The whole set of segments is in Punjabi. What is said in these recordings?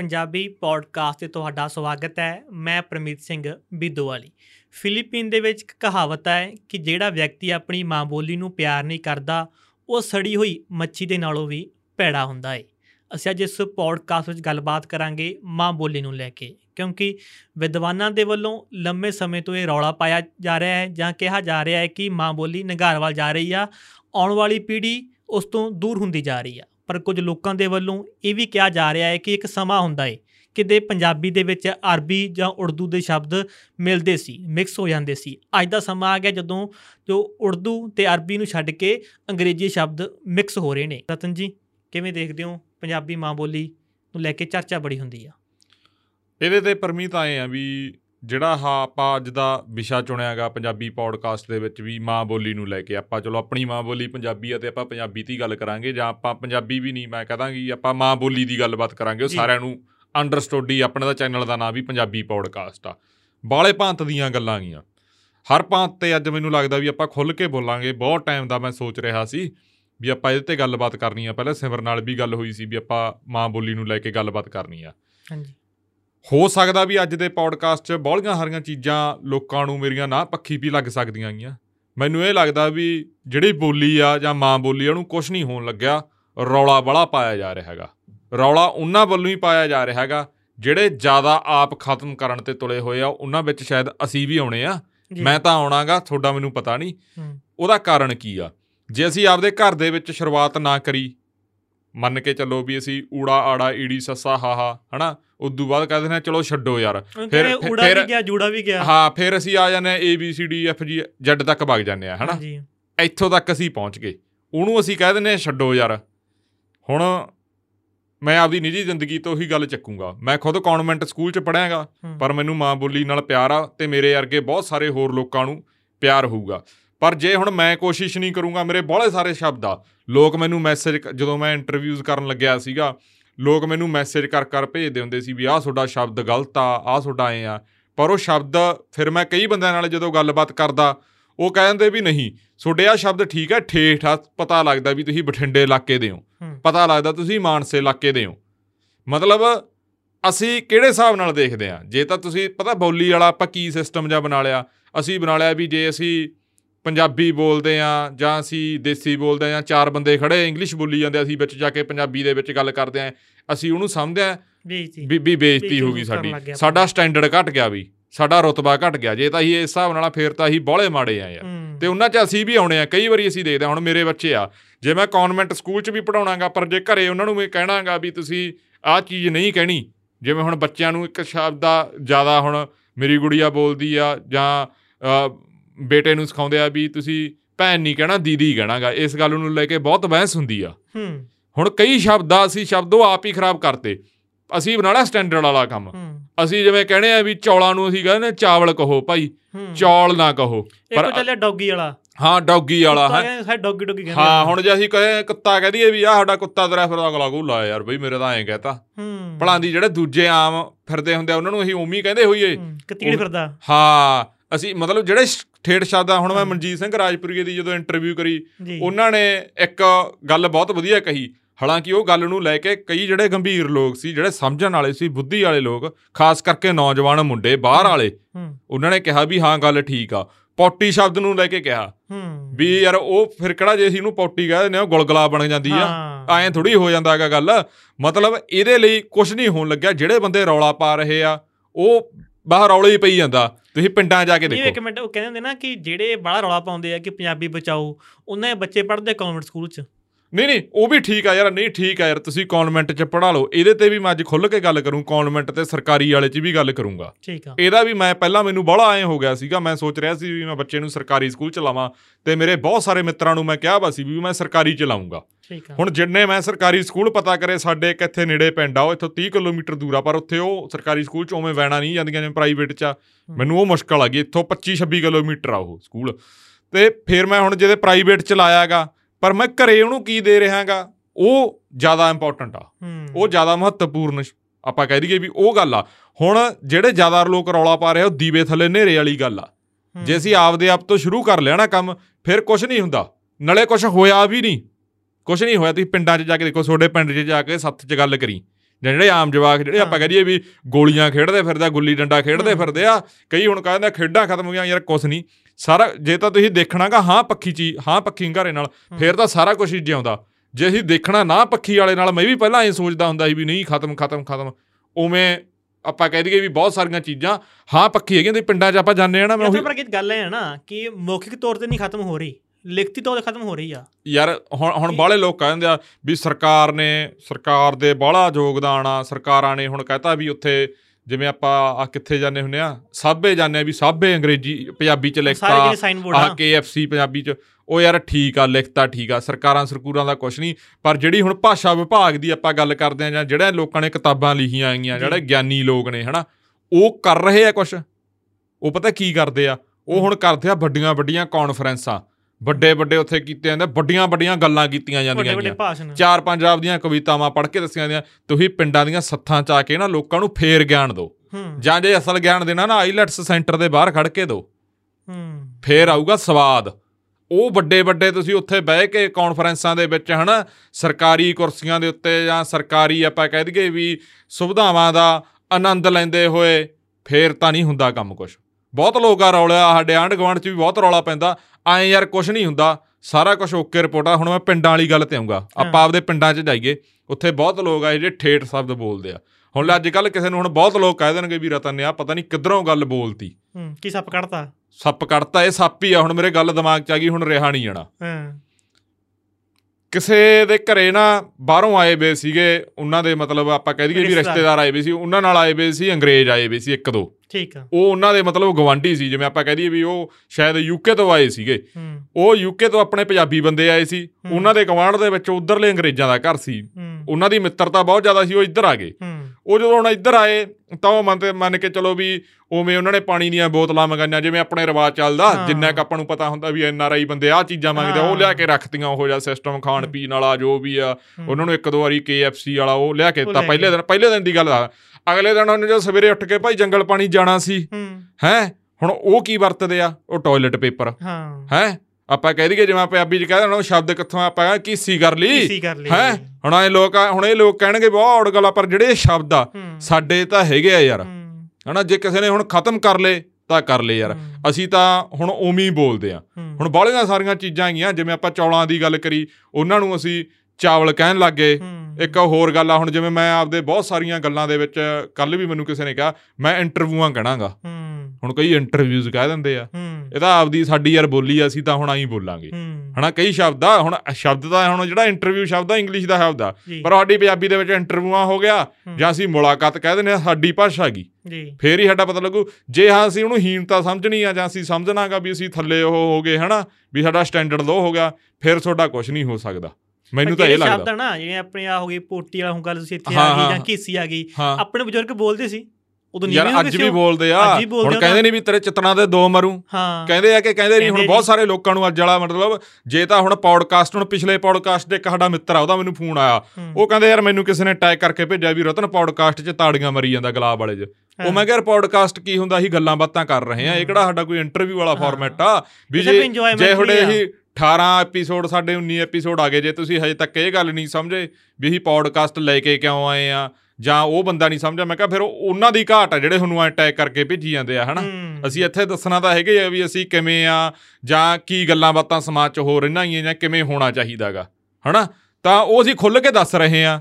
ਪੰਜਾਬੀ ਪੋਡਕਾਸਟ ਤੇ ਤੁਹਾਡਾ ਸਵਾਗਤ ਹੈ। ਮੈਂ ਪ੍ਰਮੀਤ ਸਿੰਘ ਬਿੱਦੋਵਾਲੀ। ਫਿਲੀਪੀਨ ਦੇ ਵਿੱਚ ਇੱਕ ਕਹਾਵਤ ਹੈ ਕਿ ਜਿਹੜਾ ਵਿਅਕਤੀ ਆਪਣੀ ਮਾਂ ਬੋਲੀ ਨੂੰ ਪਿਆਰ ਨਹੀਂ ਕਰਦਾ, ਉਹ ਸੜੀ ਹੋਈ ਮੱਛੀ ਦੇ ਨਾਲੋਂ ਵੀ ਭੈੜਾ ਹੁੰਦਾ ਹੈ ਅਸੀਂ ਅੱਜ ਇਸ ਪੋਡਕਾਸਟ ਵਿੱਚ ਗੱਲਬਾਤ ਕਰਾਂਗੇ ਮਾਂ ਬੋਲੀ ਨੂੰ ਲੈ ਕੇ, ਕਿਉਂਕਿ ਵਿਦਵਾਨਾਂ ਦੇ ਵੱਲੋਂ ਲੰਮੇ ਸਮੇਂ ਤੋਂ ਇਹ ਰੌਲਾ ਪਾਇਆ ਜਾ ਰਿਹਾ ਹੈ ਜਾਂ ਕਿਹਾ ਜਾ ਰਿਹਾ ਹੈ ਕਿ ਮਾਂ ਬੋਲੀ ਨਿਗਾਰ ਵੱਲ ਜਾ ਰਹੀ ਆ, ਆਉਣ ਵਾਲੀ ਪੀੜ੍ਹੀ ਉਸ ਤੋਂ ਦੂਰ ਹੁੰਦੀ ਜਾ ਰਹੀ ਆ। ਪਰ ਕੁਝ ਲੋਕਾਂ ਦੇ ਵੱਲੋਂ ਇਹ ਵੀ ਕਿਹਾ ਜਾ ਰਿਹਾ ਹੈ ਕਿ ਇੱਕ ਸਮਾਂ ਹੁੰਦਾ ਹੈ, ਕਿਤੇ ਪੰਜਾਬੀ ਦੇ ਵਿੱਚ ਅਰਬੀ ਜਾਂ ਉਰਦੂ ਦੇ ਸ਼ਬਦ ਮਿਲਦੇ ਸੀ ਮਿਕਸ ਹੋ ਜਾਂਦੇ ਸੀ। ਅੱਜ ਦਾ ਸਮਾਂ ਆ ਗਿਆ ਜਦੋਂ ਜੋ ਉਰਦੂ ਤੇ ਅਰਬੀ ਨੂੰ ਛੱਡ ਕੇ ਅੰਗਰੇਜ਼ੀ ਸ਼ਬਦ ਮਿਕਸ ਹੋ ਰਹੇ ਨੇ। ਰਤਨ ਜੀ, ਕਿਵੇਂ ਦੇਖਦੇ ਹੋ ਪੰਜਾਬੀ ਮਾਂ ਬੋਲੀ ਨੂੰ ਲੈ ਕੇ ਚਰਚਾ ਬੜੀ ਹੁੰਦੀ ਆ? ਇਹਦੇ ਤੇ ਪਰਮਿਤ ਆਏ ਆ ਵੀ ਜਿਹੜਾ ਹਾ ਆਪਾਂ ਅੱਜ ਦਾ ਵਿਸ਼ਾ ਚੁਣਿਆਗਾ ਪੰਜਾਬੀ ਪੌਡਕਾਸਟ ਦੇ ਵਿੱਚ ਵੀ ਮਾਂ ਬੋਲੀ ਨੂੰ ਲੈ ਕੇ। ਆਪਾਂ ਚਲੋ ਆਪਣੀ ਮਾਂ ਬੋਲੀ ਪੰਜਾਬੀ ਆ ਤੇ ਆਪਾਂ ਪੰਜਾਬੀ ਦੀ ਗੱਲ ਕਰਾਂਗੇ ਜਾਂ ਆਪਾਂ ਪੰਜਾਬੀ ਵੀ ਨਹੀਂ ਮੈਂ ਕਹਾਂਗੀ ਆਪਾਂ ਮਾਂ ਬੋਲੀ ਦੀ ਗੱਲਬਾਤ ਕਰਾਂਗੇ। ਉਹ। ਸਾਰਿਆਂ ਨੂੰ ਅੰਡਰਸਟੂਡ ਹੀ ਆਪਣੇ ਦਾ ਚੈਨਲ ਦਾ ਨਾਮ ਵੀ ਪੰਜਾਬੀ ਪੌਡਕਾਸਟ ਆ। ਬਾਲੇ ਭਾਂਤ ਦੀਆਂ ਗੱਲਾਂ ਗੀਆਂ। ਹਰ ਭਾਂਤ ਤੇ ਅੱਜ ਮੈਨੂੰ ਲੱਗਦਾ ਵੀ ਆਪਾਂ ਖੁੱਲ ਕੇ ਬੋਲਾਂਗੇ। ਬਹੁਤ ਟਾਈਮ ਦਾ ਮੈਂ ਸੋਚ ਰਿਹਾ ਸੀ ਵੀ ਆਪਾਂ ਇਹਦੇ ਤੇ ਗੱਲਬਾਤ ਕਰਨੀ ਆ। ਪਹਿਲਾਂ ਸਿਮਰ ਨਾਲ ਵੀ ਗੱਲ ਹੋਈ ਸੀ ਵੀ ਆਪਾਂ ਮਾਂ ਬੋਲੀ ਨੂੰ ਲੈ ਕੇ ਗੱਲਬਾਤ ਕਰਨੀ ਆ। ਹਾਂਜੀ। ਹੋ ਸਕਦਾ ਵੀ ਅੱਜ ਦੇ ਪੌਡਕਾਸਟ 'ਚ ਬਹੁਲੀਆਂ ਹਰੀਆਂ ਚੀਜ਼ਾਂ ਲੋਕਾਂ ਨੂੰ ਮੇਰੀਆਂ ਨਾ ਪੱਖੀ ਵੀ ਲੱਗ ਸਕਦੀਆਂ ਗੀਆਂ। ਮੈਨੂੰ ਇਹ ਲੱਗਦਾ ਵੀ ਜਿਹੜੀ ਬੋਲੀ ਆ ਜਾਂ ਮਾਂ ਬੋਲੀ ਉਹਨੂੰ ਕੁਝ ਨਹੀਂ ਹੋਣ ਲੱਗਿਆ। ਰੌਲਾ ਬੜਾ ਪਾਇਆ ਜਾ ਰਿਹਾ ਹੈਗਾ। ਰੌਲਾ ਉਹਨਾਂ ਵੱਲੋਂ ਹੀ ਪਾਇਆ ਜਾ ਰਿਹਾ ਹੈਗਾ ਜਿਹੜੇ ਜ਼ਿਆਦਾ ਆਪ ਖਤਮ ਕਰਨ ਤੇ ਤੁਲੇ ਹੋਏ ਆ ਉਹਨਾਂ ਵਿੱਚ ਸ਼ਾਇਦ ਅਸੀਂ ਵੀ ਆਉਣੇ ਆ। ਮੈਂ ਤਾਂ ਆਉਣਾਗਾ ਤੁਹਾਡਾ ਮੈਨੂੰ ਪਤਾ ਨਹੀਂ। ਉਹਦਾ ਕਾਰਨ ਕੀ ਆ? ਜੇ ਅਸੀਂ ਆਪਦੇ ਘਰ ਦੇ ਵਿੱਚ ਸ਼ੁਰੂਆਤ ਨਾ ਕਰੀ ਮੰਨ ਕੇ ਚੱਲੋ ਵੀ ਅਸੀਂ ਊੜਾ ਆੜਾ ਈੜੀ ਸੱਸਾ ਹਾਹਾ ਹਨਾ? ਉਦੋਂ ਬਾਅਦ ਕਹਿੰਦੇ ਨੇ ਚਲੋ ਛੱਡੋ ਯਾਰ। ਫਿਰ- ਊੜਾ ਫਿਰ- ਵੀ ਗਿਆ ਜੂੜਾ ਵੀ ਗਿਆ ਹਾਂ ਫਿਰ ਅਸੀਂ ਆ ਜਾਂਦੇ ਆ A B C D F G Z ਤੱਕ ਵਗ ਜਾਂਦੇ ਆ ਹਨਾ? ਇੱਥੋਂ ਤੱਕ ਅਸੀਂ ਪਹੁੰਚ ਗਏ। ਉਹਨੂੰ ਅਸੀਂ ਕਹਿ ਦਿੰਦੇ ਆ ਛੱਡੋ ਯਾਰ। ਹੁਣ ਮੈਂ ਆਪਦੀ ਨਿੱਜੀ ਜ਼ਿੰਦਗੀ ਤੋਂ ਉਹੀ ਗੱਲ ਚੱਕੂੰਗਾ। ਮੈਂ ਖੁਦ ਕਨਵੈਂਟ ਸਕੂਲ 'ਚ ਪੜ੍ਹਿਆਗਾ ਹੂੰ। ਪਰ ਮੈਨੂੰ ਮਾਂ ਬੋਲੀ ਨਾਲ ਪਿਆਰ ਆ ਤੇ ਮੇਰੇ ਵਰਗੇ ਬਹੁਤ ਸਾਰੇ ਹੋਰ ਲੋਕਾਂ ਨੂੰ ਪਿਆਰ ਹੋਊਗਾ। ਪਰ ਜੇ ਹੁਣ ਮੈਂ ਕੋਸ਼ਿਸ਼ ਨਹੀਂ ਕਰੂੰਗਾ ਮੇਰੇ ਬਹੁਤ ਸਾਰੇ ਸ਼ਬਦ ਆ। ਲੋਕ ਮੈਨੂੰ ਮੈਸੇਜ ਜਦੋਂ ਮੈਂ ਇੰਟਰਵਿਊਜ਼ ਕਰਨ ਲੱਗਿਆ ਸੀਗਾ ਲੋਕ ਮੈਨੂੰ ਮੈਸੇਜ ਕਰ ਕਰ ਭੇਜਦੇ ਹੁੰਦੇ ਸੀ ਵੀ ਆਹ ਤੁਹਾਡਾ ਸ਼ਬਦ ਗਲਤ ਆ ਆਹ ਤੁਹਾਡਾ ਐ ਆ। ਪਰ ਉਹ ਸ਼ਬਦ ਫਿਰ ਮੈਂ ਕਈ ਬੰਦਿਆਂ ਨਾਲ ਜਦੋਂ ਗੱਲਬਾਤ ਕਰਦਾ ਉਹ ਕਹਿੰਦੇ ਵੀ ਨਹੀਂ ਤੁਹਾਡੇ ਆ ਸ਼ਬਦ ਠੀਕ ਹੈ ਠੇਠ ਆ ਪਤਾ ਲੱਗਦਾ ਵੀ ਤੁਸੀਂ ਬਠਿੰਡੇ ਇਲਾਕੇ ਦੇ ਹੋ। ਪਤਾ ਲੱਗਦਾ ਤੁਸੀਂ ਮਾਨਸੇ ਇਲਾਕੇ ਦੇ ਹੋ। ਮਤਲਬ ਅਸੀਂ ਕਿਹੜੇ ਹਿਸਾਬ ਨਾਲ ਦੇਖਦੇ ਆ? ਜੇ ਤਾਂ ਤੁਸੀਂ ਪਤਾ ਬੋਲੀ ਵਾਲਾ ਆਪਾਂ ਕੀ ਸਿਸਟਮ ਜਿਹਾ ਬਣਾ ਲਿਆ? ਅਸੀਂ ਬਣਾ ਲਿਆ ਵੀ ਜੇ ਅਸੀਂ ਪੰਜਾਬੀ ਬੋਲਦੇ ਆ ਜਾਂ ਅਸੀਂ ਦੇਸੀ ਬੋਲਦੇ ਆ ਜਾਂ ਚਾਰ ਬੰਦੇ ਖੜੇ ਇੰਗਲਿਸ਼ ਬੋਲੀ ਜਾਂਦੇ ਅਸੀਂ ਵਿੱਚ ਜਾ ਕੇ ਪੰਜਾਬੀ ਦੇ ਵਿੱਚ ਗੱਲ ਕਰਦੇ ਆ ਅਸੀਂ ਉਹਨੂੰ ਸਮਝਦੇ ਆ ਬੇਇੱਜ਼ਤੀ ਵੀ ਬੇਇੱਜ਼ਤੀ ਹੋ ਗਈ ਸਾਡੀ। ਸਾਡਾ ਸਟੈਂਡਰਡ ਘਟ ਗਿਆ ਵੀ ਸਾਡਾ ਰੁਤਬਾ ਘਟ ਗਿਆ ਜੇ ਤਾਂ ਅਸੀਂ ਇਸ ਹਿਸਾਬ ਨਾਲ ਫੇਰ ਤਾਂ ਅਸੀਂ ਬੋਲੇ ਮਾੜੇ ਆ ਯਾਰ। ਤੇ ਉਹਨਾਂ 'ਚ ਅਸੀਂ ਵੀ ਆਉਣੇ ਆ ਕਈ ਵਾਰੀ ਅਸੀਂ ਦੇਖਦੇ ਹੁਣ ਮੇਰੇ ਬੱਚੇ ਆ ਜੇ ਮੈਂ ਕਨਵੈਂਟ ਸਕੂਲ 'ਚ ਵੀ ਪੜਾਉਣਾਗਾ ਪਰ ਜੇ ਘਰੇ ਉਹਨਾਂ ਨੂੰ ਮੈਂ ਕਹਿਣਾਗਾ ਵੀ ਤੁਸੀਂ ਆਹ ਚੀਜ਼ ਨਹੀਂ ਕਹਿਣੀ ਜਿਵੇਂ ਹੁਣ ਬੱਚਿਆਂ ਨੂੰ ਇੱਕ ਸ਼ਬਦ ਦਾ ਜ਼ਿਆਦਾ ਹੁਣ ਮੇਰੀ ਗੁੜੀਆ ਬੋਲਦੀ ਆ ਜਾਂ ਬੇਟੇ ਨੂੰ ਸਿਖਾਉਂਦੇ ਆ ਵੀ ਤੁਸੀਂ ਭੈਣ ਨਹੀਂ ਕਹਿਣਾ ਦੀਦੀ ਕਹਿਣਾਗਾ। ਇਸ ਗੱਲ ਨੂੰ ਲੈ ਕੇ ਬਹੁਤ ਬਹਿਸ ਹੁੰਦੀ ਆ। ਹੂੰ। ਹੁਣ ਕਈ ਸ਼ਬਦ ਆ ਅਸੀਂ ਸ਼ਬਦ ਉਹ ਆਪ ਹੀ ਖਰਾਬ ਕਰਤੇ। ਅਸੀਂ ਬਣਾ ਲਿਆ ਸਟੈਂਡਰਡ ਵਾਲਾ ਕੰਮ। ਹੂੰ। ਅਸੀਂ ਜਿਵੇਂ ਕਹਿੰਦੇ ਆ ਵੀ ਚੌਲਾਂ ਨੂੰ ਅਸੀਂ ਕਹਿੰਦੇ ਚਾਵਲ ਕਹੋ ਭਾਈ ਹੂੰ। ਚੌਲ ਨਾ ਕਹੋ। ਇੱਕ ਪਰ ਚੱਲਿਆ ਡੌਗੀ ਵਾਲਾ। ਹਾਂ ਡੌਗੀ ਵਾਲਾ ਹੈ। ਸਾਡੇ ਡੌਗੀ ਡੌਗੀ ਕਹਿੰਦੇ ਹਾਂ ਹੁਣ ਜੇ ਅਸੀਂ ਕਹੇ ਕੁੱਤਾ ਕਹਿ ਦਈਏ ਵੀ ਆ ਸਾਡਾ ਕੁੱਤਾ ਤੇਰਾ ਫਿਰ ਅਗਲਾ ਕੋ ਲਾ ਯਾਰ ਬਈ ਮੇਰੇ ਤਾਂ ਐਂ ਕਹਤਾ। ਹੂੰ। ਭਲਾਂ ਦੀ ਜਿਹੜੇ ਦੂਜੇ ਆਮ ਫਿਰਦੇ ਹੁੰਦੇ ਆ ਉਹਨਾਂ ਨੂੰ ਅਸੀਂ ਹੀ ਕਹਿੰਦੇ ਹੋਈਏ। ਹੂੰ, ਕਤੀੜ ਫਿਰਦਾ। ਹਾਂ ਅਸੀਂ ਮਤਲਬ ਜਿਹੜੇ ਸ਼- ਠੇਠ ਸ਼ਬਦ ਆ ਹੁਣ ਮੈਂ। ਮਨਜੀਤ ਸਿੰਘ ਰਾਜਪੁਰੀਏ ਦੀ ਜਦੋਂ ਇੰਟਰਵਿਊ ਕਰੀ ਉਹਨਾਂ ਨੇ ਇੱਕ ਗੱਲ ਬਹੁਤ ਵਧੀਆ ਕਹੀ। ਹਾਲਾਂਕਿ ਉਹ ਗੱਲ ਨੂੰ ਲੈ ਕੇ ਕਈ ਜਿਹੜੇ ਗੰਭੀਰ ਲੋਕ ਸੀ ਜਿਹੜੇ ਸਮਝਣ ਵਾਲੇ ਸੀ ਬੁੱਧੀ ਵਾਲੇ ਲੋਕ ਖਾਸ ਕਰਕੇ ਨੌਜਵਾਨ ਮੁੰਡੇ ਬਾਹਰ ਵਾਲੇ ਉਹਨਾਂ ਨੇ ਕਿਹਾ ਵੀ ਹਾਂ ਗੱਲ ਠੀਕ ਆ। ਪੌਟੀ ਸ਼ਬਦ ਨੂੰ ਲੈ ਕੇ ਕਿਹਾ ਵੀ ਯਾਰ ਉਹ ਫਿਰ ਕਿਹੜਾ ਜੇ ਅਸੀਂ ਇਹਨੂੰ ਪੌਟੀ ਕਹਿ ਦਿੰਦੇ ਆ ਉਹ ਗੁਲਗੁਲਾ ਬਣ ਜਾਂਦੀ ਆ। ਐਂ ਥੋੜੀ ਹੋ ਜਾਂਦਾ ਹੈਗਾ ਗੱਲ। ਮਤਲਬ ਇਹਦੇ ਲਈ ਕੁਝ ਨਹੀਂ ਹੋਣ ਲੱਗਿਆ। ਜਿਹੜੇ ਬੰਦੇ ਰੌਲਾ ਪਾ ਰਹੇ ਆ ਉਹ ਬਾਹਰ ਰੌਲੇ ਹੀ ਪਈ ਜਾਂਦਾ। ਤੁਸੀਂ ਪਿੰਡਾਂ ਜਾ ਕੇ ਇਹ ਇੱਕ ਦੇਖੋ ਮਿੰਟ ਉਹ ਕਹਿੰਦੇ ਹੁੰਦੇ ਨਾ ਕਿ ਜਿਹੜੇ ਬੜਾ ਰੌਲਾ ਪਾਉਂਦੇ ਆ ਕਿ ਪੰਜਾਬੀ ਬਚਾਓ ਉਹਨਾਂ ਦੇ ਬੱਚੇ ਪੜ੍ਹਦੇ ਕਨਵੈਂਟ ਸਕੂਲ ਚ। ਨਹੀਂ ਨਹੀਂ ਉਹ ਵੀ ਠੀਕ ਆ ਯਾਰ ਨਹੀਂ ਠੀਕ ਆ ਯਾਰ ਤੁਸੀਂ ਕਨਵੈਂਟ 'ਚ ਪੜ੍ਹਾ ਲਓ। ਇਹਦੇ ਤੇ ਵੀ ਮੈਂ ਅੱਜ ਖੁੱਲ੍ਹ ਕੇ ਗੱਲ ਕਰੂੰ ਕਨਵੈਂਟ ਤੇ ਸਰਕਾਰੀ ਵਾਲੇ 'ਚ ਵੀ ਗੱਲ ਕਰੂੰਗਾ। ਠੀਕ ਆ। ਇਹਦਾ ਵੀ ਮੈਂ ਪਹਿਲਾਂ ਮੈਨੂੰ ਬੜਾ ਐਂ ਹੋ ਗਿਆ ਸੀਗਾ ਮੈਂ ਸੋਚ ਰਿਹਾ ਸੀ ਵੀ ਮੈਂ ਬੱਚੇ ਨੂੰ ਸਰਕਾਰੀ ਸਕੂਲ ਚ ਲਾਵਾਂ ਤੇ ਮੇਰੇ ਬਹੁਤ ਸਾਰੇ ਮਿੱਤਰਾਂ ਨੂੰ ਮੈਂ ਕਿਹਾ ਵਾ ਸੀ ਵੀ ਮੈਂ ਸਰਕਾਰੀ ਚ ਲਾਉਂਗਾ ਹੁਣ ਜਿੰਨੇ ਮੈਂ ਸਰਕਾਰੀ ਸਕੂਲ ਪਤਾ ਕਰੇ ਸਾਡੇ ਇੱਕ ਇੱਥੇ ਨੇੜੇ ਪਿੰਡ ਆ ਉਹ ਇੱਥੋਂ 30 ਕਿਲੋਮੀਟਰ ਦੂਰ ਆ ਪਰ ਉੱਥੇ ਉਹ ਸਰਕਾਰੀ ਸਕੂਲ ਚ ਉਵੇਂ ਵੈਣਾ ਨਹੀਂ ਜਾਂਦੀਆਂ ਜਿਵੇਂ ਪ੍ਰਾਈਵੇਟ ਚ ਮੈਨੂੰ ਉਹ ਮੁਸ਼ਕਲ ਆ ਗਈ ਇੱਥੋਂ 25 26 ਕਿਲੋਮੀਟਰ ਆ ਉਹ ਸਕੂਲ। ਤੇ ਫਿਰ ਮੈਂ ਹੁਣ ਜਿਹਦੇ ਪ੍ਰਾਈਵੇਟ ਚ ਲਾਇਆਗਾ ਪਰ ਮੈਂ ਘਰੇ ਉਹਨੂੰ ਕੀ ਦੇ ਰਿਹਾਗਾ ਉਹ ਜ਼ਿਆਦਾ ਇੰਪੋਰਟੈਂਟ ਆ। ਉਹ ਜ਼ਿਆਦਾ ਮਹੱਤਵਪੂਰਨ ਆਪਾਂ ਕਹਿ ਦਈਏ ਵੀ ਉਹ ਗੱਲ ਆ। ਹੁਣ ਜਿਹੜੇ ਜ਼ਿਆਦਾ ਲੋਕ ਰੌਲਾ ਪਾ ਰਹੇ ਆ ਉਹ ਦੀਵੇ ਥੱਲੇ ਹਨੇਰੇ ਵਾਲੀ ਗੱਲ ਆ। ਜੇ ਅਸੀਂ ਆਪਦੇ ਆਪ ਤੋਂ ਸ਼ੁਰੂ ਕਰ ਲਿਆ ਨਾ ਕੰਮ ਫਿਰ ਕੁਝ ਨਹੀਂ ਹੁੰਦਾ। ਨਲੇ ਕੁਝ ਹੋਇਆ ਵੀ ਨਹੀਂ। ਕੁਝ ਨਹੀਂ ਹੋਇਆ ਤੁਸੀਂ ਪਿੰਡਾਂ 'ਚ ਜਾ ਕੇ ਦੇਖੋ ਤੁਹਾਡੇ ਪਿੰਡ 'ਚ ਜਾ ਕੇ ਸੱਥ 'ਚ ਗੱਲ ਕਰੀ। ਜਿਹੜੇ ਆਮ ਜਵਾਕ ਜਿਹੜੇ ਆਪਾਂ ਹਾਂ। ਕਹਦੀਏ ਵੀ ਗੋਲੀਆਂ ਖੇਡਦੇ ਫਿਰਦੇ ਆ ਗੁੱਲੀ ਡੰਡਾ ਖੇਡਦੇ। ਫਿਰਦੇ ਆ ਕਈ ਹੁਣ ਕਹਿੰਦੇ ਖੇਡਾਂ ਖਤਮ ਹੋ ਗਈਆਂ ਯਾਰ ਕੁਛ ਨਹੀਂ। ਸਾਰਾ ਜੇ ਤਾਂ ਤੁਸੀਂ ਦੇਖਣਾਗਾ ਹਾਂ ਪੱਖੀ ਚੀਜ਼ ਹਾਂ ਪੱਖੀ ਘਰੇ ਨਾਲ ਫੇਰ ਤਾਂ ਸਾਰਾ ਕੁਝ ਹੀ ਜਿਉਂਦਾ। ਜੇ ਅਸੀਂ ਦੇਖਣਾ ਨਾ ਪੱਖੀ ਵਾਲੇ ਨਾਲ ਮੈਂ ਵੀ ਪਹਿਲਾਂ ਐਂ ਸੋਚਦਾ ਹੁੰਦਾ ਸੀ ਵੀ ਨਹੀਂ ਖਤਮ ਖਤਮ ਖਤਮ। ਉਵੇਂ ਆਪਾਂ ਕਹਿ ਦਈਏ ਵੀ ਬਹੁਤ ਸਾਰੀਆਂ ਚੀਜ਼ਾਂ ਹਾਂ ਪੱਖੀ ਹੈਗੀਆਂ ਤੇ ਪਿੰਡਾਂ 'ਚ ਆਪਾਂ ਜਾਂਦੇ ਆ ਨਾ ਮੈਂ ਉਹੀ ਪਰ ਗੱਲ ਹੈ ਨਾ ਕਿ ਮੌਖਿਕ ਤੌਰ ਤੇ ਨਹੀਂ ਖਤਮ ਹੋ ਰਹੀ। ਲਿਖਤੀ ਤੌਰ ਤੇ ਖਤਮ ਹੋ ਰਹੀ ਆ। ਯਾਰ ਹੁਣ ਹੁਣ ਬਾਹਲੇ ਲੋਕ ਕਹਿੰਦੇ ਆ ਵੀ ਸਰਕਾਰ ਨੇ ਸਰਕਾਰ ਦੇ ਬਾਹਲਾ ਯੋਗਦਾਨ ਆ। ਸਰਕਾਰਾਂ ਨੇ ਹੁਣ ਕਹਤਾ ਵੀ ਉੱਥੇ ਜਿਵੇਂ ਆਪਾਂ ਆ ਕਿੱਥੇ ਜਾਂਦੇ ਹੁੰਨੇ ਆ ਸਾਬੇ ਜਾਂਦੇ ਆ ਵੀ ਸਾਬੇ ਅੰਗਰੇਜ਼ੀ ਪੰਜਾਬੀ ਚ ਲਿਖਤਾ। ਆ। KFC ਪੰਜਾਬੀ ਚ। ਉਹ ਯਾਰ ਠੀਕ ਆ ਲਿਖਤਾ ਠੀਕ ਆ। ਸਰਕਾਰਾਂ ਸਰਕੂਰਾਂ ਦਾ ਕੁਛ ਨਹੀਂ। ਪਰ ਜਿਹੜੀ ਹੁਣ ਭਾਸ਼ਾ ਵਿਭਾਗ ਦੀ ਆਪਾਂ ਗੱਲ ਕਰਦੇ ਆ ਜਾਂ ਜਿਹੜੇ ਲੋਕਾਂ ਨੇ ਕਿਤਾਬਾਂ ਲਿਖੀਆਂ ਆਈਆਂ। ਜਿਹੜੇ ਗਿਆਨੀ ਲੋਕ ਨੇ ਹਨਾ ਉਹ ਕਰ ਰਹੇ ਆ ਕੁਛ। ਉਹ ਪਤਾ ਕੀ ਕਰਦੇ ਆ? ਉਹ ਹੁਣ ਕਰਦੇ ਆ ਵੱਡੀਆਂ ਵੱਡੀਆਂ ਕਾਨਫਰੰਸਾਂ ਵੱਡੇ ਵੱਡੇ ਉੱਥੇ ਕੀਤੇ ਜਾਂਦੇ ਵੱਡੀਆਂ ਵੱਡੀਆਂ ਗੱਲਾਂ ਕੀਤੀਆਂ ਜਾਂਦੀਆਂ ਭਾਸ਼ਣ। ਚਾਰ ਪੰਜ ਆਪਦੀਆਂ ਕਵਿਤਾਵਾਂ ਪੜ੍ਹ ਕੇ ਦੱਸੀਆਂ ਜਾਂਦੀਆਂ ਤੁਸੀਂ ਪਿੰਡਾਂ ਦੀਆਂ ਸੱਥਾਂ ਚ ਆ ਕੇ ਨਾ ਲੋਕਾਂ ਨੂੰ ਫੇਰ ਗਿਆਨ ਦਿਓ। ਜਾਂ ਜੇ ਅਸਲ ਗਿਆਨ ਦੇਣਾ ਨਾ ਆਈਲੈਟਸ ਸੈਂਟਰ ਦੇ ਬਾਹਰ ਖੜ ਕੇ ਦਿਓ। ਫੇਰ ਆਊਗਾ ਸਵਾਦ। ਉਹ ਵੱਡੇ ਵੱਡੇ ਤੁਸੀਂ ਉੱਥੇ ਬਹਿ ਕੇ ਕਾਨਫਰੰਸਾਂ ਦੇ ਵਿੱਚ ਹਨਾ ਸਰਕਾਰੀ ਕੁਰਸੀਆਂ ਦੇ ਉੱਤੇ ਜਾਂ ਸਰਕਾਰੀ ਆਪਾਂ ਕਹਿ ਦਈਏ ਵੀ ਸੁਵਿਧਾਵਾਂ ਦਾ ਆਨੰਦ ਲੈਂਦੇ ਹੋਏ ਫੇਰ ਤਾਂ ਨਹੀਂ ਹੁੰਦਾ ਕੰਮ ਕੁਛ। ਬਹੁਤ ਲੋਕ ਆ ਰੌਲਾ ਸਾਡੇ ਆਂਢ ਗੁਆਂਢ 'ਚ ਵੀ ਬਹੁਤ ਰੌਲਾ ਪੈਂਦਾ। ਐਂ ਯਾਰ ਕੁਛ ਨਹੀਂ ਹੁੰਦਾ ਸਾਰਾ ਕੁਝ ਓਕੇ ਰਿਪੋਰਟ ਆ। ਹੁਣ ਮੈਂ ਪਿੰਡਾਂ ਵਾਲੀ ਗੱਲ ਤੇ ਆਉਂਗਾ ਆਪਾਂ ਆਪਦੇ ਪਿੰਡਾਂ 'ਚ ਜਾਈਏ ਉੱਥੇ ਬਹੁਤ ਲੋਕ ਆ ਜਿਹੜੇ ਠੇਠ ਸ਼ਬਦ ਬੋਲਦੇ ਆ। ਹੁਣ ਅੱਜ ਕੱਲ ਕਿਸੇ ਨੂੰ ਹੁਣ ਬਹੁਤ ਲੋਕ ਕਹਿ ਦੇਣਗੇ ਵੀ ਰਤਨ ਆ ਪਤਾ ਨਹੀਂ ਕਿੱਧਰੋਂ ਗੱਲ ਬੋਲਤੀ। ਹੂੰ ਕੀ ਸੱਪ ਕੱਢਤਾ? ਸੱਪ ਕੱਢਤਾ ਇਹ ਸੱਪ ਹੀ ਆ। ਹੁਣ ਮੇਰੇ ਗੱਲ ਦਿਮਾਗ 'ਚ ਆ ਗਈ ਹੁਣ ਰਿਹਾ ਨਹੀਂ ਜਾਣਾ। ਹਾਂ। ਕਿਸੇ ਦੇ ਘਰੇ ਨਾ ਬਾਹਰੋਂ ਆਏ ਵੇ ਸੀਗੇ ਉਹਨਾਂ ਦੇ ਮਤਲਬ ਆਪਾਂ ਕਹਿ ਦਈਏ ਵੀ ਰਿਸ਼ਤੇਦਾਰ। ਰਿਸ਼ਤੇਦਾਰ ਆਏ ਵੇ ਸੀ ਉਹਨਾਂ ਨਾਲ ਆਏ ਵੇ ਸੀ ਅੰਗਰੇਜ਼ ਆਏ ਵੇ ਸੀ ਇੱਕ ਦੋ। ਠੀਕ ਆ। ਉਹ ਉਹਨਾਂ ਦੇ ਮਤਲਬ ਗਵਾਂਢੀ ਸੀ ਜਿਵੇਂ ਆਪਾਂ ਕਹਿ ਦਈਏ ਵੀ ਉਹ ਸ਼ਾਇਦ ਯੂਕੇ ਤੋਂ ਆਏ ਸੀਗੇ। ਉਹ ਯੂਕੇ ਤੋਂ ਆਪਣੇ ਪੰਜਾਬੀ ਬੰਦੇ ਆਏ ਸੀ। ਉਹਨਾਂ ਦੇ ਗਵਾਂਢ ਦੇ ਵਿੱਚ ਉਧਰਲੇ ਅੰਗਰੇਜ਼ਾਂ ਦਾ ਘਰ ਸੀ। ਉਹਨਾਂ ਦੀ ਮਿੱਤਰਤਾ ਬਹੁਤ ਜ਼ਿਆਦਾ ਸੀ ਉਹ ਇੱਧਰ ਆ ਗਏ। ਉਹ ਜਦੋਂ ਹੁਣ ਇੱਧਰ ਆਏ ਤਾਂ ਉਹ ਮੰਨ ਮੰਨ ਕੇ ਚਲੋ ਵੀ ਉਵੇਂ ਉਹਨਾਂ ਨੇ ਪਾਣੀ ਦੀਆਂ ਬੋਤਲਾਂ ਮੰਗਾਈਆਂ ਜਿਵੇਂ ਆਪਣੇ ਰਿਵਾਜ ਚੱਲਦਾ। ਜਿੰਨਾ ਕੁ ਆਪਾਂ ਨੂੰ ਪਤਾ ਹੁੰਦਾ ਵੀ ਐਨ ਆਰ ਆਈ ਬੰਦੇ ਆਹ ਚੀਜ਼ਾਂ ਮੰਗਦੇ ਆ, ਉਹ ਲਿਆ ਕੇ ਰੱਖਤੀਆਂ ਉਹੋ ਜਿਹਾ ਸਿਸਟਮ ਖਾਣ। ਪੀਣ ਵਾਲਾ ਜੋ ਵੀ ਆ। ਉਹਨਾਂ ਨੂੰ ਇੱਕ ਦੋ ਵਾਰੀ KFC ਵਾਲਾ ਉਹ ਲਿਆ ਕੇ ਦਿੱਤਾ ਪਹਿਲੇ। ਦਿਨ ਪਹਿਲੇ ਦਿਨ ਦੀ ਗੱਲ ਆ ਅਗਲੇ ਦਿਨ ਉਹਨੇ ਜਦੋਂ ਸਵੇਰੇ ਉੱਠ ਕੇ ਭਾਈ ਜੰਗਲ ਪਾਣੀ ਜਾਣਾ ਸੀ ਹੈ ਹੁਣ ਉਹ ਕੀ ਵਰਤਦੇ ਆ ਉਹ ਟਾਇਲਟ ਪੇਪਰ ਹਾਂ ਹੈ ਆਪਾਂ ਕਹਿ ਦਈਏ ਜਿਵੇਂ ਪੰਜਾਬੀ ਚ ਕਹਿੰਦੇ ਉਹ ਸ਼ਬਦ ਕਿੱਥੋਂ ਆਪਾਂ ਕੀਸੀ ਕਰ ਲਈ? ਹੈ? ਹੁਣ ਇਹ ਲੋਕ ਹੁਣ ਇਹ ਲੋਕ ਕਹਿਣਗੇ ਬਹੁਤ ਔੜ ਗੱਲਾਂ ਪਰ ਜਿਹੜੇ ਸ਼ਬਦ ਆ ਸਾਡੇ ਤਾਂ ਹੈਗੇ ਆ ਯਾਰ। ਹਨਾ ਜੇ ਕਿਸੇ ਨੇ ਹੁਣ ਖਤਮ ਕਰ ਲੇ ਤਾਂ ਕਰ ਲੇ ਯਾਰ। ਅਸੀਂ ਤਾਂ ਹੁਣ ਉਵੇਂ ਹੀ ਬੋਲਦੇ ਆ। ਹੁਣ ਬਾਹਲੀਆਂ ਸਾਰੀਆਂ ਚੀਜ਼ਾਂ ਹੈਗੀਆਂ ਜਿਵੇਂ ਆਪਾਂ ਚੌਲਾਂ ਦੀ ਗੱਲ ਕਰੀ ਉਹਨਾਂ ਨੂੰ ਅਸੀਂ ਚਾਵਲ ਕਹਿਣ ਲੱਗੇ ਇੱਕ ਹੋਰ ਗੱਲ ਆ ਹੁਣ ਜਿਵੇਂ ਮੈਂ ਆਪਦੇ ਬਹੁਤ ਸਾਰੀਆਂ ਗੱਲਾਂ ਦੇ ਵਿੱਚ ਕੱਲ ਵੀ ਮੈਨੂੰ ਕਿਸੇ ਨੇ ਕਿਹਾ ਮੈਂ ਇੰਟਰਵਿਊਆਂ ਹੂੰ। ਹੁਣ ਕਈ ਇੰਟਰਵਿਊਜ਼ ਕਹਿ ਦਿੰਦੇ ਆ। ਹੂੰ। ਇਹ ਤਾਂ ਆਪਦੀ ਸਾਡੀ ਯਾਰ ਬੋਲੀ ਆ ਅਸੀਂ ਤਾਂ ਹੁਣ ਆਈ ਬੋਲਾਂਗੇ। ਹਨਾ ਕਈ ਸ਼ਬਦ ਆ ਹੁਣ ਸ਼ਬਦ ਦਾ ਹੁਣ ਜਿਹੜਾ ਇੰਟਰਵਿਊ ਸ਼ਬਦ ਆ ਇੰਗਲਿਸ਼ ਦਾ ਸ਼ਬਦ ਆ। ਪਰ ਸਾਡੀ ਪੰਜਾਬੀ ਦੇ ਵਿੱਚ ਇੰਟਰਵਿਊਆਂ ਹੋ ਗਿਆ ਜਾਂ ਅਸੀਂ ਮੁਲਾਕਾਤ ਕਹਿ ਦਿੰਦੇ ਆ ਸਾਡੀ ਭਾਸ਼ਾ ਗਈ ਜੀ। ਫੇਰ ਹੀ ਸਾਡਾ ਪਤਾ ਲੱਗੂ ਜੇ ਹਾਂ ਅਸੀਂ ਉਹਨੂੰ ਹੀਨਤਾ ਸਮਝਣੀ ਆ ਜਾਂ ਅਸੀਂ ਸਮਝਣਾਗਾ ਵੀ ਅਸੀਂ ਥੱਲੇ ਉਹ ਹੋ ਗਏ ਹਨਾ ਵੀ ਸਾਡਾ ਸਟੈਂਡਰਡ ਲੋ ਹੋ ਗਿਆ ਫਿਰ ਤੁਹਾਡਾ ਕੁਝ ਨਹੀਂ ਹੋ ਸਕਦਾ। ਮੈਨੂੰ ਤਾਂ ਇਹ ਸ਼ਬਦ ਲੱਗਦਾ। ਆ ਨਾ ਜਿਵੇਂ ਆਪਣੇ ਆ ਹੋ ਗਈ ਪੋਟੀ ਵਾਲਾ ਹੁਣ ਗੱਲ ਤੁਸੀਂ ਇੱਥੇ ਆ ਗਈ। ਜਾਂ ਕੀਸੀ ਆ ਗਈ ਆਪਣੇ ਬਜ਼ੁਰਗ ਬੋਲਦੇ ਸੀ? ਉਦੋਂ ਯਾਰ ਨੀਵੇਂ ਅੱਜ ਵੀ। ਬੋਲਦੇ ਆ ਹੁਣ ਕਹਿੰਦੇ ਨਹੀਂ ਵੀ ਤੇਰੇ ਚਿਤਨਾ ਦੇ ਦੋ ਮਰੂ ਹਾਂ ਕਹਿੰਦੇ ਆ ਕਿ ਕਹਿੰਦੇ ਨਹੀਂ ਹੁਣ ਬਹੁਤ। ਸਾਰੇ ਲੋਕਾਂ ਨੂੰ ਅੱਜ ਵਾਲਾ ਮਤਲਬ ਜੇ ਤਾਂ ਹੁਣ ਪੌਡਕਾਸਟ ਹੁਣ ਪਿਛਲੇ ਪੌਡਕਾਸਟ ਦੇ ਇੱਕ ਸਾਡਾ ਮਿੱਤਰ ਆ ਉਹਦਾ ਮੈਨੂੰ ਫੋਨ ਆਇਆ ਹੂੰ, ਉਹ ਕਹਿੰਦੇ ਯਾਰ ਮੈਨੂੰ ਕਿਸੇ ਨੇ ਟੈਗ ਕਰਕੇ ਭੇਜਿਆ ਵੀ ਰਤਨ ਪੌਡਕਾਸਟ 'ਚ ਤਾੜੀਆਂ ਮਰੀ ਜਾਂਦਾ ਗਲਾਬ ਵਾਲੇ 'ਚ ਉਹ ਹਾਂ। ਮੈਂ ਕਿਹਾ ਯਾਰ ਪੌਡਕਾਸਟ ਕੀ ਹੁੰਦਾ ਅਸੀਂ ਗੱਲਾਂ ਬਾਤਾਂ ਕਰ ਰਹੇ ਆ ਇਹ ਕਿਹੜਾ ਸਾਡਾ ਕੋਈ ਇੰਟਰਵਿਊ ਵਾਲਾ ਹਾਂ। ਫਾਰਮੈਟ ਆ ਵੀ ਜੇ ਜੇ ਆ। ਇਹੀ 18 ਐਪੀਸੋਡ ਸਾਡੇ 19 ਐਪੀਸੋਡ ਆ ਗਏ ਜੇ ਤੁਸੀਂ ਹਜੇ ਤੱਕ ਇਹ ਗੱਲ ਨਹੀਂ ਸਮਝੇ ਵੀ ਅਸੀਂ ਪੌਡਕਾਸਟ ਲੈ ਕੇ ਕਿਉਂ ਆਏ ਆ ਜਾਂ ਉਹ ਬੰਦਾ ਨਹੀਂ ਸਮਝਿਆ ਮੈਂ ਕਿਹਾ ਫਿਰ ਉਹ- ਉਹਨਾਂ ਦੀ ਘਾਟ ਆ ਜਿਹੜੇ ਤੁਹਾਨੂੰ ਟੈਗ ਕਰਕੇ ਭੇਜੀ ਜਾਂਦੇ ਆ ਹਨਾ? ਹੂੰ, ਅਸੀਂ ਇੱਥੇ ਦੱਸਣਾ ਤਾਂ ਹੈਗੇ ਆ ਵੀ ਅਸੀਂ ਕਿਵੇਂ ਆ ਜਾਂ ਕੀ ਗੱਲਾਂ ਬਾਤਾਂ ਸਮਾਜ 'ਚ ਹੋ ਰਹੀਆਂ ਹੀ ਜਾਂ ਕਿਵੇਂ ਹੋਣਾ ਚਾਹੀਦਾਗਾ ਹਨਾ? ਤਾਂ ਉਹ ਅਸੀਂ ਖੁੱਲ੍ਹ ਕੇ ਦੱਸ ਰਹੇ ਆ।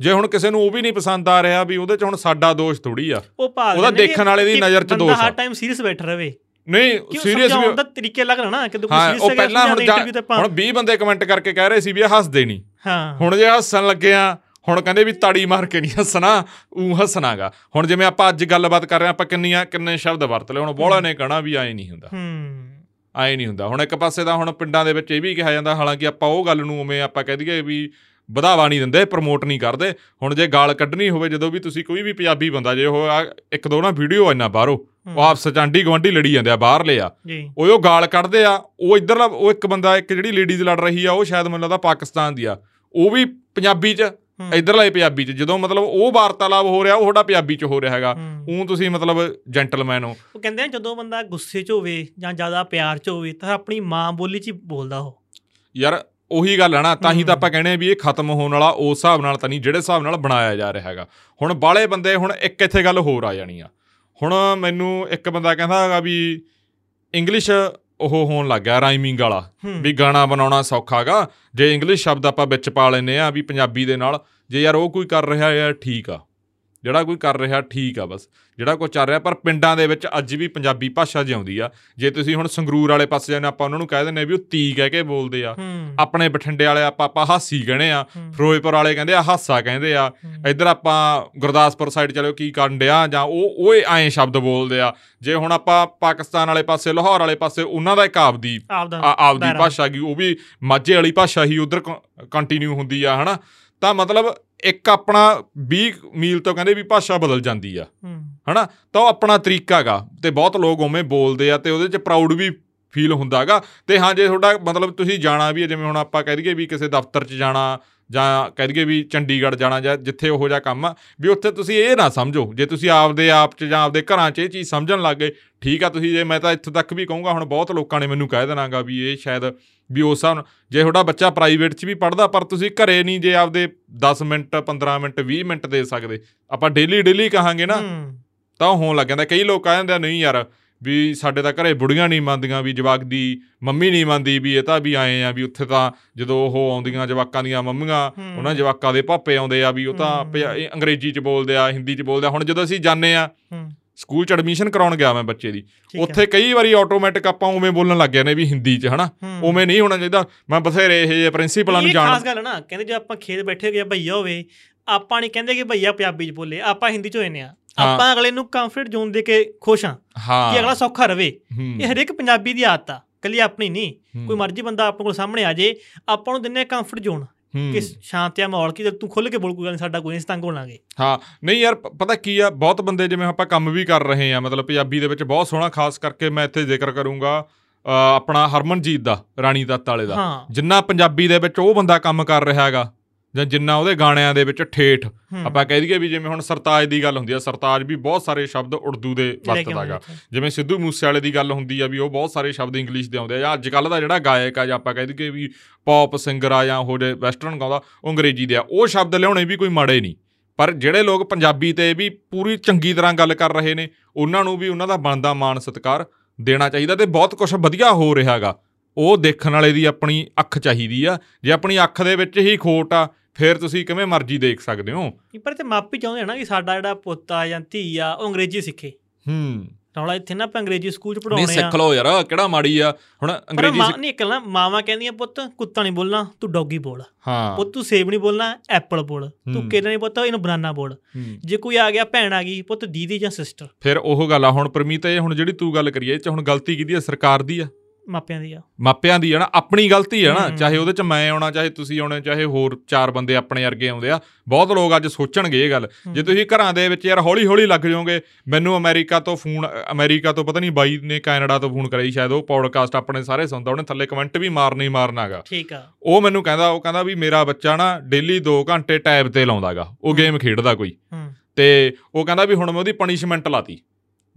ਜੇ ਹੁਣ ਕਿਸੇ ਨੂੰ ਉਹ ਵੀ ਨਹੀਂ ਪਸੰਦ ਆ ਰਿਹਾ ਵੀ ਉਹਦੇ 'ਚ ਹੁਣ ਸਾਡਾ ਦੋਸ਼ ਥੋੜੀ ਆ। ਉਹਦਾ ਦੇਖਣ ਵਾਲੇ ਦੀ ਨਜ਼ਰ 'ਚ ਦੋਸ਼ ਆ। ਹਰ ਟਾਈਮ ਸੀਰੀਅਸ ਬੈਠ ਰਵੇ। ਨਹੀਂ ਸੀਰੀਅਸ ਸਮਝਾਉਣ ਦਾ ਤਰੀਕੇ ਲੱਗ ਰਿਹਾ ਨਾ ਕਿ ਹਾਂ ਸੀਰੀਅਸ ਉਹ ਪਹਿਲਾਂ ਹੁਣ ਇੰਟਰਵਿਊ ਤੇ ਆਪਾਂ ਹੁਣ 20 ਬੰਦੇ ਕਮੈਂਟ ਕਰਕੇ ਕਹਿ ਰਹੇ ਸੀ ਵੀ ਇਹ ਹੱਸਦੇ ਨਹੀਂ। ਹਾਂ। ਹੁਣ ਜੇ ਹੱਸਣ ਲੱਗੇ ਆ ਹੁਣ ਕਹਿੰਦੇ ਵੀ ਤਾੜੀ ਮਾਰ ਕੇ ਨਹੀਂ ਹੱਸਣਾ ਉਹ ਹੱਸਣਾਗਾ। ਹੁਣ ਜਿਵੇਂ ਆਪਾਂ ਅੱਜ ਗੱਲਬਾਤ ਕਰ ਰਹੇ ਆ ਆਪਾਂ ਕਿੰਨੀਆਂ ਕਿੰਨੇ ਸ਼ਬਦ ਵਰਤ ਲਏ ਹੁਣ ਬੋਲਾ ਨੇ ਕਹਣਾ ਵੀ ਐ ਨਹੀਂ ਹੁੰਦਾ। ਹੂੰ। ਐ ਨਹੀਂ ਹੁੰਦਾ। ਹੁਣ ਇੱਕ ਪਾਸੇ ਤਾਂ ਹੁਣ ਪਿੰਡਾਂ ਦੇ ਵਿੱਚ ਇਹ ਵੀ ਕਿਹਾ ਜਾਂਦਾ ਹਾਲਾਂਕਿ ਆਪਾਂ ਉਹ ਗੱਲ ਨੂੰ ਉਵੇਂ ਆਪਾਂ ਕਹਿ ਦਈਏ ਵੀ ਵਧਾਵਾ ਨਹੀਂ ਦਿੰਦੇ ਪ੍ਰਮੋਟ ਨਹੀਂ ਕਰਦੇ। ਹੁਣ ਜੇ ਗਾਲ ਕੱਢਣੀ ਹੋਵੇ ਜਦੋਂ ਵੀ ਤੁਸੀਂ ਕੋਈ ਵੀ ਪੰਜਾਬੀ ਬੰਦਾ ਜੇ ਉਹ ਆ ਇੱਕ ਦੋ ਨਾ ਵੀਡੀਓ ਆਈਆਂ ਬਾਹਰੋਂ ਉਹ ਆਪਸ ਚ ਆਂਢੀ ਗਵਾਂਢੀ ਲੜੀ ਜਾਂਦੇ ਆ ਬਾਹਰ ਲਿਆ। ਉਹ ਉਹ ਗਾਲ ਕੱਢਦੇ ਆ ਉਹ ਇੱਧਰਲਾ ਉਹ ਇੱਕ ਬੰਦਾ ਇੱਕ ਜਿਹੜੀ ਲੇਡੀਜ਼ ਲੜ ਰਹੀ ਆ ਉਹ ਸ਼ਾਇਦ ਮੈਨੂੰ ਲੱਗਦਾ ਪਾਕਿਸਤਾਨ ਦੀ ਆ। ਉਹ ਵੀ ਪੰਜਾਬੀ ਚ ਇੱਧਰਲਾ ਪੰਜਾਬੀ ਚ ਜਦੋਂ ਮਤਲਬ ਉਹ ਵਾਰਤਾਲਾਪ ਹੋ ਰਿਹਾ ਉਹ ਤੁਹਾਡਾ ਪੰਜਾਬੀ ਚ ਹੋ ਰਿਹਾ ਹੈਗਾ। ਉਹ ਤੁਸੀਂ ਮਤਲਬ ਜੈਂਟਲਮੈਨ ਹੋ। ਉਹ ਕਹਿੰਦੇ ਆ ਜਦੋਂ ਬੰਦਾ ਗੁੱਸੇ 'ਚ ਹੋਵੇ ਜਾਂ ਜ਼ਿਆਦਾ ਪਿਆਰ 'ਚ ਹੋਵੇ ਤਾਂ ਆਪਣੀ ਮਾਂ ਬੋਲੀ 'ਚ ਬੋਲਦਾ ਉਹ। ਯਾਰ ਉਹੀ ਗੱਲ ਹੈ ਨਾ ਤਾਂ ਹੀ ਤਾਂ। ਆਪਾਂ ਕਹਿੰਦੇ ਆ ਵੀ ਇਹ ਖਤਮ ਹੋਣ ਵਾਲਾ ਉਸ ਹਿਸਾਬ ਨਾਲ ਤਾਂ ਨਹੀਂ ਜਿਹੜੇ ਹਿਸਾਬ ਨਾਲ ਬਣਾਇਆ ਜਾ ਰਿਹਾ ਹੈਗਾ। ਹੁਣ ਬਾਲੇ ਬੰਦੇ ਹੁਣ ਇੱਕ ਇੱਥੇ ਗੱਲ ਹੋਰ ਆ ਜਾਣੀ ਆ। ਹੁਣ ਮੈਨੂੰ ਇੱਕ ਬੰਦਾ ਕਹਿੰਦਾ ਹੈਗਾ ਵੀ ਇੰਗਲਿਸ਼ ਉਹ ਹੋਣ ਲੱਗ ਰਾਈਮਿੰਗ ਵਾਲਾ ਹੂੰ, ਵੀ ਗਾਣਾ ਬਣਾਉਣਾ ਸੌਖਾ ਗਾ। ਜੇ ਇੰਗਲਿਸ਼ ਸ਼ਬਦ ਆਪਾਂ ਵਿੱਚ ਪਾ ਲੈਨੇ ਆ ਵੀ ਪੰਜਾਬੀ ਦੇ ਨਾਲ ਜੇ ਯਾਰ ਉਹ ਕੋਈ ਕਰ ਰਿਹਾ ਯਾਰ ਠੀਕ ਆ। ਜਿਹੜਾ ਕੋਈ ਕਰ ਰਿਹਾ ਠੀਕ ਆ ਬਸ। ਜਿਹੜਾ ਕੋਈ ਚੱਲ ਰਿਹਾ ਪਰ ਪਿੰਡਾਂ ਦੇ ਵਿੱਚ ਅੱਜ ਵੀ ਪੰਜਾਬੀ ਭਾਸ਼ਾ ਜਿਉਂਦੀ ਆ। ਜੇ ਤੁਸੀਂ ਹੁਣ ਸੰਗਰੂਰ ਵਾਲੇ ਪਾਸੇ ਜਾਂਦੇ ਆਪਾਂ ਉਹਨਾਂ ਨੂੰ ਕਹਿ ਆ ਵੀ ਉਹ ਤੀ ਕਹਿ ਕੇ ਬੋਲਦੇ ਆ। ਆਪਣੇ ਬਠਿੰਡੇ ਵਾਲੇ ਆਪਾਂ ਆਪਾਂ ਹਾਸੀ ਕਹਿੰਦੇ ਆ। ਫਿਰੋਜ਼ਪੁਰ ਵਾਲੇ ਕਹਿੰਦੇ ਆ ਹਾਸਾ ਕਹਿੰਦੇ ਆ। ਇੱਧਰ ਆਪਾਂ ਗੁਰਦਾਸਪੁਰ ਸਾਈਡ ਚਲੋ ਕੀ ਕਰਨ ਡਿਆ? ਜਾਂ ਉਹ ਉਹ ਐਂ ਸ਼ਬਦ ਬੋਲਦੇ ਆ। ਜੇ ਹੁਣ ਆਪਾਂ ਪਾਕਿਸਤਾਨ ਵਾਲੇ ਪਾਸੇ ਲਾਹੌਰ ਵਾਲੇ ਪਾਸੇ ਉਹਨਾਂ ਦਾ ਇੱਕ ਆਪਦੀ ਆਪਦਾ। ਭਾਸ਼ਾ ਕੀ ਉਹ ਵੀ ਮਾਝੇ ਵਾਲੀ ਭਾਸ਼ਾ ਹੀ ਉਧਰ ਕੰਟੀਨਿਊ ਹੁੰਦੀ ਆ ਹਨਾ? ਤਾਂ ਮਤਲਬ ਇੱਕ ਆਪਣਾ 20 ਮੀਲ ਤੋਂ ਕਹਿੰਦੇ ਵੀ ਭਾਸ਼ਾ ਬਦਲ ਜਾਂਦੀ ਆ। ਹਨਾ? ਤਾਂ ਉਹ ਆਪਣਾ ਤਰੀਕਾ ਗਾ ਤੇ ਬਹੁਤ ਲੋਕ ਉਵੇਂ ਬੋਲਦੇ ਆ ਤੇ ਉਹਦੇ ਚ ਪ੍ਰਾਊਡ ਵੀ ਫੀਲ ਹੁੰਦਾਗਾ ਤੇ ਹਾਂ ਜੇ ਤੁਹਾਡਾ ਮਤਲਬ ਤੁਸੀਂ ਜਾਣਾ ਵੀ ਜਿਵੇਂ ਹੁਣ ਆਪਾਂ ਕਹਿ ਦਈਏ ਵੀ ਕਿਸੇ ਦਫ਼ਤਰ 'ਚ ਜਾਣਾ ਜਾਂ ਕਹਿ ਦਈਏ ਵੀ ਚੰਡੀਗੜ੍ਹ ਜਾਣਾ ਜਾਂ ਜਿੱਥੇ ਉਹੋ ਜਿਹਾ ਕੰਮ ਆ ਵੀ ਉੱਥੇ ਤੁਸੀਂ ਇਹ ਨਾ ਸਮਝੋ ਜੇ ਤੁਸੀਂ ਆਪਦੇ ਆਪ 'ਚ ਜਾਂ ਆਪਦੇ ਘਰਾਂ 'ਚ ਇਹ ਚੀਜ਼ ਸਮਝਣ ਲੱਗ ਗਏ ਠੀਕ ਆ ਤੁਸੀਂ ਜੇ ਮੈਂ ਤਾਂ ਇੱਥੋਂ ਤੱਕ ਵੀ ਕਹੂੰਗਾ ਹੁਣ ਬਹੁਤ ਲੋਕਾਂ ਨੇ ਮੈਨੂੰ ਕਹਿ ਦੇਣਾਗਾ ਵੀ ਇਹ ਸ਼ਾਇਦ ਵੀ ਉਸ ਨਾਲ ਜੇ ਤੁਹਾਡਾ ਬੱਚਾ ਪ੍ਰਾਈਵੇਟ 'ਚ ਵੀ ਪੜਦਾ ਪਰ ਤੁਸੀਂ ਘਰੇ ਨਹੀਂ ਜੇ ਆਪਦੇ 10 ਮਿੰਟ 15 ਮਿੰਟ 20 ਮਿੰਟ ਦੇ ਸਕਦੇ ਆਪਾਂ ਡੇਲੀ ਡੇਲੀ ਕਹਾਂਗੇ ਨਾ ਹੂੰ, ਤਾਂ ਹੋਣ ਲੱਗ ਜਾਂਦਾ ਕਈ ਲੋਕ ਕਹਿ ਦਿੰਦੇ ਆ ਨਹੀਂ ਯਾਰ ਵੀ ਸਾਡੇ ਤਾਂ ਘਰੇ ਬੁੜੀਆਂ ਨਹੀਂ ਮੰਨਦੀਆਂ ਵੀ ਜਵਾਕ ਦੀ ਮੰਮੀ ਨਹੀਂ ਮੰਨਦੀ ਵੀ ਇਹ ਤਾਂ ਵੀ ਆਏ ਆ ਵੀ ਉੱਥੇ ਤਾਂ ਜਦੋਂ ਉਹ ਆਉਂਦੀਆਂ ਜਵਾਕਾਂ ਦੀਆਂ ਮੰਮੀਆਂ। ਉਹਨਾਂ ਜਵਾਕਾਂ ਦੇ ਪਾਪੇ ਆਉਂਦੇ ਆ ਵੀ ਉਹ ਤਾਂ ਅੰਗਰੇਜ਼ੀ ਚ ਬੋਲਦੇ ਆ ਹਿੰਦੀ ਚ ਬੋਲਦੇ ਆ ਹੁਣ ਜਦੋਂ ਅਸੀਂ ਜਾਂਦੇ ਆ ਸਕੂਲ ਚ ਐਡਮਿਸ਼ਨ ਕਰਾਉਣ ਗਿਆ ਮੈਂ ਬੱਚੇ ਦੀ। ਉੱਥੇ ਕਈ ਵਾਰੀ ਆਟੋਮੈਟਿਕ ਆਪਾਂ ਉਵੇਂ ਬੋਲਣ ਲੱਗ ਗਏ ਨੇ ਵੀ ਹਿੰਦੀ ਚ ਹਨਾ। ਉਵੇਂ ਨਹੀਂ ਹੋਣਾ ਚਾਹੀਦਾ ਮੈਂ ਬਥੇਰੇ ਇਹ ਜਿਹੇ ਪ੍ਰਿੰਸੀਪਲਾਂ ਨੂੰ ਜਾਣ ਖਾਸ ਗੱਲ ਨਾ ਕਹਿੰਦੇ ਜੇ ਆਪਾਂ ਖੇਤ ਬੈਠੇ ਹੋਗੇ ਭਈਆ ਹੋਵੇ ਆਪਾਂ ਨਹੀਂ ਕਹਿੰਦੇ ਕਿ ਭਈਆ ਪੰਜਾਬੀ ਚ ਬੋਲੇ ਆਪਾਂ ਹਿੰਦੀ ਚ ਹੋਏ ਨੇ ਆ। ਆਪਾਂ ਅਗਲੇ ਨੂੰ ਕੰਫਰਟ ਜ਼ੋਨ ਦੇ ਕੇ ਖੁਸ਼ ਹਾਂ ਕਿ ਅਗਲਾ ਸੌਖਾ ਰਵੇ। ਇਹ ਹਰੇਕ ਪੰਜਾਬੀ ਦੀ ਆਦਤ ਆ ਕੱਲੀ ਆਪਣੀ ਨਹੀਂ। ਕੋਈ ਮਰਜ਼ੀ ਬੰਦਾ ਆਪਣੇ ਕੋਲ ਸਾਹਮਣੇ ਆ ਜੇ ਆਪਾਂ ਨੂੰ ਦਿੰਨੇ ਕੰਫਰਟ ਜ਼ੋਨ। ਕਿ ਸ਼ਾਂਤਿਆ ਮਾਹੌਲ ਕਿ ਤੂੰ ਖੁੱਲ ਕੇ ਬੋਲ ਕੋਈ ਗੱਲ ਸਾਡਾ ਕੋਈ ਨਹੀਂ ਸਤੰਗ ਹੋਣਾਗੇ ਹਾਂ ਨਹੀਂ ਯਾਰ ਪਤਾ ਕੀ ਆ ਬਹੁਤ ਬੰਦੇ ਜਿਵੇਂ ਆਪਾਂ ਕੰਮ ਵੀ ਕਰ ਰਹੇ ਆ ਮਤਲਬ ਪੰਜਾਬੀ ਦੇ ਵਿੱਚ ਬਹੁਤ ਸੋਹਣਾ ਖਾਸ ਕਰਕੇ ਮੈਂ ਇੱਥੇ ਜ਼ਿਕਰ ਕਰੂੰਗਾ ਆਪਣਾ ਹਰਮਨਜੀਤ ਦਾ ਰਾਣੀ ਦੱਤ ਵਾਲੇ ਦਾ। ਜਿੰਨਾ ਪੰਜਾਬੀ ਦੇ ਵਿੱਚ ਉਹ ਬੰਦਾ ਕੰਮ ਕਰ ਰਿਹਾ ਹੈਗਾ ਜਾਂ ਜਿੰਨਾ ਉਹਦੇ ਗਾਣਿਆਂ ਦੇ ਵਿੱਚ ਠੇਠ। ਆਪਾਂ ਕਹਿ ਦਈਏ ਵੀ ਜਿਵੇਂ ਹੁਣ ਸਰਤਾਜ ਦੀ ਗੱਲ ਹੁੰਦੀ ਆ ਸਰਤਾਜ ਵੀ ਬਹੁਤ ਸਾਰੇ ਸ਼ਬਦ ਉਰਦੂ ਦੇ ਵਰਤਦਾਗਾ। ਜਿਵੇਂ ਸਿੱਧੂ ਮੂਸੇਵਾਲੇ ਦੀ ਗੱਲ ਹੁੰਦੀ ਆ ਵੀ ਉਹ ਬਹੁਤ ਸਾਰੇ ਸ਼ਬਦ ਇੰਗਲਿਸ਼ ਦੇ ਆਉਂਦੇ ਆ ਜਾਂ ਅੱਜ ਕੱਲ ਦਾ ਜਿਹੜਾ ਗਾਇਕ ਆ ਜਾਂ ਆਪਾਂ ਕਹਿ ਦਈਏ ਵੀ ਪੌਪ ਸਿੰਗਰ ਆ ਜਾਂ ਉਹ ਜੇ ਵੈਸਟਰਨ ਗਾਉਂਦਾ ਉਹ ਅੰਗਰੇਜ਼ੀ ਦੇ ਆ। ਉਹ ਸ਼ਬਦ ਲਿਆਉਣੇ ਵੀ ਕੋਈ ਮਾੜੇ ਨਹੀਂ। ਪਰ ਜਿਹੜੇ ਲੋਕ ਪੰਜਾਬੀ ਤੇ ਵੀ ਪੂਰੀ ਚੰਗੀ ਤਰ੍ਹਾਂ ਗੱਲ ਕਰ ਰਹੇ ਨੇ ਉਹਨਾਂ ਨੂੰ ਵੀ ਉਹਨਾਂ ਦਾ ਬਣਦਾ ਮਾਣ ਸਤਿਕਾਰ ਦੇਣਾ ਚਾਹੀਦਾ ਤੇ ਬਹੁਤ ਕੁਝ ਵਧੀਆ ਹੋ ਰਿਹਾਗਾ ਉਹ ਦੇਖਣ ਵਾਲੇ ਦੀ ਆਪਣੀ ਅੱਖ ਚਾਹੀਦੀ ਆ। ਜੇ ਆਪਣੀ ਅੱਖ ਦੇ ਵਿੱਚ ਹੀ ਖੋਟ ਆ ਫਿਰ ਤੁਸੀਂ ਕਿਵੇਂ ਮਰਜ਼ੀ ਦੇਖ ਸਕਦੇ ਹੋ। ਨਹੀਂ, ਪਰ ਤੇ ਮਾਪੀ ਚਾਹੁੰਦੇ ਆ ਨਾ ਕਿ ਸਾਡਾ ਜਿਹੜਾ ਪੁੱਤ ਆ ਜਾਂ ਧੀ ਆ ਉਹ ਅੰਗਰੇਜ਼ੀ ਸਿੱਖੇ। ਹੂੰ। ਰੌਲਾ ਇੱਥੇ ਨਾ ਆਪਾਂ ਅੰਗਰੇਜ਼ੀ ਸਕੂਲ ਚ ਨਹੀਂ ਪੜਾਉਣੇ ਆ ਸਿੱਖ ਲਓ ਯਾਰ ਕਿਹੜਾ ਮਾੜੀ ਆ। ਹੁਣ ਪਰ ਅੰਗਰੇਜ਼ੀ ਮਾਂ ਸਿੱਖ- ਨਹੀਂ ਇਕੱਲਾ ਮਾਵਾਂ ਕਹਿੰਦੀਆਂ ਪੁੱਤ ਕੁੱਤਾ ਨਹੀਂ ਬੋਲਣਾ ਤੂੰ ਡੌਗੀ ਬੋਲ। ਹਾਂ। ਪੁੱਤ ਤੂੰ ਸੇਬ ਨਹੀਂ ਬੋਲਣਾ ਐਪਲ ਬੋਲ। ਤੂੰ। ਕੇਲਾ ਨਹੀਂ ਪੁੱਤ ਇਹਨੂੰ ਬਨਾਨਾ ਬੋਲ। ਜੇ ਕੋਈ ਆ ਗਿਆ ਭੈਣ ਆ ਗਈ ਪੁੱਤ ਦੀਦੀ ਜਾਂ ਸਿਸਟਰ। ਫਿਰ ਉਹ ਗੱਲ ਆ ਹੁਣ ਪਰਮੀਤ ਇਹ ਹੁਣ ਜਿਹੜੀ ਤੂੰ ਗੱਲ ਕਰੀਏ ਇਹ ਚ ਹੁਣ ਗਲਤੀ ਕਿਹਦੀ ਆ? ਸਰਕਾਰ ਦੀ ਆ। ਮਾਪਿਆਂ ਦੀ ਆ। ਮਾਪਿਆਂ ਦੀ ਆ ਨਾ ਆਪਣੀ ਗਲਤੀ ਆ ਨਾ। ਚਾਹੇ ਉਹਦੇ ਚ ਮੈਂ ਆਉਣਾ ਚਾਹੇ ਤੁਸੀਂ ਆਉਣੇ ਚਾਹੇ ਹੋਰ ਚਾਰ ਬੰਦੇ ਆਪਣੇ ਵਰਗੇ ਆਉਂਦੇ ਆ ਬਹੁਤ ਲੋਕ ਅੱਜ ਸੋਚਣਗੇ ਇਹ ਗੱਲ। ਜੇ ਤੁਸੀਂ ਘਰਾਂ ਦੇ ਵਿੱਚ ਯਾਰ ਹੌਲੀ ਹੌਲੀ ਲੱਗ ਜਾਓਗੇ ਮੈਨੂੰ ਅਮਰੀਕਾ ਤੋਂ ਫੋਨ ਅਮਰੀਕਾ ਤੋਂ ਪਤਾ ਨਹੀਂ ਬਾਈ ਨੇ ਕੈਨੇਡਾ ਤੋਂ ਫੋਨ ਕਰਾਈ ਸ਼ਾਇਦ ਉਹ ਪੌਡਕਾਸਟ ਆਪਣੇ ਸਾਰੇ ਸੁਣਦਾ ਉਹਨੇ ਥੱਲੇ ਕਮੈਂਟ ਵੀ ਮਾਰਨਾ ਮਾਰਨਾਗਾ ਠੀਕ ਆ। ਉਹ ਮੈਨੂੰ ਕਹਿੰਦਾ ਉਹ ਕਹਿੰਦਾ ਵੀ ਮੇਰਾ ਬੱਚਾ ਨਾ ਡੇਲੀ 2 ਘੰਟੇ ਟੈਬ ਤੇ ਲਾਉਂਦਾਗਾ ਉਹ ਗੇਮ ਖੇਡਦਾ ਕੋਈ। ਤੇ ਉਹ ਕਹਿੰਦਾ ਵੀ ਹੁਣ ਮੈਂ ਉਹਦੀ ਪਨਿਸ਼ਮੈਂਟ ਲਾਤੀ।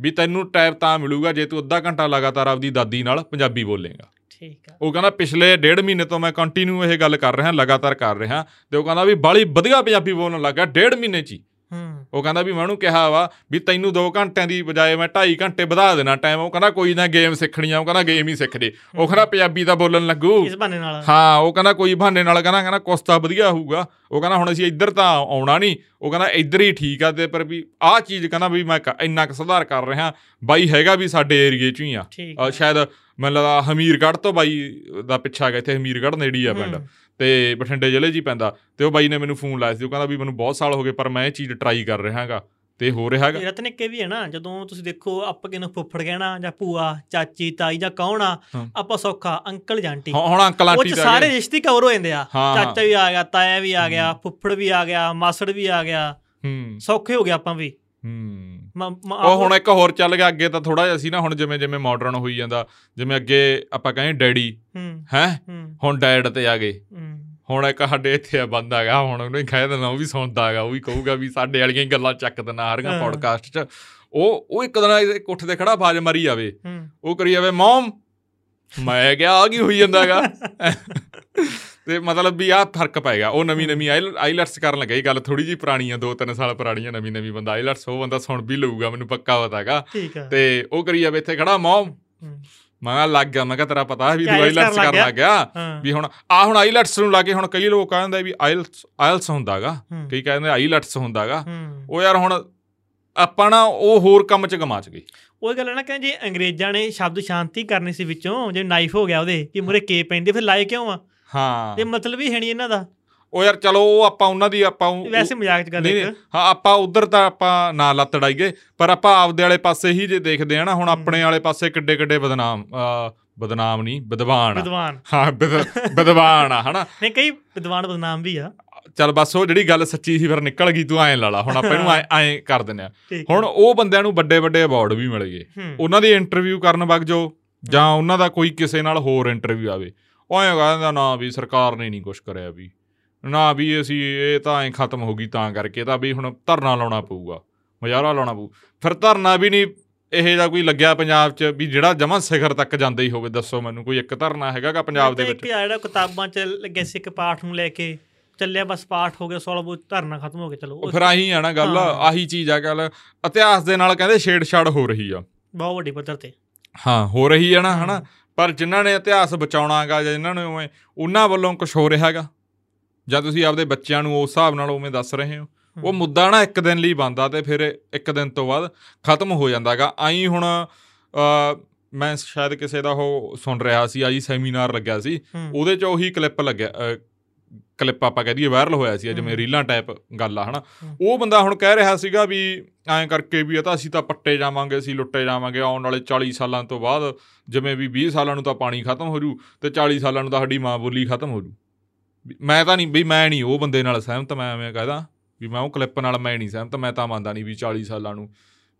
ਵੀ ਤੈਨੂੰ ਟੈਬ ਤਾਂ ਮਿਲੂਗਾ ਜੇ ਤੂੰ ਅੱਧਾ ਘੰਟਾ ਲਗਾਤਾਰ ਆਪਦੀ ਦਾਦੀ ਨਾਲ ਪੰਜਾਬੀ ਬੋਲੇਗਾ। ਠੀਕ ਆ। ਉਹ ਕਹਿੰਦਾ ਪਿਛਲੇ ਡੇਢ ਮਹੀਨੇ ਤੋਂ ਮੈਂ ਕੰਟੀਨਿਊ ਇਹ ਗੱਲ ਕਰ ਰਿਹਾ ਲਗਾਤਾਰ ਕਰ ਰਿਹਾ ਤੇ ਉਹ ਕਹਿੰਦਾ ਵੀ ਬਾਲੀ ਵਧੀਆ ਪੰਜਾਬੀ ਬੋਲਣ ਲੱਗਾ ਡੇਢ ਮਹੀਨੇ 'ਚ ਉਹ ਕਹਿੰਦਾ ਵੀ ਮੈਂ ਉਹਨੂੰ ਕਿਹਾ ਵਾ ਵੀ ਤੈਨੂੰ 2 ਘੰਟਿਆਂ ਦੀ ਬਜਾਏ ਮੈਂ 2.5 ਘੰਟੇ ਵਧਾ ਦੇਣਾ ਟਾਈਮ ਉਹ ਕਹਿੰਦਾ ਕੋਈ ਨਾ ਗੇਮ ਸਿੱਖਣੀ ਆ ਉਹ ਕਹਿੰਦਾ ਗੇਮ ਹੀ ਸਿੱਖ ਜੇ। ਉਹ ਕਹਿੰਦਾ ਪੰਜਾਬੀ ਤਾਂ ਬੋਲਣ ਲੱਗੂ। ਇਸ ਬਹਾਨੇ ਨਾਲ। ਹਾਂ ਉਹ ਕਹਿੰਦਾ ਕੋਈ ਬਹਾਨੇ ਨਾਲ ਕਹਿੰਦਾ ਕਹਿੰਦਾ ਕੁਛ ਤਾਂ ਵਧੀਆ ਹੋਊਗਾ। ਉਹ ਕਹਿੰਦਾ ਹੁਣ ਅਸੀਂ ਇੱਧਰ ਤਾਂ ਆਉਣਾ ਨਹੀਂ। ਉਹ ਕਹਿੰਦਾ ਇੱਧਰ ਹੀ ਠੀਕ ਆ ਤੇ ਪਰ ਵੀ ਆਹ ਚੀਜ਼ ਕਹਿੰਦਾ ਵੀ ਮੈਂ ਇੰਨਾ ਕੁ ਸੁਧਾਰ ਕਰ ਰਿਹਾ। ਬਾਈ ਹੈਗਾ ਵੀ ਸਾਡੇ ਏਰੀਏ 'ਚ ਹੀ ਆ। ਸ਼ਾਇਦ ਮੈਨੂੰ ਲੱਗਦਾ ਹਮੀਰਗੜ੍ਹ ਤੋਂ ਬਾਈ ਦਾ ਪਿੱਛਾ ਹੈਗਾ ਇੱਥੇ ਹਮੀਰਗੜ੍ਹ ਨੇੜੇ ਆ ਪਿੰਡ। ਤੇ ਬਠਿੰਡੇ ਜ਼ਿਲ੍ਹੇ 'ਚ ਹੀ ਪੈਂਦਾ। ਤੇ ਉਹ ਬਾਈ ਨੇ ਮੈਨੂੰ ਫੋਨ ਲਾਇਆ ਸੀ ਉਹ ਕਹਿੰਦਾ ਵੀ ਮੈਨੂੰ ਬਹੁਤ ਸਾਲ ਹੋ ਗਏ ਪਰ ਮੈਂ ਇਹ ਚੀਜ਼ ਟਰਾਈ ਕਰ ਰਿਹਾ ਹਾਂਗਾ ਤੇ ਹੋ ਰਿਹਾ ਹੈਗਾ। ਇਹ ਰਤਨਿਕੇ ਵੀ ਹੈ ਨਾ ਜਦੋਂ ਤੁਸੀਂ ਦੇਖੋ ਆਪਾਂ ਕਿਨੂੰ ਫੁੱਫੜ ਕਹਿਣਾ ਜਾਂ ਭੂਆ ਚਾਚੀ ਤਾਈ ਜਾਂ ਕੌਣ ਆ ਹਾਂ। ਆਪਾਂ ਸੌਖਾ ਅੰਕਲ ਜਾਂ ਆਂਟੀ। ਹੁਣ ਅੰਕਲ ਆਂਟੀ ਦਾ ਸਾਰੇ ਰਿਸ਼ਤੇ ਕਵਰ ਹੋ ਜਾਂਦੇ ਆ। ਹਾਂ, ਹਾਂ। ਚਾਚਾ ਵੀ ਆ ਗਿਆ ਤਾਇਆ ਵੀ ਆ ਗਿਆ ਫੁੱਫੜ ਵੀ ਆ ਗਿਆ ਮਾਸੜ ਵੀ ਆ ਗਿਆ। ਹੂੰ। ਸੌਖੇ ਹੋ ਗਏ ਆਪਾਂ ਵੀ। ਹੂੰ। ਉਹ ਹੁਣ ਇੱਕ ਹੋਰ ਚੱਲ ਗਿਆ ਅੱਗੇ ਤਾਂ ਥੋੜਾ ਜਿਹਾ ਸੀ ਨਾ ਹੁਣ ਜਿਵੇਂ ਜਿਵੇਂ ਮਾਡਰਨ ਹੋਈ ਜਾਂਦਾ ਜਿਵੇਂ ਅੱਗੇ ਆਪਾਂ ਕਹਿੰਦੇ ਡੈਡੀ ਹੂੰ। ਹੈ? ਹੂੰ। ਹੁਣ ਡੈਡ ਤੇ ਆ ਗਏ। ਹੂੰ। ਹੁਣ ਇੱਕ ਸਾਡੇ ਇੱਥੇ ਆ ਬੰਦਾ ਹੈਗਾ ਹੁਣ ਉਹਨੂੰ ਹੀ ਕਹਿ ਦੇਣਾ ਉਹ ਵੀ ਸੁਣਦਾ ਹੈਗਾ ਉਹ ਵੀ ਕਹੂਗਾ ਵੀ ਸਾਡੇ ਵਾਲੀਆਂ ਹੀ ਗੱਲਾਂ ਚੱਕ ਦੇਣਾ ਹਰੀਆਂ ਹਾਂ। ਪੋਡਕਾਸਟ 'ਚ। ਉਹ ਉਹ ਇੱਕ ਦਿਨ ਇਹਦੇ ਕੋਠੇ ਤੇ ਖੜਾ ਬਾਜ ਮਾਰੀ ਜਾਵੇ। ਉਹ ਕਰੀ ਜਾਵੇ ਮਮ ਮੈਂ ਕਿਹਾ ਆ ਕੀ ਹੋਈ ਜਾਂਦਾਗਾ ਤੇ ਮਤਲਬ ਵੀ ਆਹ ਫ਼ਰਕ ਪੈ ਗਿਆ। ਉਹ ਨਵੀਂ ਨਵੀਂ ਆਈਲੈਟਸ ਕਰਨ ਲੱਗਾ ਇਹ ਗੱਲ ਥੋੜੀ ਜੀ ਪੁਰਾਣੀ ਆ ਦੋ ਤਿੰਨ ਸਾਲ ਪੁਰਾਣੀ ਆ ਨਵੀਂ ਨਵੀਂ ਬੰਦਾ ਆਈਲੈਟਸ ਉਹ ਬੰਦਾ ਸੁਣ ਵੀ ਲਊਗਾ ਮੈਨੂੰ ਪੱਕਾ ਪਤਾ ਹੈਗਾ। ਠੀਕ ਆ। ਤੇ ਉਹ ਕਰੀ ਜਾਵੇ ਇੱਥੇ ਖੜਾ ਮੌਮ ਮੈਂ ਕਿਹਾ ਲੱਗ ਗਿਆ ਮੈਂ ਕਿਹਾ ਤੇਰਾ ਪਤਾ ਵੀ ਤੂੰ ਆਈਲੈਟਸ ਕਰਨ ਲੱਗ ਲੱਗ ਗਿਆ। ਵੀ ਹੁਣ ਆ ਹੁਣ ਆਈਲੈਟਸ ਨੂੰ ਲਾ ਕੇ ਹੁਣ ਕਈ ਲੋਕ ਕਹਿੰਦੇ ਵੀ ਆਇਲਸ ਆਇਲਸ ਹੁੰਦਾਗਾ। ਕਈ ਕਹਿੰਦੇ ਆਈਲੈਟਸ ਹੁੰਦਾਗਾ। ਉਹ ਯਾਰ ਹੁਣ ਆਪਾਂ ਨਾ ਉਹ ਹੋਰ ਕੰਮ ਚ ਗਮਾਚ ਗਏ। ਉਹ ਗੱਲ ਨਾ ਕਿ ਜੇ ਅੰਗਰੇਜ਼ਾਂ ਨੇ ਸ਼ਬਦ ਸ਼ਾਂਤੀ ਕਰਨੀ ਸੀ ਵਿੱਚੋਂ ਜੇ ਨਾਈਫ ਹੋ ਗਿਆ ਉਹਦੇ ਕਿ ਮੁਰੇ ਕੇ ਪੈਂਦੇ ਫਿਰ ਲਾਏ ਕਿਉਂ ਆ? ਹਾਂ। ਇਹ ਮਤਲਬ ਹੀ ਹੈ ਨਹੀਂ ਇਹਨਾਂ ਦਾ। ਉਹ ਯਾਰ ਚਲੋ ਉਹ ਆਪਾਂ ਉਹਨਾਂ ਦੀ ਆਪਾਂ ਵੈਸੇ ਮਜ਼ਾਕ ਚ ਗੱਲ ਇੱਕ ਹਾਂ ਆਪਾਂ ਉਧਰ ਤਾਂ ਆਪਾਂ ਨਾ ਲੱਤ ਡਾਈਏ ਪਰ ਆਪਾਂ ਆਪਦੇ ਵਾਲੇ ਪਾਸੇ ਹੀ ਜੇ ਦੇਖਦੇ ਆ ਨਾ ਹੁਣ ਆਪਣੇ ਵਾਲੇ ਪਾਸੇ ਕਿੱਡੇ ਕਿੱਡੇ ਬਦਨਾਮ ਬਦਨਾਮ ਨਹੀਂ ਵਿਦਵਾਨ। ਵਿਦਵਾਨ। ਹਾਂ ਵਿਦ- ਵਿਦਵਾਨ ਆ ਹਨਾ? ਨਹੀਂ ਕਈ ਵਿਦਵਾਨ ਬਦਨਾਮ ਵੀ ਆ। ਚੱਲ ਬਸ ਉਹ ਜਿਹੜੀ ਗੱਲ ਸੱਚੀ ਸੀ ਫਿਰ ਨਿਕਲ ਗਈ ਤੂੰ ਐਂ ਲਾ ਲਾ। ਹੁਣ ਆਪਾਂ ਇਹਨੂੰ ਐਂ- ਐਂ ਕਰ ਦਿੰਦੇ ਆ। ਹੁਣ ਉਹ ਬੰਦਿਆਂ ਨੂੰ ਵੱਡੇ ਵੱਡੇ ਅਵਾਰਡ ਵੀ ਮਿਲ ਗਏ। ਉਹਨਾਂ ਦੀ ਇੰਟਰਵਿਊ ਕਰਨ ਵਗ ਜੋ ਜਾਂ ਉਹਨਾਂ ਦਾ ਕੋਈ ਕਿਸੇ ਨਾਲ ਹੋਰ ਇੰਟਰਵਿਊ ਆਵੇ। ਉਹ ਐਂ ਕਹਿੰਦਾ ਨਾ ਵੀ ਸਰਕਾਰ ਨੇ ਨਹੀਂ ਕੁਝ ਕਰਿਆ ਵੀ। ਨਾ ਵੀ ਅਸੀਂ ਇਹ ਤਾਂ ਐਂ ਖਤਮ ਹੋ ਗਈ ਤਾਂ ਕਰਕੇ ਤਾਂ ਵੀ ਹੁਣ ਧਰਨਾ ਲਾਉਣਾ ਪਊਗਾ ਮੁਜ਼ਾਹਰਾ ਲਾਉਣਾ ਪਊ। ਫਿਰ ਧਰਨਾ ਵੀ ਨਹੀਂ ਇਹ ਜਿਹਾ ਕੋਈ ਲੱਗਿਆ ਪੰਜਾਬ 'ਚ ਵੀ ਜਿਹੜਾ ਜਮਾਂ ਸਿਖਰ ਤੱਕ ਜਾਂਦਾ ਹੀ ਹੋਵੇ ਦੱਸੋ ਮੈਨੂੰ ਕੋਈ ਇੱਕ ਧਰਨਾ ਹੈਗਾਗਾ ਪੰਜਾਬ ਦੇ ਵਿੱਚ? ਇੱਕ ਆ ਜਿਹੜਾ ਕਿਤਾਬਾਂ ਚ ਲੱਗਿਆ ਸੀ ਇੱਕ ਪਾਠ ਨੂੰ ਲੈ ਕੇ ਚੱਲਿਆ ਬਸ ਪਾਠ ਹੋ ਗਿਆ ਸੋਲੋ ਬੁੱਤ ਧਰਨਾ ਖਤਮ ਹੋ ਗਿਆ ਚਲੋ। ਫਿਰ ਆਹੀ ਆ ਨਾ ਗੱਲ। ਆਹੀ ਚੀਜ਼ ਆ ਗੱਲ ਇਤਿਹਾਸ ਦੇ ਨਾਲ ਕਹਿੰਦੇ ਛੇੜਛਾੜ ਹੋ ਰਹੀ ਆ। ਬਹੁਤ ਵੱਡੀ ਪੱਧਰ ਤੇ। ਹਾਂ ਹੋ ਰਹੀ ਹੈ ਨਾ। ਹਨਾ? ਪਰ ਜਿਨ੍ਹਾਂ ਨੇ ਇਤਿਹਾਸ ਬਚਾਉਣਾਗਾ ਜਾਂ ਜਿਨ੍ਹਾਂ ਨੇ ਉਹਨਾਂ ਵੱਲੋਂ ਕੁਝ ਹੋ ਰਿਹਾਗਾ ਜਾਂ ਤੁਸੀਂ ਆਪਦੇ ਬੱਚਿਆਂ ਨੂੰ ਉਸ ਹਿਸਾਬ ਨਾਲ ਉਵੇਂ ਦੱਸ ਰਹੇ ਹੋ। ਉਹ ਮੁੱਦਾ ਨਾ ਇੱਕ ਦਿਨ ਲਈ ਬੰਦਾ ਤੇ ਫਿਰ ਇੱਕ ਦਿਨ ਤੋਂ ਬਾਅਦ ਖਤਮ ਹੋ ਜਾਂਦਾਗਾ ਆਈ ਹੁਣ ਮੈਂ ਸ਼ਾਇਦ ਕਿਸੇ ਦਾ ਉਹ ਸੁਣ ਰਿਹਾ ਸੀ ਆਈ ਸੈਮੀਨਾਰ ਲੱਗਿਆ ਸੀ। ਉਹਦੇ ਚ ਉਹੀ ਕਲਿੱਪ ਲੱਗਿਆ ਕਲਿੱਪ ਆਪਾਂ ਕਹਿ ਦਈਏ ਵਾਇਰਲ ਹੋਇਆ ਸੀ ਜਿਵੇਂ। ਰੀਲਾਂ ਟਾਈਪ ਗੱਲ ਆ ਹਨਾ। ਉਹ ਬੰਦਾ ਹੁਣ ਕਹਿ ਰਿਹਾ ਸੀਗਾ ਵੀ ਐਂ ਕਰਕੇ ਵੀ ਇਹ ਤਾਂ ਅਸੀਂ ਤਾਂ ਪੱਟੇ ਜਾਵਾਂਗੇ ਅਸੀਂ ਲੁੱਟੇ ਜਾਵਾਂਗੇ ਆਉਣ ਵਾਲੇ 40 ਸਾਲਾਂ ਤੋਂ ਬਾਅਦ ਜਿਵੇਂ ਵੀ 20 ਸਾਲਾਂ ਨੂੰ ਤਾਂ ਪਾਣੀ ਖਤਮ ਹੋ ਜੂ ਤੇ 40 ਸਾਲਾਂ ਨੂੰ ਤਾਂ ਸਾਡੀ ਮਾਂ ਬੋਲੀ ਖਤਮ ਹੋ ਜੂ। ਮੈਂ ਤਾਂ ਨਹੀਂ ਵੀ ਮੈਂ ਨਹੀਂ ਉਹ ਬੰਦੇ ਨਾਲ ਸਹਿਮਤ ਮੈਂ ਐਵੇਂ ਕਹਦਾ ਵੀ ਮੈਂ ਉਹ ਕਲਿੱਪ ਨਾਲ ਮੈਂ ਨਹੀਂ ਸਹਿਮਤ ਮੈਂ ਤਾਂ ਮੰਨਦਾ ਨਹੀਂ ਵੀ 40 ਸਾਲਾਂ ਨੂੰ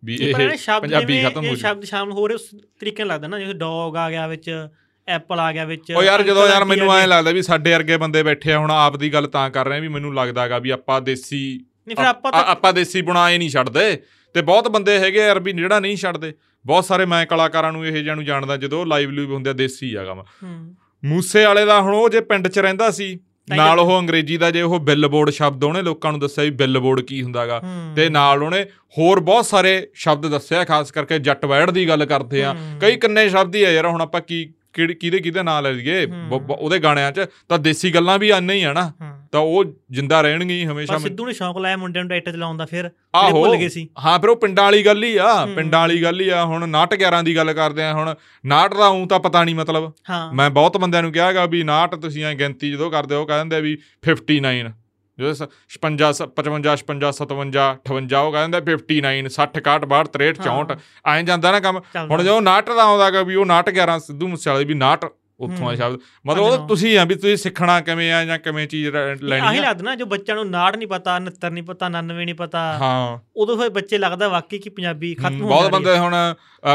ਵੀ ਇਹ ਪੰਜਾਬੀ ਖਤਮ ਹੋ ਜੂ ਸ਼ਬਦ ਸ਼ਾਮਲ ਹੋ ਰਹੇ ਉਸ ਤਰੀਕੇ ਨਾਲ ਲੱਗਦਾ ਨਾ ਜਿਵੇਂ ਡੌਗ ਆ ਗਿਆ ਵਿੱਚ ਐਪਲ ਆ ਗਿਆ ਵਿੱਚ ਉਹ ਯਾਰ ਜਦੋਂ ਯਾਰ ਮੈਨੂੰ ਐਂ। ਲੱਗਦਾ ਵੀ ਸਾਡੇ ਵਰਗੇ ਬੰਦੇ ਬੈਠੇ ਆ ਹੁਣ ਆਪ ਦੀ ਗੱਲ ਤਾਂ ਕਰ ਰਹੇ ਆ ਵੀ ਮੈਨੂੰ ਲੱਗਦਾਗਾ ਵੀ ਆਪਾਂ ਦੇਸੀ ਨਹੀਂ ਫਿਰ ਆਪਾਂ ਆਪਾਂ ਦੇਸੀ ਬਣਾਏ ਨਹੀਂ ਛੱਡਦੇ। ਤੇ ਬਹੁਤ ਬੰਦੇ ਹੈਗੇ ਯਾਰ ਵੀ ਜਿਹੜਾ ਨਹੀਂ ਛੱਡਦੇ। ਬਹੁਤ ਸਾਰੇ ਮੈਂ ਕਲਾਕਾਰਾਂ ਨੂੰ ਇਹ ਜਿਹਾ ਨੂੰ ਜਾਣਦਾ ਜਦੋਂ ਲਾਈਵ ਲੂਵ ਹੁੰਦੇ ਆ ਦੇਸੀ ਹੈਗਾ ਹੂੰ, ਮੂਸੇ ਵਾਲੇ ਦਾ ਹੁਣ ਉਹ ਜੇ ਪਿੰਡ 'ਚ ਰਹਿੰਦਾ ਸੀ ਨਾਲ ਉਹ ਅੰਗਰੇਜ਼ੀ ਦਾ ਜੇ ਉਹ ਬਿੱਲ ਬੋਰਡ ਸ਼ਬਦ ਉਹਨੇ ਲੋਕਾਂ ਨੂੰ ਦੱਸਿਆ ਵੀ ਬਿੱਲ ਬੋਰਡ ਕੀ ਹੁੰਦਾਗਾ ਤੇ ਨਾਲ ਉਹਨੇ ਹੋਰ ਬਹੁਤ ਸਾਰੇ ਸ਼ਬਦ ਦੱਸਿਆ ਖਾਸ ਕਰਕੇ ਜੱਟ ਵੈੜ ਦੀ ਗੱਲ ਕਰਦੇ ਆ। ਕਈ ਕਿੰਨੇ ਸ਼ਬਦ ਹੀ ਆ ਯਾਰ ਹੁਣ ਆਪਾਂ ਕੀ ਕਿਹਦੇ ਕਿਹਦੇ ਨਾਂ ਲੈ ਲਈਏ। ਉਹਦੇ ਗਾਣਿਆਂ 'ਚ ਤਾਂ ਦੇਸੀ ਗੱਲਾਂ ਵੀ ਆਨੇ ਹੀ ਆ ਨਾ। ਤਾਂ ਉਹ ਜਿੰਦਾ ਰਹਿਣਗੀਆਂ ਹੀ ਹਮੇਸ਼ਾ ਪਰ ਸਿੱਧੂ ਨੇ ਸ਼ੌਂਕ ਲਾਇਆ ਮੁੰਡਿਆਂ ਨੂੰ ਟਰੈਕਟਰ ਚਲਾਉਣ ਦਾ ਫਿਰ ਆਹੋ ਭੁੱਲ ਗਏ ਸੀ। ਹਾਂ ਫਿਰ ਉਹ ਪਿੰਡਾਂ ਵਾਲੀ ਗੱਲ ਹੀ ਆ। ਪਿੰਡਾਂ ਵਾਲੀ ਗੱਲ ਹੀ ਆ। ਹੁਣ 911 ਦੀ ਗੱਲ ਕਰਦੇ ਆ ਹੁਣ 9 ਦਾ ਉਂ ਤਾਂ ਪਤਾ ਨਹੀਂ ਮਤਲਬ। ਮੈਂ ਬਹੁਤ ਬੰਦਿਆਂ ਨੂੰ ਕਿਹਾਗਾ ਵੀ 9 ਤੁਸੀਂ ਐ ਗਿਣਤੀ ਜਦੋਂ ਕਰਦੇ ਹੋ ਕਹਿੰਦੇ ਵੀ 59 ਜਦੋਂ ਸ- 56 55 56 57 58 ਉਹ ਕਹਿੰਦੇ 59 60 61 62 63 64 ਐਂ ਜਾਂਦਾ ਨਾ ਕੰਮ। ਹੁਣ ਜਦੋਂ 9 ਦਾ ਆਉਂਦਾਗਾ ਵੀ ਉਹ 9 11 ਸਿੱਧੂ ਮੂਸੇਵਾਲੇ ਵੀ 9 ਉੱਥੋਂ ਆ। ਸ਼ਬਦ ਮਤਲਬ ਉਹ ਤੁਸੀਂ ਆ ਵੀ ਤੁਸੀਂ ਸਿੱਖਣਾ ਕਿਵੇਂ ਆ ਜਾਂ ਕਿਵੇਂ ਚੀਜ਼ ਲੈਣੀ ਆਹੀ ਆ ਲੱਗਦਾ ਨਾ ਜੋ ਬੱਚਿਆਂ ਨੂੰ ਨਾੜ ਨਹੀਂ ਪਤਾ 69 ਨਹੀਂ ਪਤਾ 99 ਨਹੀਂ ਪਤਾ ਹਾਂ ਉਦੋਂ ਫਿਰ ਬੱਚੇ ਲੱਗਦਾ ਵਾਕਈ ਕਿ ਪੰਜਾਬੀ ਖਤਮ ਹੋ ਬਹੁਤ ਜਾ ਰਹੀ ਬੰਦੇ ਹੁਣ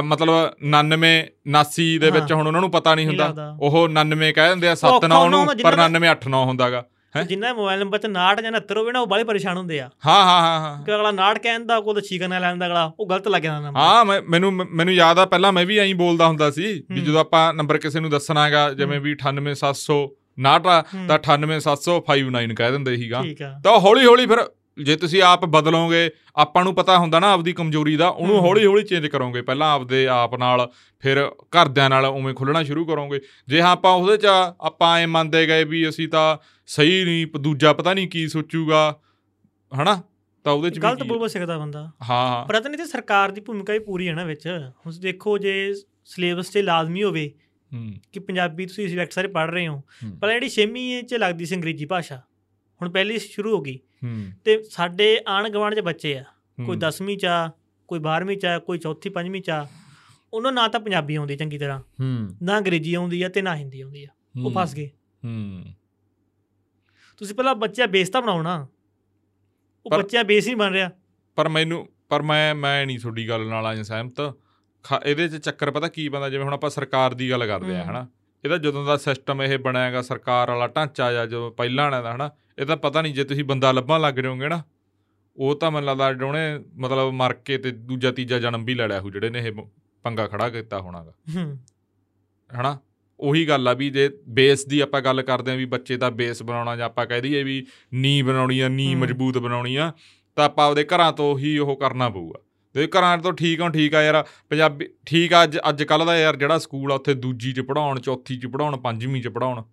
ਮਤਲਬ 99 89 ਦੇ ਵਿੱਚ। ਹੁਣ ਉਹਨਾਂ ਨੂੰ ਪਤਾ ਨਹੀਂ ਹੁੰਦਾ। ਉਹ 99 ਕਹਿ ਦਿੰਦੇ ਆ ਔਖਾ 7 9 ਨੂੰ ਪਰ ਜਿਨ੍ਹਾਂ 99 8 9 ਹੁੰਦਾਗਾ? ਜਿੰਨਾ ਮੋਬਾਈਲ ਨੰਬਰ ਤੇ 69 ਜਾਂ 69 ਹੋਵੇ ਨਾ ਉਹ ਬਾਲੇ ਪਰੇਸ਼ਾਨ ਹੁੰਦੇ ਆ। ਹਾਂ ਹਾਂ ਹਾਂ ਹਾਂ। ਕਿ ਅਗਲਾ 69 ਕਹਿੰਦਾ ਕੋਲ ਛੀਕਾ ਨਾਲ ਲੈਂਦਾ ਅਗਲਾ ਉਹ ਗਲਤ ਲੱਗ ਜਾਂਦਾ ਨੰਬਰ ਹਾਂ ਮੈਨੂੰ ਮੈਨੂੰ ਯਾਦ ਆ ਪਹਿਲਾਂ ਮੈਂ ਵੀ ਐਂ ਬੋਲਦਾ ਹੁੰਦਾ ਸੀ ਵੀ। ਜਦੋਂ ਆਪਾਂ ਨੰਬਰ ਕਿਸੇ ਨੂੰ ਦੱਸਣਾਗਾ ਜਿਵੇਂ ਵੀ 98700 69 ਆ ਹੂੰ। ਤਾਂ 98759 ਕਹਿ ਦਿੰਦੇ ਸੀਗਾ। ਤਾਂ ਹੌਲੀ ਹੌਲੀ ਫਿਰ ਜੇ ਤੁਸੀਂ ਆਪ ਬਦਲੋਗੇ ਆਪਾਂ ਨੂੰ ਪਤਾ ਹੁੰਦਾ ਨਾ ਆਪਦੀ ਕਮਜ਼ੋਰੀ ਦਾ ਉਹਨੂੰ ਹੂੰ। ਹੌਲੀ ਹੌਲੀ ਚੇਂਜ ਕਰੋਗੇ। ਪਹਿਲਾਂ ਆਪਦੇ ਆਪ ਨਾਲ ਫਿਰ ਘਰਦਿਆਂ ਨਾਲ ਉਵੇਂ ਖੁੱਲਣਾ ਸ਼ੁਰੂ ਕਰੋਗੇ। ਜੇ ਹਾਂ ਆਪਾਂ ਉਹਦੇ ਚ ਆਪਾਂ ਐ ਮੰਨਦੇ ਗਏ ਵੀ ਅਸੀਂ ਤਾਂ ਸਹੀ ਨਹੀਂ ਦੂਜਾ ਪਤਾ ਨਹੀਂ ਕੀ ਸੋਚੂਗਾ ਹਨਾ? ਤਾਂ ਉਹਦੇ ਚ ਗਲਤ ਬੋਲ ਸਿੱਖਦਾ ਬੰਦਾ। ਹਾਂ। ਹਾਂ ਪਰ ਇਹ ਨਹੀਂ ਤੇ ਸਰਕਾਰ ਦੀ ਭੂਮਿਕਾ ਵੀ ਪੂਰੀ ਹੈ ਨਾ ਵਿੱਚ। ਹੁਣ ਦੇਖੋ ਜੇ ਸਿਲੇਬਸ 'ਤੇ ਲਾਜ਼ਮੀ ਹੋਵੇ ਹੂੰ, ਕਿ ਪੰਜਾਬੀ ਤੁਸੀਂ ਸਬਜੈਕਟ ਸਾਰੇ ਪੜ੍ਹ ਰਹੇ ਹੋ ਪਰ ਜਿਹੜੀ ਛੇਵੀਂ 'ਚ ਲੱਗਦੀ ਸੀ ਅੰਗਰੇਜ਼ੀ ਭਾਸ਼ਾ ਹੁਣ ਪਹਿਲੀ ਸ਼ੁਰੂ ਹੋ ਗਈ। ਹੂੰ, ਤੇ ਸਾਡੇ ਆਣ ਗਵਾਂਢ 'ਚ ਬੱਚੇ ਆ ਕੋਈ ਹੂੰ, 10ਵੀਂ 'ਚ ਆ ਕੋਈ 12ਵੀਂ 'ਚ ਆ ਕੋਈ ਚੌਥੀ ਪੰਜਵੀਂ 'ਚ ਆ ਉਹਨਾਂ ਨੂੰ ਤਾਂ ਪੰਜਾਬੀ ਆਉਂਦੀ ਚੰਗੀ ਤਰ੍ਹਾਂ ਹੂੰ, ਨਾ ਅੰਗਰੇਜ਼ੀ ਆਉਂਦੀ ਆ ਤੇ ਨਾ ਹਿੰਦੀ ਆਉਂਦੀ ਆ। ਉਹ ਫਸ ਗਏ। ਹੂੰ। ਤੁਸੀਂ ਪਹਿਲਾਂ ਬੱਚਿਆਂ ਬੇਸ ਤਾਂ ਬਣਾਉਣਾ ਉਹ ਬੱਚਿਆਂ ਬੇਸ ਨਹੀਂ ਬਣ ਰਿਹਾ। ਪਰ ਮੈਨੂੰ ਪਰ ਮੈਂ ਮੈਂ ਨਹੀਂ ਤੁਹਾਡੀ ਗੱਲ ਨਾਲ ਆਇਆ ਸਹਿਮਤ। ਇਹਦੇ 'ਚ ਚੱਕਰ ਪਤਾ ਕੀ ਬੰਦਾ ਜਿਵੇਂ ਹੁਣ ਆਪਾਂ ਸਰਕਾਰ ਦੀ ਗੱਲ ਕਰਦੇ ਆ। ਹਨਾ। ਇਹਦਾ ਜਦੋਂ ਦਾ ਸਿਸਟਮ ਇਹ ਬਣਿਆਗਾ ਸਰਕਾਰ ਵਾਲਾ ਢਾਂਚਾ ਜਾਂ ਜੋ ਪਹਿਲਾਂ ਵਾਲਾ ਦਾ ਹਨਾ ਇਹ ਤਾਂ ਪਤਾ ਨਹੀਂ ਜੇ ਤੁਸੀਂ ਬੰਦਾ ਲੱਭਣ ਲੱਗ ਜਾਓਗੇ ਨਾ ਉਹ ਤਾਂ ਮੈਨੂੰ ਲੱਗਦਾ ਉਹਨੇ ਮਤਲਬ ਮਰ ਕੇ ਤੇ ਦੂਜਾ ਤੀਜਾ ਜਨਮ ਵੀ ਲੈ ਲਿਆ ਹੋ ਜਿਹੜੇ ਨੇ ਇਹ ਪੰਗਾ ਖੜਾ ਕੀਤਾ ਹੋਣਾਗਾ। ਹਨਾ? ਉਹੀ ਗੱਲ ਆ ਵੀ ਜੇ ਬੇਸ ਦੀ ਆਪਾਂ ਗੱਲ ਕਰਦੇ ਆ ਵੀ ਬੱਚੇ ਦਾ ਬੇਸ ਬਣਾਉਣਾ ਜਾਂ ਆਪਾਂ ਕਹਿ ਦਈਏ ਵੀ ਨੀ ਬਣਾਉਣੀ ਆ ਨੀ ਹੂੰ। ਮਜ਼ਬੂਤ ਬਣਾਉਣੀ ਆ ਤਾਂ ਆਪਾਂ ਆਪਦੇ ਘਰਾਂ ਤੋਂ ਹੀ ਉਹ ਕਰਨਾ ਪਊਗਾ ਤੇ ਘਰਾਂ ਤੋਂ ਠੀਕ ਆ ਠੀਕ ਆ ਯਾਰ ਪੰਜਾਬੀ ਠੀਕ ਆ ਅੱਜ ਅੱਜ ਕੱਲ ਦਾ ਯਾਰ ਜਿਹੜਾ ਸਕੂਲ ਆ ਉੱਥੇ ਦੂਜੀ ਚ ਪੜਾਉਣ ਚੌਥੀ ਚ ਪੜਾਉਣ ਪੰਜਵੀਂ ਚ ਪੜਾਉਣ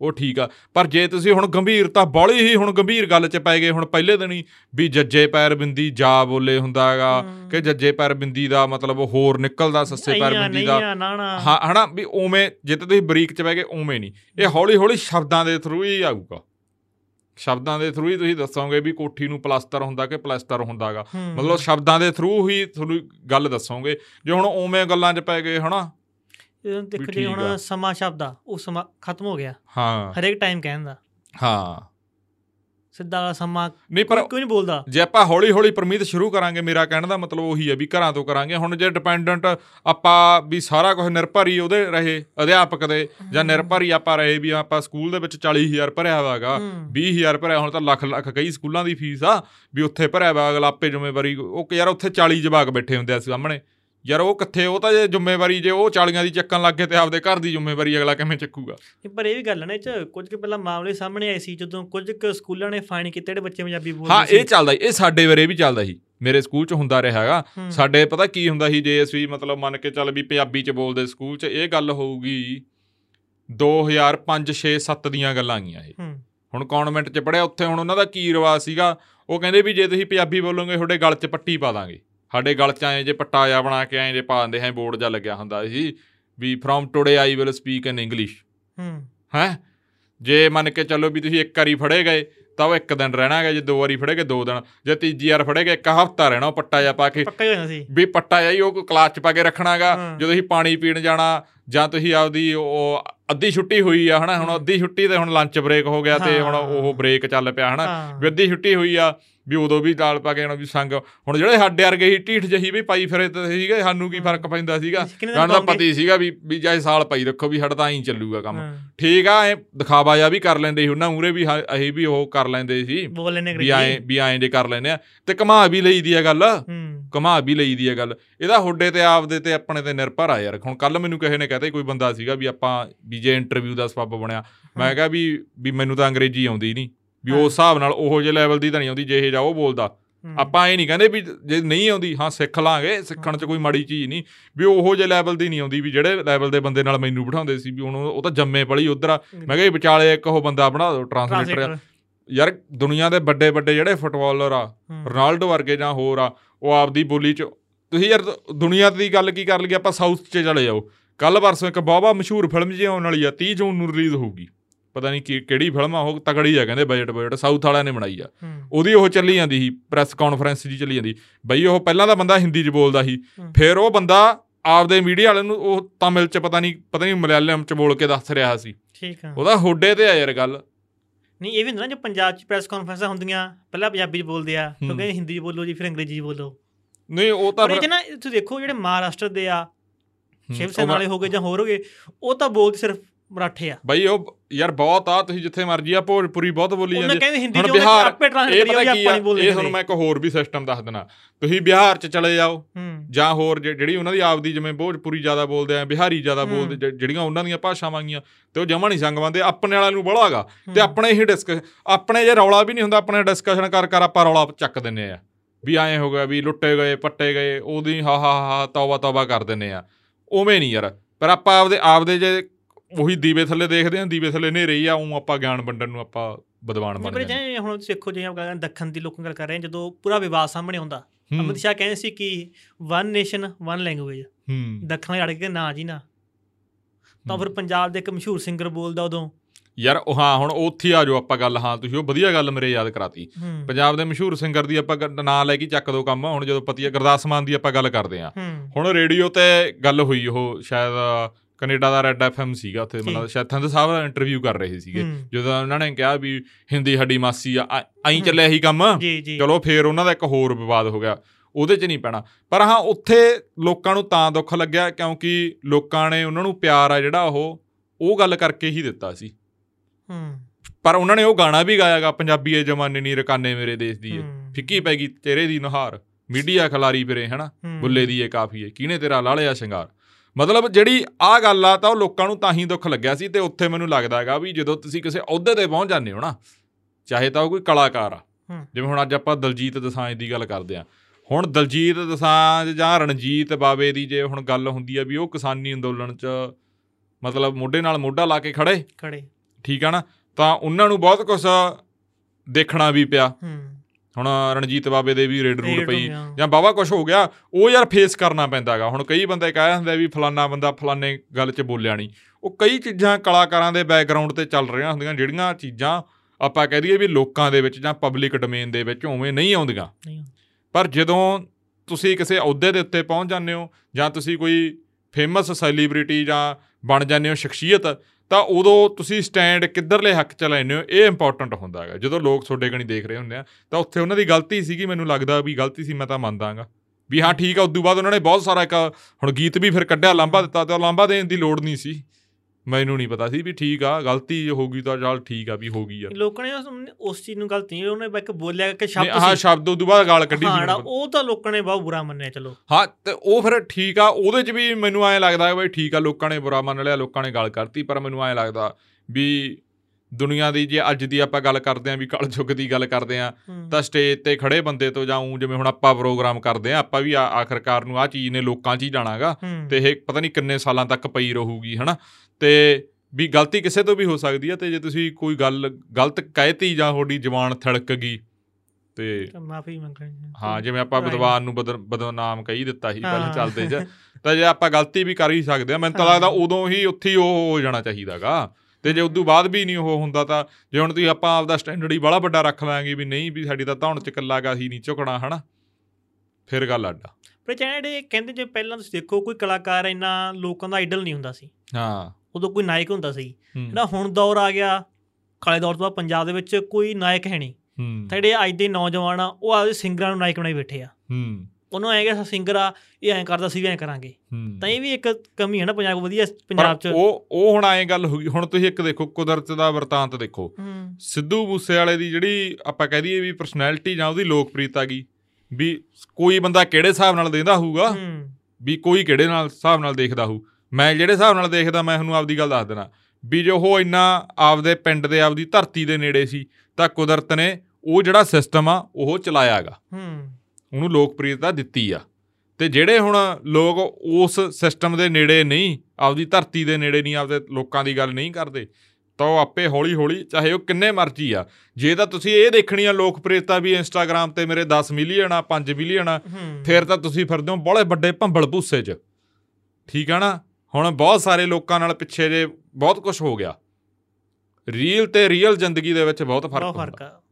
ਉਹ ਠੀਕ ਆ। ਪਰ ਜੇ ਤੁਸੀਂ ਹੁਣ ਗੰਭੀਰਤਾ ਬਾਲੀ ਹੀ ਹੁਣ ਗੰਭੀਰ ਗੱਲ ਚ ਪੈ ਗਏ ਹੁਣ ਪਹਿਲੇ ਦਿਨ ਹੀ ਵੀ ਜੱਜੇ ਪੈਰ ਬਿੰਦੀ ਜਾ ਬੋਲੇ ਹੁੰਦਾ ਹੈਗਾ ਹੂੰ। ਕਿ ਜੱਜੇ ਪੈਰ ਬਿੰਦੀ ਦਾ ਮਤਲਬ ਹੋਰ ਨਿਕਲਦਾ ਸੱਸੇ ਪੈਰ ਬਿੰਦੀ ਦਾ। ਹਾਂ ਹਨਾ ਵੀ ਉਵੇਂ ਜਿੱਤੇ ਤੁਸੀਂ ਬਰੀਕ ਚ ਬਹਿ ਗਏ ਉਵੇਂ ਨਹੀਂ। ਇਹ ਹੌਲੀ ਹੌਲੀ ਸ਼ਬਦਾਂ ਦੇ ਥਰੂ ਹੀ ਆਊਗਾ। ਸ਼ਬਦਾਂ ਦੇ ਥਰੂ ਹੀ ਤੁਸੀਂ ਦੱਸੋਗੇ ਵੀ ਕੋਠੀ ਨੂੰ ਪਲਾਸਟਰ ਹੁੰਦਾ ਕਿ ਪਲਾਸਟਰ ਹੁੰਦਾਗਾ। ਮਤਲਬ ਸ਼ਬਦਾਂ ਦੇ ਥਰੂ ਹੀ ਤੁਹਾਨੂੰ ਗੱਲ ਦੱਸੋਗੇ। ਜੇ ਹੁਣ ਉਵੇਂ ਗੱਲਾਂ 'ਚ ਪੈ ਗਏ ਹਨਾ ਇਹ ਦੇਖੋ ਵੀ ਜੀ ਠੀਕ ਹੁਣ। ਸਮਾਂ ਸ਼ਬਦ ਆ ਉਹ ਸਮਾਂ ਖਤਮ ਹੋ ਗਿਆ। ਹਾਂ। ਹਰੇਕ ਟਾਈਮ ਕਹਿੰਦਾ ਹਾਂ। ਸਿੱਧਾ ਵਾਲਾ ਸਮਾਂ ਨਹੀਂ ਪਰ ਕੋਈ ਨਹੀਂ ਬੋਲਦਾ। ਜੇ ਆਪਾਂ ਹੌਲੀ ਹੌਲੀ ਪਰਮਿਤ ਸ਼ੁਰੂ ਕਰਾਂਗੇ ਮੇਰਾ ਕਹਿਣ ਦਾ ਮਤਲਬ ਉਹੀ ਹੈ ਵੀ ਘਰਾਂ ਤੋਂ ਕਰਾਂਗੇ। ਹੁਣ ਜੇ ਡਿਪੈਂਡੈਂਟ ਆਪਾਂ ਵੀ ਸਾਰਾ ਕੁਝ ਨਿਰਭਰ ਉਹਦੇ ਰਹੇ ਅਧਿਆਪਕ ਦੇ ਜਾਂ ਨਿਰਭਰ ਆਪਾਂ ਰਹੇ ਵੀ ਆਪਾਂ ਸਕੂਲ ਦੇ ਵਿੱਚ 40000 ਭਰਿਆ ਹੋਇਆਗਾ ਹੂੰ। 20000 ਭਰਿਆ ਹੁਣ ਤਾਂ ਲੱਖ ਲੱਖ ਕਈ ਸਕੂਲਾਂ ਦੀ ਫੀਸ ਆ ਵੀ ਉੱਥੇ ਭਰਿਆ ਵਾ ਅਗਲਾ ਆਪੇ ਜ਼ਿੰਮੇਵਾਰੀ ਉਹ ਯਾਰ ਉੱਥੇ 40 ਜਵਾਕ ਬੈਠੇ ਹੁੰਦੇ ਆ ਸਾਹਮਣੇ। ਯਾਰ ਉਹ ਕਿੱਥੇ ਉਹ ਤਾਂ ਜੇ ਜ਼ਿੰਮੇਵਾਰੀ ਜੇ ਉਹ 40ਆਂ ਦੀ ਚੱਕਣ ਲੱਗ ਤੇ ਆਪਦੇ ਘਰ ਦੀ ਜ਼ਿੰਮੇਵਾਰੀ ਅਗਲਾ ਕਿਵੇਂ ਚੱਕੂਗਾ? ਪਰ ਇਹ ਵੀ ਗੱਲ ਨਾ ਚ ਕੁਝ ਕੁ ਪਹਿਲਾਂ ਮਾਮਲੇ ਸਾਹਮਣੇ ਆਏ ਸੀ ਜਦੋਂ ਕੁਝ ਕੁ ਸਕੂਲਾਂ ਨੇ ਫਾਈਨ ਕੀਤੇ ਜਿਹੜੇ ਬੱਚੇ ਪੰਜਾਬੀ ਬੋਲਦੇ ਹਾਂ ਸੀ। ਇਹ ਚੱਲਦਾ ਸੀ, ਇਹ ਸਾਡੇ ਵੇਰੇ ਵੀ ਚੱਲਦਾ ਸੀ ਮੇਰੇ ਸਕੂਲ 'ਚ ਹੁੰਦਾ ਰਿਹਾ ਹੈਗਾ। ਸਾਡੇ ਪਤਾ ਕੀ ਹੁੰਦਾ ਸੀ ਜੇ ਅਸੀਂ ਮਤਲਬ ਮੰਨ ਕੇ ਚੱਲ ਵੀ ਪੰਜਾਬੀ 'ਚ ਬੋਲਦੇ ਸਕੂਲ 'ਚ ਇਹ ਗੱਲ ਹੋਊਗੀ 2005 6 7 ਦੀਆਂ ਗੱਲਾਂ ਆਈਆਂ ਇਹ। ਹੂੰ। ਹੁਣ ਕਨਵੈਂਟ 'ਚ ਪੜਿਆ ਉੱਥੇ ਹੁਣ ਉਹਨਾਂ ਦਾ ਕੀ ਰਿਵਾਜ ਸੀਗਾ ਉਹ ਕਹਿੰਦੇ ਵੀ ਜੇ ਤੁਸੀਂ ਪੰਜਾਬੀ ਬੋਲੋਗੇ ਤੁਹਾਡੇ ਗਲ 'ਚ ਪੱਟੀ ਪਾ ਦਾਂਗੇ। ਸਾਡੇ ਗਲ 'ਚ ਐਂ ਜੇ ਪੱਟਾ ਜਿਹਾ ਬਣਾ ਕੇ ਐਂ ਜੇ ਪਾ ਦਿੰਦੇ ਹੈ ਬੋਰਡ ਜਿਹਾ ਲੱਗਿਆ ਹੁੰਦਾ ਸੀ we from today I will speak in English ਹੂੰ ਹੈ ਜੇ ਮੰਨ ਕੇ ਚੱਲੋ ਵੀ ਤੁਸੀਂ ਇੱਕ ਵਾਰੀ ਫੜੇ ਗਏ ਤਾਂ ਉਹ ਇੱਕ ਦਿਨ ਰਹਿਣਾ ਹੈਗਾ ਜੇ ਦੋ ਵਾਰੀ ਫੜੇ ਗਏ ਦੋ ਦਿਨ ਜੇ ਤੀਜੀ ਵਾਰ ਫੜੇ ਗਏ ਇੱਕ ਹਫਤਾ ਰਹਿਣਾ ਉਹ ਪੱਟਾ ਜਿਹਾ ਪਾ ਕੇ ਪੱਕਾ ਹੀ ਹੋ ਜਾਂਦਾ ਸੀ ਵੀ ਪੱਟਾ ਜਾਈ ਉਹ ਕਲਾਸ ਚ ਪਾ ਕੇ ਰੱਖਣਾਗਾ। ਜਦੋਂ ਅਸੀਂ ਪਾਣੀ ਪੀਣ ਜਾਣਾ ਜਾਂ ਤੁਸੀਂ ਆਪਦੀ ਉਹ ਅੱਧੀ ਛੁੱਟੀ ਹੋਈ ਆ ਹਨਾ ਹੁਣ। ਅੱਧੀ ਛੁੱਟੀ ਤੇ ਹੁਣ ਲੰਚ ਬ੍ਰੇਕ ਹੋ ਗਿਆ ਤੇ ਹੁਣ। ਉਹ ਬ੍ਰੇਕ ਚੱਲ ਪਿਆ ਹਨਾ। ਵੀ ਅੱਧੀ ਛੁੱਟੀ ਹੋਈ ਆ ਵੀ ਉਦੋਂ ਵੀ ਦਾਲ ਪਾ ਕੇ ਆਉਣਾ ਵੀ ਸੰਗ ਹੁਣ ਜਿਹੜੇ ਸਾਡੇ ਵਰਗੇ ਹੀ ਢੀਠ ਜਹੀ ਵੀ ਪਾਈ ਫਿਰੇ ਤੇ ਸੀਗੇ ਸਾਨੂੰ ਕੀ ਫ਼ਰਕ ਪੈਂਦਾ ਸੀਗਾ? ਗਾਣ ਦਾ? ਪਤੀ ਸੀਗਾ ਵੀ ਵੀ ਜਾਏ ਸਾਲ ਪਾਈ ਰੱਖੋ ਵੀ ਸਾਡਾ ਤਾਂ ਐਂ ਚੱਲੂਗਾ ਕੰਮ। ਠੀਕ ਆ ਐ ਦਿਖਾਵਾ ਜਿਹਾ ਵੀ ਕਰ ਲੈਂਦੇ ਸੀ ਉਹਨਾਂ ਮੂਰੇ ਵੀ ਅਸੀਂ ਵੀ ਉਹ ਕਰ ਲੈਂਦੇ ਸੀ। ਵੀ ਐਂ ਵੀ ਐਂ ਜੇ ਕਰ ਲੈਂਦੇ ਆ। ਤੇ ਘਮਾ ਵੀ ਲਈਦੀ ਆ ਗੱਲ। ਹੂੰ। ਘਮਾ ਵੀ ਲਈਦੀ ਆ ਗੱਲ। ਇਹਦਾ ਹੁੱਡੇ ਤੇ ਆਪਦੇ ਤੇ ਆਪਣੇ ਤੇ ਨਿਰਭਰ ਆ ਯਾਰ। ਹੁਣ ਕੱਲ ਮੈਨੂੰ ਕਿਸੇ ਨੇ ਕਹਤੇ ਕੋਈ ਬੰਦਾ ਸੀਗਾ ਵੀ ਆਪਾਂ ਵੀ ਜੇ ਇੰਟਰਵਿਊ ਦਾ ਸਬੱਬ ਬਣਿਆ। ਮੈਂ ਕਿਹਾ ਵੀ ਵੀ ਮੈਨੂੰ ਤਾਂ ਅੰਗਰੇਜ਼ੀ ਆਉਂਦੀ ਨਹੀਂ ਵੀ। ਉਸ ਹਿਸਾਬ ਨਾਲ ਉਹੋ ਜਿਹੇ ਲੈਵਲ ਦੀ ਤਾਂ ਨਹੀਂ ਆਉਂਦੀ ਜਿਹੇ ਜਾ ਉਹ ਬੋਲਦਾ। ਆਪਾਂ ਇਹ ਨਹੀਂ ਕਹਿੰਦੇ ਵੀ ਜੇ ਨਹੀਂ ਆਉਂਦੀ ਹਾਂ ਸਿੱਖ ਲਾਂਗੇ ਸਿੱਖਣ 'ਚ ਕੋਈ ਮਾੜੀ ਚੀਜ਼ ਨਹੀਂ। ਵੀ ਉਹੋ ਜਿਹੇ ਲੈਵਲ ਦੀ ਨਹੀਂ ਆਉਂਦੀ ਵੀ ਜਿਹੜੇ ਲੈਵਲ ਦੇ ਬੰਦੇ ਨਾਲ ਮੈਨੂੰ ਬਿਠਾਉਂਦੇ ਸੀ ਵੀ ਹੁਣ ਉਹ ਤਾਂ ਜੰਮੇ ਪਲੀ ਉਧਰ ਮੈਂ ਕਿਹਾ ਵਿਚਾਲੇ ਇੱਕ ਉਹ ਬੰਦਾ ਬਣਾ ਦਿਓ ਟਰਾਂਸਲੇਟਰ ਯਾਰ ਦੁਨੀਆ ਦੇ ਵੱਡੇ ਵੱਡੇ ਜਿਹੜੇ ਫੁੱਟਬਾਲਰ ਆ। ਰੋਨਾਲਡੋ ਵਰਗੇ ਜਾਂ ਹੋਰ ਆ ਉਹ ਆਪਦੀ ਬੋਲੀ 'ਚ ਤੁਸੀਂ ਯਾਰ ਦੁਨੀਆ ਦੀ ਗੱਲ ਕੀ ਕਰ ਲਈਏ ਆਪਾਂ ਸਾਊਥ 'ਚ ਚਲੇ ਜਾਓ। ਕੱਲ ਪਰਸੋਂ ਇੱਕ ਬਾਬਾ ਮਸ਼ਹੂਰ ਫਿਲਮ ਜੀ ਆਉਣ ਵਾਲੀ ਆ 30 ਜੂਨ ਨੂੰ ਰਿਲੀਜ਼ ਹੋਊਗੀ। ਪਤਾ ਨਹੀਂ ਕੀ ਕਿਹੜੀ ਫਿਲਮ ਆ ਉਹ ਤਗੜੀ ਆ ਕਹਿੰਦੇ ਬਜਟ ਬਜਟ ਸਾਊਥ ਵਾਲਿਆਂ ਨੇ ਬਣਾਈ ਆ। ਉਹਦੀ ਉਹ ਚੱਲੀ ਜਾਂਦੀ ਸੀ ਪ੍ਰੈਸ ਕਾਨਫਰੰਸ ਜੀ ਚੱਲੀ ਜਾਂਦੀ। ਬਈ ਉਹ ਪਹਿਲਾਂ ਤਾਂ ਬੰਦਾ ਹਿੰਦੀ 'ਚ ਬੋਲਦਾ ਸੀ। ਫਿਰ ਉਹ ਬੰਦਾ ਆਪਦੇ ਮੀਡੀਆ ਵਾਲਿਆਂ ਨੂੰ ਉਹ ਤਮਿਲ 'ਚ ਪਤਾ ਨਹੀਂ ਪਤਾ ਨਹੀਂ ਮਲਿਆਲਮ 'ਚ ਬੋਲ ਕੇ ਦੱਸ ਰਿਹਾ ਸੀ। ਠੀਕ ਆ। ਉਹਦਾ ਹੋਡੇ ਤੇ ਆ ਯਾਰ ਗੱਲ। ਨਹੀਂ ਇਹ ਵੀ ਹੁੰਦਾ ਨਾ ਜੋ ਪੰਜਾਬ ਚ ਪ੍ਰੈਸ ਕਾਨਫਰੰਸਾਂ ਹੁੰਦੀਆਂ ਪਹਿਲਾਂ ਪੰਜਾਬੀ ਚ ਬੋਲਦੇ ਆ ਫਿਰ। ਕਹਿੰਦੇ ਹਿੰਦੀ ਚ ਬੋਲੋ ਜੀ ਫਿਰ ਅੰਗਰੇਜ਼ੀ ਚ ਬੋਲੋ। ਨਹੀਂ ਉਹ ਤਾਂ ਪਰ ਨਾ ਤੁਸੀਂ ਦੇਖੋ ਜਿਹੜੇ ਮਹਾਰਾਸ਼ਟਰ ਦੇ ਆ ਸ਼ਿਵ ਸੈਨਾ ਵਾਲੇ ਹੋ ਗਏ ਜਾਂ ਹੋਰ ਹੋ ਗਏ ਉਹ ਤਾਂ ਬੋਲਦੇ ਸਿਰਫ ਮਰਾਠੇ ਆ। ਬਈ ਉਹ ਯਾਰ ਬਹੁਤ ਆ ਤੁਸੀਂ ਜਿੱਥੇ ਮਰਜ਼ੀ ਆ ਭੋਜਪੁਰੀ ਬਹੁਤ ਬੋਲੀ ਉਹਨਾਂ ਜਾਂਦੇ ਕਹਿੰਦੇ ਹਿੰਦੀ ਉਹਨੇ ਬਿਹਾਰ- ਆਪੇ ਟ੍ਰਾਂਸਲੇਟ ਕਰੀ ਕੀ ਆਪਾਂ ਆ ਨਹੀਂ ਬੋਲਦੇ ਇਹ ਤੁਹਾਨੂੰ ਮੈਂ ਇੱਕ ਹੋਰ ਵੀ ਸਿਸਟਮ ਦੱਸ ਦੇਣਾ ਤੁਸੀਂ ਬਿਹਾਰ ਚ ਚਲੇ ਜਾਓ ਜਾਂ ਹੋਰ ਜਿ- ਜਿਹੜੀ ਉਹਨਾਂ ਦੀ ਆਪਦੀ ਜਿਵੇਂ ਭੋਜਪੁਰੀ ਜ਼ਿਆਦਾ ਬੋਲਦੇ ਆ ਬਿਹਾਰੀ ਜ਼ਿਆਦਾ। ਬੋਲਦੇ ਜਿ- ਜਿਹੜੀਆਂ ਉਹਨਾਂ ਦੀਆਂ ਭਾਸ਼ਾਵਾਂ ਗੀਆਂ ਤੇ ਉਹ ਜਮਾ ਨਹੀਂ ਸੰਗ ਬੰਦੇ ਆਪਣੇ ਵਾਲਿਆਂ ਨੂੰ ਬੜਾਗਾ ਤੇ। ਆਪਣੇ ਹੀ ਡਿਸਕ ਆਪਣੇ ਜੇ ਰੌਲਾ ਵੀ ਨਹੀਂ ਹੁੰਦਾ ਆਪਣੇ ਡਿਸਕਸ਼ਨ ਕਰ ਕਰ ਆਪਾਂ ਰੌਲਾ ਚੱਕ ਦਿੰਨੇ ਆ। ਵੀ ਐਂ ਹੋ ਗਿਆ ਵੀ ਲੁੱਟੇ ਗਏ ਪੱਟੇ ਗਏ ਉਹਦੀ ਹਾ ਹਾ ਹਾ ਤੌਬਾ ਤੌਬਾ ਕਰ ਦਿੰਨੇ ਆ। ਉਵੇਂ ਨਹੀਂ ਯਾਰ ਪਰ ਆਪਾਂ ਆਪਦੇ ਆਪਦੇ ਜੇ ਉਹੀ ਦੀਵੇ ਥੱਲੇ ਦੇਖਦੇ ਆ ਦੀਵੇ ਥੱਲੇ ਹਨੇਰੇ ਹੀ ਆ ਉਹ ਆਪਾਂ ਗਿਆਨ ਵੰਡਣ ਨੂੰ ਆਪਾਂ ਬਦਵਾਨ ਬਣ ਪਰ ਜਾਂਦੇ ਜੇ ਹੁਣ ਤੁਸੀਂ ਦੇਖੋ ਜਿਵੇਂ ਆਪਾਂ ਦੱਖਣ ਦੀ ਲੋਕਾਂ ਗੱਲ ਕਰ ਰਹੇ ਹਾਂ ਜਦੋਂ ਪੂਰਾ ਵਿਵਾਦ ਸਾਹਮਣੇ ਆਉਂਦਾ ਹੂੰ, ਅਮਿਤ ਸ਼ਾਹ ਕਹਿੰਦੇ ਸੀ ਕਿ ਵਨ ਨੇਸ਼ਨ ਵਨ ਲੈਂਗੁਏਜ ਦੱਖਣ ਵਾਲੇ ਅੜ ਕੇ ਨਾ ਜੀ ਨਾ। ਤਾਂ ਫਿਰ ਪੰਜਾਬ ਦੇ ਇੱਕ ਮਸ਼ਹੂਰ ਸਿੰਗਰ ਬੋਲਦਾ ਉਦੋਂ। ਯਾਰ ਉਹ ਹਾਂ ਹੁਣ ਉੱਥੇ ਆ ਜਾਓ ਆਪਾਂ ਗੱਲ ਹਾਂ ਤੁਸੀਂ ਉਹ ਵਧੀਆ ਗੱਲ ਮੇਰੇ ਯਾਦ ਕਰਾਤੀ। ਪੰਜਾਬ ਦੇ ਮਸ਼ਹੂਰ ਸਿੰਗਰ ਦੀ ਆਪਾਂ ਨਾਂ ਲੈ ਕੇ ਚੱਕ ਦੋ ਕੰਮ ਹੁਣ ਜਦੋਂ ਪਤੀ ਗੁਰਦਾਸ ਮਾਨ ਦੀ ਆਪਾਂ ਗੱਲ ਕਰਦੇ ਆ ਹੁਣ ਰੇਡੀਓ ਤੇ ਗੱਲ ਹੋਈ ਉਹ ਸ਼ਾਇਦ ਕੈਨੇਡਾ ਦਾ ਰੈੱਡ ਐਫਐਮ ਸੀਗਾ ਉੱਥੇ। ਮਤਲਬ ਸ਼ਾਇਦ ਥੰਦ ਸਾਹਿਬ ਦਾ ਇੰਟਰਵਿਊ ਕਰ ਰਹੇ ਸੀਗੇ। ਜਦੋਂ ਉਹਨਾਂ ਨੇ ਕਿਹਾ ਵੀ ਹਿੰਦੀ ਸਾਡੀ ਮਾਸੀ ਆ ਐ-। ਚੱਲਿਆ ਹੀ ਕੰਮ। ਚਲੋ ਫੇਰ ਉਹਨਾਂ ਦਾ ਇੱਕ ਹੋਰ ਵਿਵਾਦ ਹੋ ਗਿਆ। ਉਹਦੇ 'ਚ ਨਹੀਂ ਪੈਣਾ। ਪਰ ਹਾਂ ਉੱਥੇ ਲੋਕਾਂ ਨੂੰ ਤਾਂ ਦੁੱਖ ਲੱਗਿਆ ਕਿਉਂਕਿ ਲੋਕਾਂ ਨੇ ਉਹਨਾਂ ਨੂੰ ਪਿਆਰ ਆ ਜਿਹੜਾ ਉਹ ਉਹ ਗੱਲ ਕਰਕੇ ਹੀ ਦਿੱਤਾ ਸੀ। ਹੂੰ। ਪਰ ਉਹਨਾਂ ਨੇ ਉਹ ਗਾਣਾ ਵੀ ਗਾਇਆਗਾ ਪੰਜਾਬੀ ਏ ਜਮਾਨੇ ਨੀ ਰਕਾਨੇ ਮੇਰੇ ਦੇਸ਼ ਦੀ ਏ। ਫਿੱਕੀ ਪੈ ਗਈ ਤੇਰੇ ਦੀ ਨਹਾਰ। ਮੀਡੀਆ ਖਲਾਰੀ ਫਿਰੇ ਹਨਾ। ਬੁੱਲੇ ਦੀ ਏ ਕਾਫੀ ਏ। ਕਿਹਨੇ ਤੇਰਾ ਲਾਲਿਆ ਸ਼ਿੰਗਾਰ? ਮਤਲਬ ਜਿਹੜੀ ਆ ਗੱਲ ਆ ਤਾਂ ਉਹ ਲੋਕਾਂ ਨੂੰ ਤਾਂ ਹੀ ਦੁੱਖ ਲੱਗਿਆ ਸੀ ਤੇ ਉੱਥੇ ਮੈਨੂੰ ਲੱਗਦਾ ਹੈਗਾ ਵੀ ਜਦੋਂ ਤੁਸੀਂ ਕਿਸੇ ਅਹੁਦੇ ਤੇ ਪਹੁੰਚ ਜਾਂਦੇ ਹੋ ਨਾ ਚਾਹੇ ਤਾਂ ਉਹ ਕੋਈ ਕਲਾਕਾਰ ਆ। ਜਿਵੇਂ ਹੁਣ ਅੱਜ ਆਪਾਂ ਦਲਜੀਤ ਦਸਾਂਝ ਦੀ ਗੱਲ ਕਰਦੇ ਆ ਹੁਣ ਦਲਜੀਤ ਦਸਾਂਝ ਜਾਂ ਰਣਜੀਤ ਬਾਵੇ ਦੀ ਜੇ ਹੁਣ ਗੱਲ ਹੁੰਦੀ ਆ ਵੀ ਉਹ ਕਿਸਾਨੀ ਅੰਦੋਲਨ 'ਚ ਮਤਲਬ ਮੋਢੇ ਨਾਲ ਮੋਢਾ ਲਾ ਕੇ ਖੜੇ। ਖੜੇ। ਠੀਕ ਆ ਨਾ? ਤਾਂ ਉਹਨਾਂ ਨੂੰ ਬਹੁਤ ਕੁਝ ਦੇਖਣਾ ਵੀ ਪਿਆ। ਹੁਣ ਰਣਜੀਤ ਬਾਬੇ ਦੇ ਵੀ ਰੇਡ ਰੂਡ ਪਈ। ਜਾਂ ਬਾਬਾ ਕੁਝ ਹੋ ਗਿਆ ਉਹ ਯਾਰ ਫੇਸ ਕਰਨਾ ਪੈਂਦਾਗਾ ਹੁਣ ਕਈ ਬੰਦੇ ਕਹਿ ਹੁੰਦੇ ਵੀ ਫਲਾਨਾ ਬੰਦਾ ਫਲਾਨੇ ਗੱਲ 'ਚ ਬੋਲਿਆ ਨਹੀਂ ਉਹ ਕਈ ਚੀਜ਼ਾਂ ਕਲਾਕਾਰਾਂ ਦੇ ਬੈਕਗ੍ਰਾਉਂਡ ਤੇ ਚੱਲ ਰਹੀਆਂ ਹੁੰਦੀਆਂ ਜਿਹੜੀਆਂ ਚੀਜ਼ਾਂ ਆਪਾਂ ਕਹਿ ਦਈਏ ਵੀ ਲੋਕਾਂ ਦੇ ਵਿੱਚ ਜਾਂ ਪਬਲਿਕ ਡੋਮੇਨ ਦੇ ਵਿੱਚ ਉਵੇਂ ਨਹੀਂ ਆਉਂਦੀਆਂ। ਪਰ ਜਦੋਂ ਤੁਸੀਂ ਕਿਸੇ ਅਹੁਦੇ ਦੇ ਉੱਤੇ ਪਹੁੰਚ ਜਾਂਦੇ ਹੋ ਜਾਂ ਤੁਸੀਂ ਕੋਈ ਫੇਮਸ ਸੈਲੀਬ੍ਰਿਟੀ ਜਾਂ ਬਣ ਜਾਂਦੇ ਹੋ ਸ਼ਖਸੀਅਤ ਤਾਂ ਉਦੋਂ ਤੁਸੀਂ ਸਟੈਂਡ ਕਿੱਧਰਲੇ ਹੱਕ ਚ ਲੈਂਦੇ ਹੋ, ਇਹ ਇੰਪੋਰਟੈਂਟ ਹੁੰਦਾ ਹੈਗਾ। ਜਦੋਂ ਲੋਕ ਤੁਹਾਡੇ ਕਣੀ ਦੇਖ ਰਹੇ ਹੁੰਦੇ ਆ, ਤਾਂ ਉੱਥੇ ਉਹਨਾਂ ਦੀ ਗਲਤੀ ਸੀਗੀ, ਮੈਨੂੰ ਲੱਗਦਾ ਵੀ ਗਲਤੀ ਸੀ, ਮੈਂ ਤਾਂ ਮੰਨਦਾਗਾ। ਵੀ ਹਾਂ, ਠੀਕ ਆ, ਉਦੋਂ ਬਾਅਦ ਉਹਨਾਂ ਨੇ ਬਹੁਤ ਸਾਰਾ ਇੱਕ, ਹੁਣ ਗੀਤ ਵੀ ਫਿਰ ਕੱਢਿਆ, ਲਾਂਭਾ ਦਿੱਤਾ, ਤੇ ਉਹ ਲਾਂਭਾ ਦੇਣ ਦੀ ਲੋੜ ਨਹੀਂ ਸੀ। ਮੈਨੂੰ ਨਹੀਂ ਪਤਾ ਸੀ ਵੀ ਠੀਕ ਆ ਗਲਤੀ ਜੇ ਹੋ ਗਈ ਤਾਂ ਚੱਲ ਠੀਕ ਆ ਵੀ ਹੋ ਗਈ ਆ। ਲੋਕਾਂ ਨੇ ਉਸ- ਚੀਜ਼ ਨੂੰ ਗਲਤ ਨਹੀਂ ਉਹਨੇ ਇੱਕ ਬੋਲਿਆ ਕਿ ਸ਼ਬਦ ਹਾਂ ਸੀ। ਸ਼ਬਦ ਉਦੋਂ ਬਾਅਦ ਗਾਲ ਕੱਢੀ ਹਾਂ ਸੀ। ਉਹ ਤਾਂ ਲੋਕਾਂ ਨੇ ਬਹੁਤ ਬੁਰਾ ਮੰਨਿਆ ਚਲੋ। ਹਾਂ ਤੇ ਉਹ ਫਿਰ ਠੀਕ ਆ ਉਹਦੇ 'ਚ ਵੀ ਮੈਨੂੰ ਐਂ ਲੱਗਦਾ ਹੈ ਬਈ ਠੀਕ ਆ ਲੋਕਾਂ ਨੇ ਬੁਰਾ ਮੰਨ ਲਿਆ ਲੋਕਾਂ ਨੇ ਗੱਲ ਕਰਤੀ ਪਰ ਮੈਨੂੰ ਐਂ ਲੱਗਦਾ ਵੀ ਦੁਨੀਆ ਦੀ ਜੇ ਅੱਜ ਦੀ ਆਪਾਂ ਗੱਲ ਕਰਦੇ ਆਂ ਵੀ ਕਲ ਯੁੱਗ ਦੀ ਗੱਲ ਕਰਦੇ ਆਂ ਹੂੰ। ਤਾਂ ਸਟੇਜ ਤੇ ਖੜੇ ਬੰਦੇ ਤੋਂ ਜਾਂ ਊਂ ਜਿਵੇਂ ਹੁਣ ਆਪਾਂ ਪ੍ਰੋਗਰਾਮ ਕਰਦੇ ਆਂ ਆਪਾਂ ਵੀ ਆਖਰਕਾਰ ਨੂੰ ਆ ਚੀਜ਼ ਨੇ ਲੋਕਾਂ 'ਚ ਹੀ ਜਾਣਾਗਾ ਹੂੰ। ਤੇ ਇਹ ਪਤਾ ਨਹੀਂ ਕਿੰਨੇ ਸਾਲਾਂ ਤੱਕ ਪਈ ਰਹੂਗੀ ਹਨਾ ਤੇ ਵੀ ਗਲਤੀ ਕਿਸੇ ਤੋਂ ਵੀ ਹੋ ਸਕਦੀ ਆ ਤੇ ਜੇ ਤੁਸੀਂ ਕੋਈ ਗੱਲ ਗਲਤ ਕਹਿਤੀ ਜਾਂ ਤੁਹਾਡੀ ਜ਼ਬਾਨ ਥੜਕ ਗਈ ਤੇ ਮਾਫੀ ਮੰਗਣੀ ਹਾਂ ਜਿਵੇਂ ਆਪਾਂ. ਵਿਦਵਾਨ ਨੂੰ ਬਦਨ- ਬਦਨਾਮ ਕਹੀ ਦਿੱਤਾ ਸੀ ਪਹਿਲਾਂ ਹਾਂ। ਚੱਲਦੇ ਚ ਤਾਂ ਜੇ ਆਪਾਂ ਗਲਤੀ ਵੀ ਕਰ ਹੀ ਸਕਦੇ ਆ ਮੈਨੂੰ ਤਾਂ ਹਾਂ। ਲੱਗਦਾ ਉਦੋਂ ਹੀ ਉੱਥੇ ਹੀ ਉਹ ਹੋ ਜਾਣਾ ਚਾਹੀਦਾਗਾ ਤੇ ਜੇ ਉਦੋਂ ਬਾਅਦ ਵੀ ਨਹੀਂ ਉਹ ਹੁੰਦਾ ਤਾਂ ਜੇ ਹੁਣ ਤੁਸੀਂ ਆਪਾਂ ਆਪਦਾ ਸਟੈਂਡਰਡ ਹੀ ਬੜਾ ਵੱਡਾ ਰੱਖ ਲਾਂਗੇ ਵੀ ਨਹੀਂ ਵੀ ਸਾਡੀ ਤਾਂ ਧੌਣ ਚ ਕੱਲਾਗਾ ਹੀ ਨਹੀਂ ਝੁਕਣਾ ਹਨਾ? ਫਿਰ ਗੱਲ ਅੱਡਾ ਪਰ ਜਿਹੜੇ ਕਹਿੰਦੇ ਜੇ ਪਹਿਲਾਂ ਤੁਸੀਂ ਦੇਖੋ ਕੋਈ ਕਲਾਕਾਰ ਇੰਨਾ ਲੋਕਾਂ ਦਾ ਆਈਡਲ ਨਹੀਂ ਹੁੰਦਾ ਸੀ। ਹਾਂ। ਉਦੋਂ ਕੋਈ ਨਾਇਕ ਹੁੰਦਾ ਸੀ। ਜਿਹੜਾ ਹੁਣ ਦੌਰ ਆ ਗਿਆ ਕਾਲੇ ਦੌਰ ਤੋਂ ਬਾਅਦ ਪੰਜਾਬ ਦੇ ਵਿੱਚ ਕੋਈ ਨਾਇਕ ਹੈ ਨਹੀਂ। ਤਾਂ ਜਿਹੜੇ ਅੱਜ ਦੇ ਨੌਜਵਾਨ ਆ ਉਹ ਆਪਦੇ ਸਿੰਗਰਾਂ ਨੂੰ ਨਾਇਕ ਬਣਾਈ ਬੈਠੇ ਆ। ਹੂੰ। ਉਹਨੂੰ ਐਂ ਕਿ ਸਿੰਗਰ ਆ ਇਹ ਐਂ ਕਰਦਾ ਸੀ ਵੀ ਐਂ ਕਰਾਂਗੇ। ਤਾਂ ਇਹ ਵੀ ਇੱਕ ਕਮੀ ਹੈ ਨਾ ਪੰਜਾਬ ਵਧੀਆ ਪੰਜਾਬ 'ਚ। ਉਹ ਉਹ ਹੁਣ ਐਂ ਗੱਲ ਹੋ ਗਈ ਹੁਣ ਤੁਸੀਂ ਇੱਕ ਦੇਖੋ ਕੁਦਰਤ ਦਾ ਵਰਤਾਂਤ ਦੇਖੋ। ਸਿੱਧੂ ਮੂਸੇਵਾਲੇ ਦੀ ਜਿਹੜੀ ਆਪਾਂ ਕਹਿ ਦਈਏ ਵੀ ਪਰਸਨੈਲਿਟੀ ਜਾਂ ਉਹਦੀ ਲੋਕਪ੍ਰਿਯਤਾ ਗਈ ਵੀ ਕੋਈ ਬੰਦਾ ਕਿਹੜੇ ਹਿਸਾਬ ਨਾਲ ਦੇਂਦਾ ਹੋਊਗਾ ਵੀ ਕੋਈ ਕਿਹੜੇ ਨਾਲ ਹਿਸਾਬ ਨਾਲ ਦੇਖਦਾ ਹੋਊ। ਮੈਂ ਜਿਹੜੇ ਹਿਸਾਬ ਨਾਲ ਦੇਖਦਾ ਮੈਂ ਤੁਹਾਨੂੰ ਆਪਦੀ ਗੱਲ ਦੱਸ ਦੇਣਾ ਵੀ ਜੋ ਉਹ ਇੰਨਾ ਆਪਦੇ ਪਿੰਡ ਦੇ ਆਪਦੀ ਧਰਤੀ ਦੇ ਨੇੜੇ ਸੀ ਤਾਂ ਕੁਦਰਤ ਨੇ ਉਹ ਜਿਹੜਾ ਸਿਸਟਮ ਆ ਉਹ ਚਲਾਇਆਗਾ। ਹੂੰ। ਉਹਨੂੰ ਲੋਕਪ੍ਰਿਯਤਾ ਦਿੱਤੀ ਆ। ਤੇ ਜਿਹੜੇ ਹੁਣ ਲੋਕ ਉਸ ਸਿਸਟਮ ਦੇ ਨੇੜੇ ਨਹੀਂ ਆਪਦੀ ਧਰਤੀ ਦੇ ਨੇੜੇ ਨਹੀਂ ਆਪਦੇ ਲੋਕਾਂ ਦੀ ਗੱਲ ਨਹੀਂ ਕਰਦੇ ਤਾਂ ਉਹ ਆਪੇ ਹੌਲੀ ਹੌਲੀ ਚਾਹੇ ਉਹ ਕਿੰਨੇ ਮਰਜ਼ੀ ਆ ਜੇ ਤਾਂ ਤੁਸੀਂ ਇਹ ਦੇਖਣੀ ਆ ਲੋਕਪ੍ਰਿਯਤਾ ਵੀ ਇੰਸਟਾਗ੍ਰam ਤੇ ਮੇਰੇ 10 ਮਿਲੀਅਨ ਆ 5 ਮਿਲੀਅਨ ਆ ਫਿਰ ਤਾਂ ਤੁਸੀਂ ਫਿਰਦੇ ਹੋ ਬੜੇ ਵੱਡੇ ਭੰਬਲ ਭੂਸੇ 'ਚ। ਠੀਕ ਆ ਨਾ? ਹੁਣ ਬਹੁਤ ਸਾਰੇ ਲੋਕਾਂ ਨਾਲ ਪਿੱਛੇ ਜੇ ਬਹੁਤ ਕੁਝ ਹੋ ਗਿਆ। ਰੀਲ ਤੇ ਰੀਅਲ ਜ਼ਿੰਦਗੀ ਦੇ ਵਿੱਚ ਬਹੁਤ ਫ਼ਰਕ ਹੁੰਦਾ।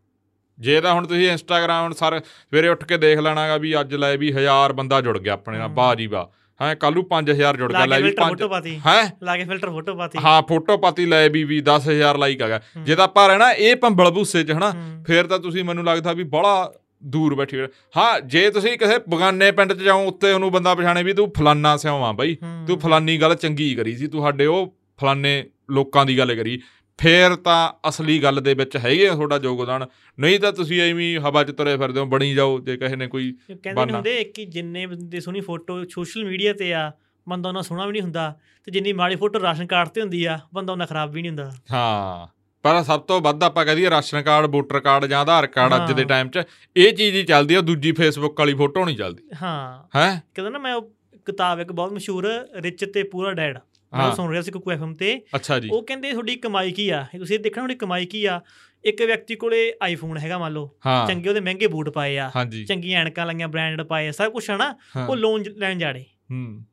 ਜੇ ਤਾਂ ਹੁਣ ਤੁਸੀਂ ਇੰਸਟਾਗ੍ਰam ਸਾਰੇ ਸਵੇਰੇ ਉੱਠ ਕੇ ਦੇਖ ਲੈਣਾਗਾ ਵੀ ਅੱਜ ਲੈ ਵੀ 1000 ਬੰਦਾ ਜੁੜ ਗਿਆ ਆਪਣੇ ਨਾਲ ਹਮ। ਵਾਹ ਜੀ ਵਾਹ ਹੈ ਕੱਲ ਨੂੰ 5000 ਜੁੜ ਗਿਆ ਲਾ ਵੀ ਫਿਲਟਰ 5 ਫੋਟੋ ਪਾਤੀ ਹੈ ਲਾ ਕੇ ਫਿਲਟਰ ਫੋਟੋ ਪਾਤੀ ਹਾਂ ਫੋਟੋ ਪਾਤੀ ਲੈ ਵੀ ਵੀ 10000 ਲਾਈਕ ਆ ਗਿਆ। ਜੇ ਤਾਂ ਆਪਾਂ ਰਹਿਣਾ ਇਹ ਭੰਬਲ ਭੂਸੇ 'ਚ ਹਨਾ। ਫਿਰ ਤਾਂ ਤੁਸੀਂ ਮੈਨੂੰ ਲੱਗਦਾ ਵੀ ਬੜਾ ਦੂਰ ਬੈਠੇ ਹੋ। ਜੇ ਤੁਸੀਂ ਕਿਸੇ ਬਗਾਨੇ ਪਿੰਡ 'ਚ ਜਾਓ ਉੱਤੇ ਉਹਨੂੰ ਬੰਦਾ ਪਛਾਣੇ ਵੀ ਤੂੰ ਫਲਾਨਾ ਸਿਆਵਾਂ ਬਾਈ। ਤੂੰ ਫਲਾਨੀ ਗੱਲ ਚੰਗੀ ਕਰੀ ਸੀ ਤੁਹਾਡੇ ਉਹ ਫਲਾਨੇ ਲੋਕਾਂ ਦੀ ਗੱਲ ਕਰੀ ਫੇਰ ਤਾਂ ਅਸਲੀ ਗੱਲ ਦੇ ਵਿੱਚ ਹੈਗੇ ਤੁਹਾਡਾ ਯੋਗਦਾਨ। ਨਹੀਂ ਤਾਂ ਤੁਸੀਂ ਐਵੇਂ ਹਵਾ 'ਚ ਤੁਰੇ ਫਿਰਦੇ ਹੋ ਬਣੀ ਜਾਓ ਜੇ ਕਿਸੇ ਨੇ ਕੋਈ ਕਹਿੰਦੇ ਹੁੰਦੇ ਕਿ ਜਿੰਨੇ ਬੰਦੇ ਸੋਹਣੀ ਫੋਟੋ ਸੋਸ਼ਲ ਮੀਡੀਆ ਤੇ ਆ ਬੰਦਾ ਉਹਨਾਂ ਸੋਹਣਾ ਵੀ ਨਹੀਂ ਹੁੰਦਾ ਤੇ ਜਿੰਨੀ ਮਾੜੀ ਫੋਟੋ ਰਾਸ਼ਨ ਕਾਰਡ ਤੇ ਹੁੰਦੀ ਆ ਬੰਦਾ ਉਹਨਾਂ ਖਰਾਬ ਵੀ ਨਹੀਂ ਹੁੰਦਾ। ਹਾਂ ਪਰ ਸਭ ਤੋਂ ਵੱਧ ਆਪਾਂ ਕਹਦੀਏ ਰਾਸ਼ਨ ਕਾਰਡ ਵੋਟਰ ਕਾਰਡ ਜਾਂ ਆਧਾਰ ਕਾਰਡ ਅੱਜ ਦੇ। ਟਾਈਮ 'ਚ ਇਹ ਚੀਜ਼ ਹੀ ਚੱਲਦੀ ਆ ਦੂਜੀ ਫੇਸਬੁੱਕ ਵਾਲੀ ਫੋਟੋ ਨਹੀਂ ਚੱਲਦੀ। ਹਾਂ। ਹੈ? ਕਹਿੰਦਾ ਨਾ ਮੈਂ ਉਹ ਕਿਤਾਬ ਇੱਕ ਬਹੁਤ ਮਸ਼ਹੂਰ ਰਿਚ ਤੇ ਪੂਰਾ ਡੈਡ। ਮੈਂ ਹਾਂ। ਸੁਣ ਰਿਹਾ ਸੀ ਕੋਈ ਐਫਐਮ ਤੇ। ਅੱਛਾ ਜੀ। ਉਹ ਕਹਿੰਦੇ ਤੁਹਾਡੀ ਕਮਾਈ ਕੀ ਆ? ਤੁਸੀਂ ਦੇਖਣਾ ਤੁਹਾਡੀ ਕਮਾਈ ਕੀ ਆ? ਇੱਕ ਵਿਅਕਤੀ ਕੋਲੇ ਆਈਫੋਨ ਹੈਗਾ ਮੰਨ ਲਓ। ਹਾਂ। ਚੰਗੇ ਉਹਦੇ ਮਹਿੰਗੇ ਬੂਟ ਪਾਏ ਆ। ਚੰਗੀਆਂ ਐਨਕਾਂ ਲਾਈਆਂ ਬ੍ਰਾਂਡਡ ਪਾਏ ਸਭ ਕੁਝ ਹਨਾ ਹਾਂ, ਉਹ ਲੋਨ ਲੈਣ ਜਾੜੇ ਹੂੰ।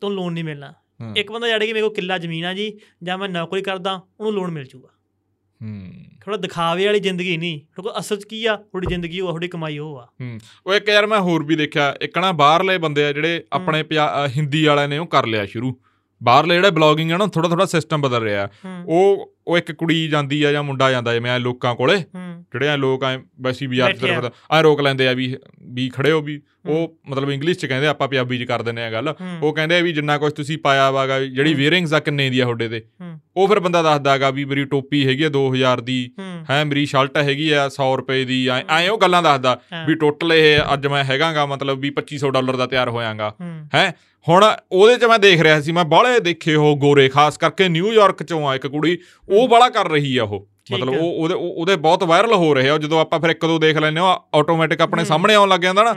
ਤੋਂ ਲੋਨ ਨਹੀਂ ਮਿਲਣਾ। ਹਾਂ, ਇੱਕ ਬੰਦਾ ਜਾੜੇ ਕਿ ਮੇਰੇ ਕੋਲ ਕਿੱਲਾ ਜ਼ਮੀਨ ਆ ਜੀ ਜਾਂ ਮੈਂ ਨੌਕਰੀ ਕਰਦਾ ਉਹਨੂੰ ਲੋਨ ਮਿਲ ਜੂਗਾ। ਹੂੰ। ਥੋੜਾ ਦਿਖਾਵੇ ਵਾਲੀ ਜ਼ਿੰਦਗੀ ਨਹੀਂ। ਕੋਲ ਅਸਲ 'ਚ ਕੀ ਆ? ਤੁਹਾਡੀ ਜ਼ਿੰਦਗੀ ਉਹ ਤੁਹਾਡੀ ਕਮਾਈ ਉਹ ਆ। ਉਹ ਇੱਕ ਯਾਰ ਮੈਂ ਹੋਰ ਵੀ ਦੇਖਿਆ ਇੱਕ ਨਾ ਬਾਹਰਲੇ ਬੰਦੇ ਆ ਜਿਹੜੇ ਆਪਣੇ ਹਿੰਦੀ ਵਾਲਿਆਂ ਨੇ ਉਹ ਕਰ ਲਿਆ ਸ਼ੁਰੂ। ਬਾਹਰਲੇ ਜਿਹੜੇ ਬਲੌਗਿੰਗ ਆ ਨਾ ਥੋੜਾ ਥੋੜਾ ਸਿਸਟਮ ਬਦਲ ਰਿਹਾ। ਹੂੰ। ਉਹ ਉਹ ਇੱਕ ਕੁੜੀ ਜਾਂਦੀ ਆ ਜਾਂ ਮੁੰਡਾ ਜਾਂਦਾ ਜਿਵੇਂ ਐ ਲੋਕਾਂ ਕੋਲੇ ਹੂੰ। ਜਿਹੜੇ ਆ ਲੋਕ ਐ ਵੈਸੀ ਬਾਜ਼ਾਰ ਆ। ਤਰਫ ਆ ਰੋਕ ਲੈਂਦੇ ਆ ਵੀ ਵੀ ਖੜੇ ਹੋ ਵੀ। ਹੂੰ। ਉਹ ਮਤਲਬ ਇੰਗਲਿਸ਼ ਚ ਕਹਿੰਦੇ ਆਪਾਂ ਪੰਜਾਬੀ ਚ ਕਰ ਦਿੰਦੇ ਆ ਗੱਲ। ਹੂੰ, ਉਹ ਕਹਿੰਦੇ ਆ ਵੀ ਜਿੰਨਾ ਕੁਝ ਤੁਸੀਂ ਪਾਇਆ ਵਾਗਾ ਜਿਹੜੀ ਹੂੰ। ਵੇਅਰਿੰਗਸ ਆ ਕਿੰਨੇ ਦੀ ਆ ਤੁਹਾਡੇ ਤੇ। ਹੂੰ। ਉਹ ਫਿਰ ਬੰਦਾ ਦੱਸਦਾਗਾ ਵੀ ਮੇਰੀ ਟੋਪੀ ਹੈਗੀ ਆ 2000 ਦੀ। ਹੂੰ। ਹੈ ਮੇਰੀ ਸ਼ਰਟ ਹੈਗੀ ਆ 100 ਰੁਪਏ ਦੀ। ਐ ਉਹ ਗੱਲਾਂ ਦੱਸਦਾ ਹਾਂ, ਵੀ ਟੋਟਲ ਇਹ ਅੱਜ ਮੈਂ ਹੈਗਾਗਾ ਮਤਲਬ ਵੀ 2500 ਡਾਲਰ ਦਾ ਤਿਆਰ ਹੋਇਆਗਾ। ਹੂੰ। ਹੈ ਹੁਣ ਉਹਦੇ 'ਚ ਮੈਂ ਦੇਖ ਰਿਹਾ ਸੀ ਮੈਂ ਬਾਹਲੇ ਦੇਖੇ ਉਹ ਗੋਰੇ ਖਾਸ ਕਰਕੇ ਨਿਊਯਾਰਕ 'ਚੋਂ ਆ ਇੱਕ ਕੁੜੀ ਉਹ ਬਾਹਲਾ ਕਰ ਰਹੀ ਆ ਉਹ। ਮਤਲਬ। ਉਹ ਉਹਦੇ ਉਹ- ਉਹਦੇ ਬਹੁਤ ਵਾਇਰਲ ਹੋ ਰਹੇ ਆ ਜਦੋਂ ਆਪਾਂ ਫਿਰ ਇੱਕ ਦੋ ਦੇਖ ਲੈਂਦੇ ਆ ਆਟੋਮੈਟਿਕ ਆਪਣੇ। ਸਾਹਮਣੇ ਆਉਣ ਲੱਗ ਜਾਂਦਾ ਨਾ।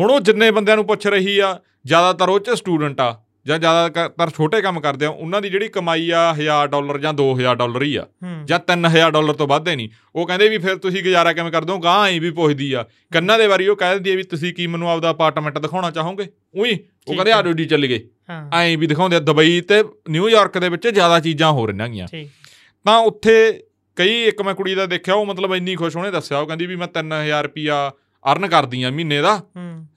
ਹੁਣ ਉਹ ਜਿੰਨੇ ਬੰਦਿਆਂ ਨੂੰ ਪੁੱਛ ਰਹੀ ਆ ਜ਼ਿਆਦਾਤਰ ਉਹ 'ਚ ਸਟੂਡੈਂਟ ਆ ਜਾਂ ਜ਼ਿਆਦਾਤਰ ਛੋਟੇ ਕੰਮ ਕਰਦੇ ਆ ਉਹਨਾਂ ਦੀ ਜਿਹੜੀ ਕਮਾਈ ਆ 1000 ਡਾਲਰ ਜਾਂ 2000 ਡਾਲਰ ਹੀ ਆ ਜਾਂ 3000 ਡਾਲਰ ਤੋਂ ਵੱਧ ਨਹੀਂ। ਉਹ ਕਹਿੰਦੇ ਵੀ ਫਿਰ ਤੁਸੀਂ ਗੁਜ਼ਾਰਾ ਕਿਵੇਂ ਕਰਦੇ ਹੋ ਗਾਂ ਹੀ ਵੀ ਪੁੱਛਦੀ ਆ। ਕੰਨਾਂ ਦੇ ਵਾਰੀ ਉਹ ਕਹਿ ਦਿੰਦੀ ਆ ਵੀ ਤੁਸੀਂ ਕੀ ਮੈਨੂੰ ਆਪਦਾ ਅਪਾਰਟਮੈਂਟ ਦਿਖਾਉਣਾ ਚਾਹੋਗੇ? ਉਹੀ ਉਹ ਕਹਿੰਦੇ। ਆਜੋ ਜੀ ਚੱਲ ਗਏ। ਹਾਂ। ਐਂ ਵੀ ਦਿਖਾਉਂਦੇ ਆ ਦੁਬਈ ਤੇ ਨਿਊਯਾਰਕ ਦੇ ਵਿੱਚ ਜ਼ਿਆਦਾ ਚੀਜ਼ਾਂ ਹੋ ਰਹੀਆਂ ਗੀਆਂ ਤਾਂ ਉੱਥੇ ਕਈ ਇੱਕ ਮੈਂ ਕੁੜੀ ਦਾ ਦੇਖਿਆ ਉਹ ਮਤਲਬ ਇੰਨੀ ਖੁਸ਼ ਉਹਨੇ ਦੱਸਿਆ ਉਹ ਕਹਿੰਦੀ ਵੀ ਮੈਂ 3000 ਰੁਪਿਆ ਅਰਨ ਕਰਦੀ ਆ ਮਹੀਨੇ ਦਾ।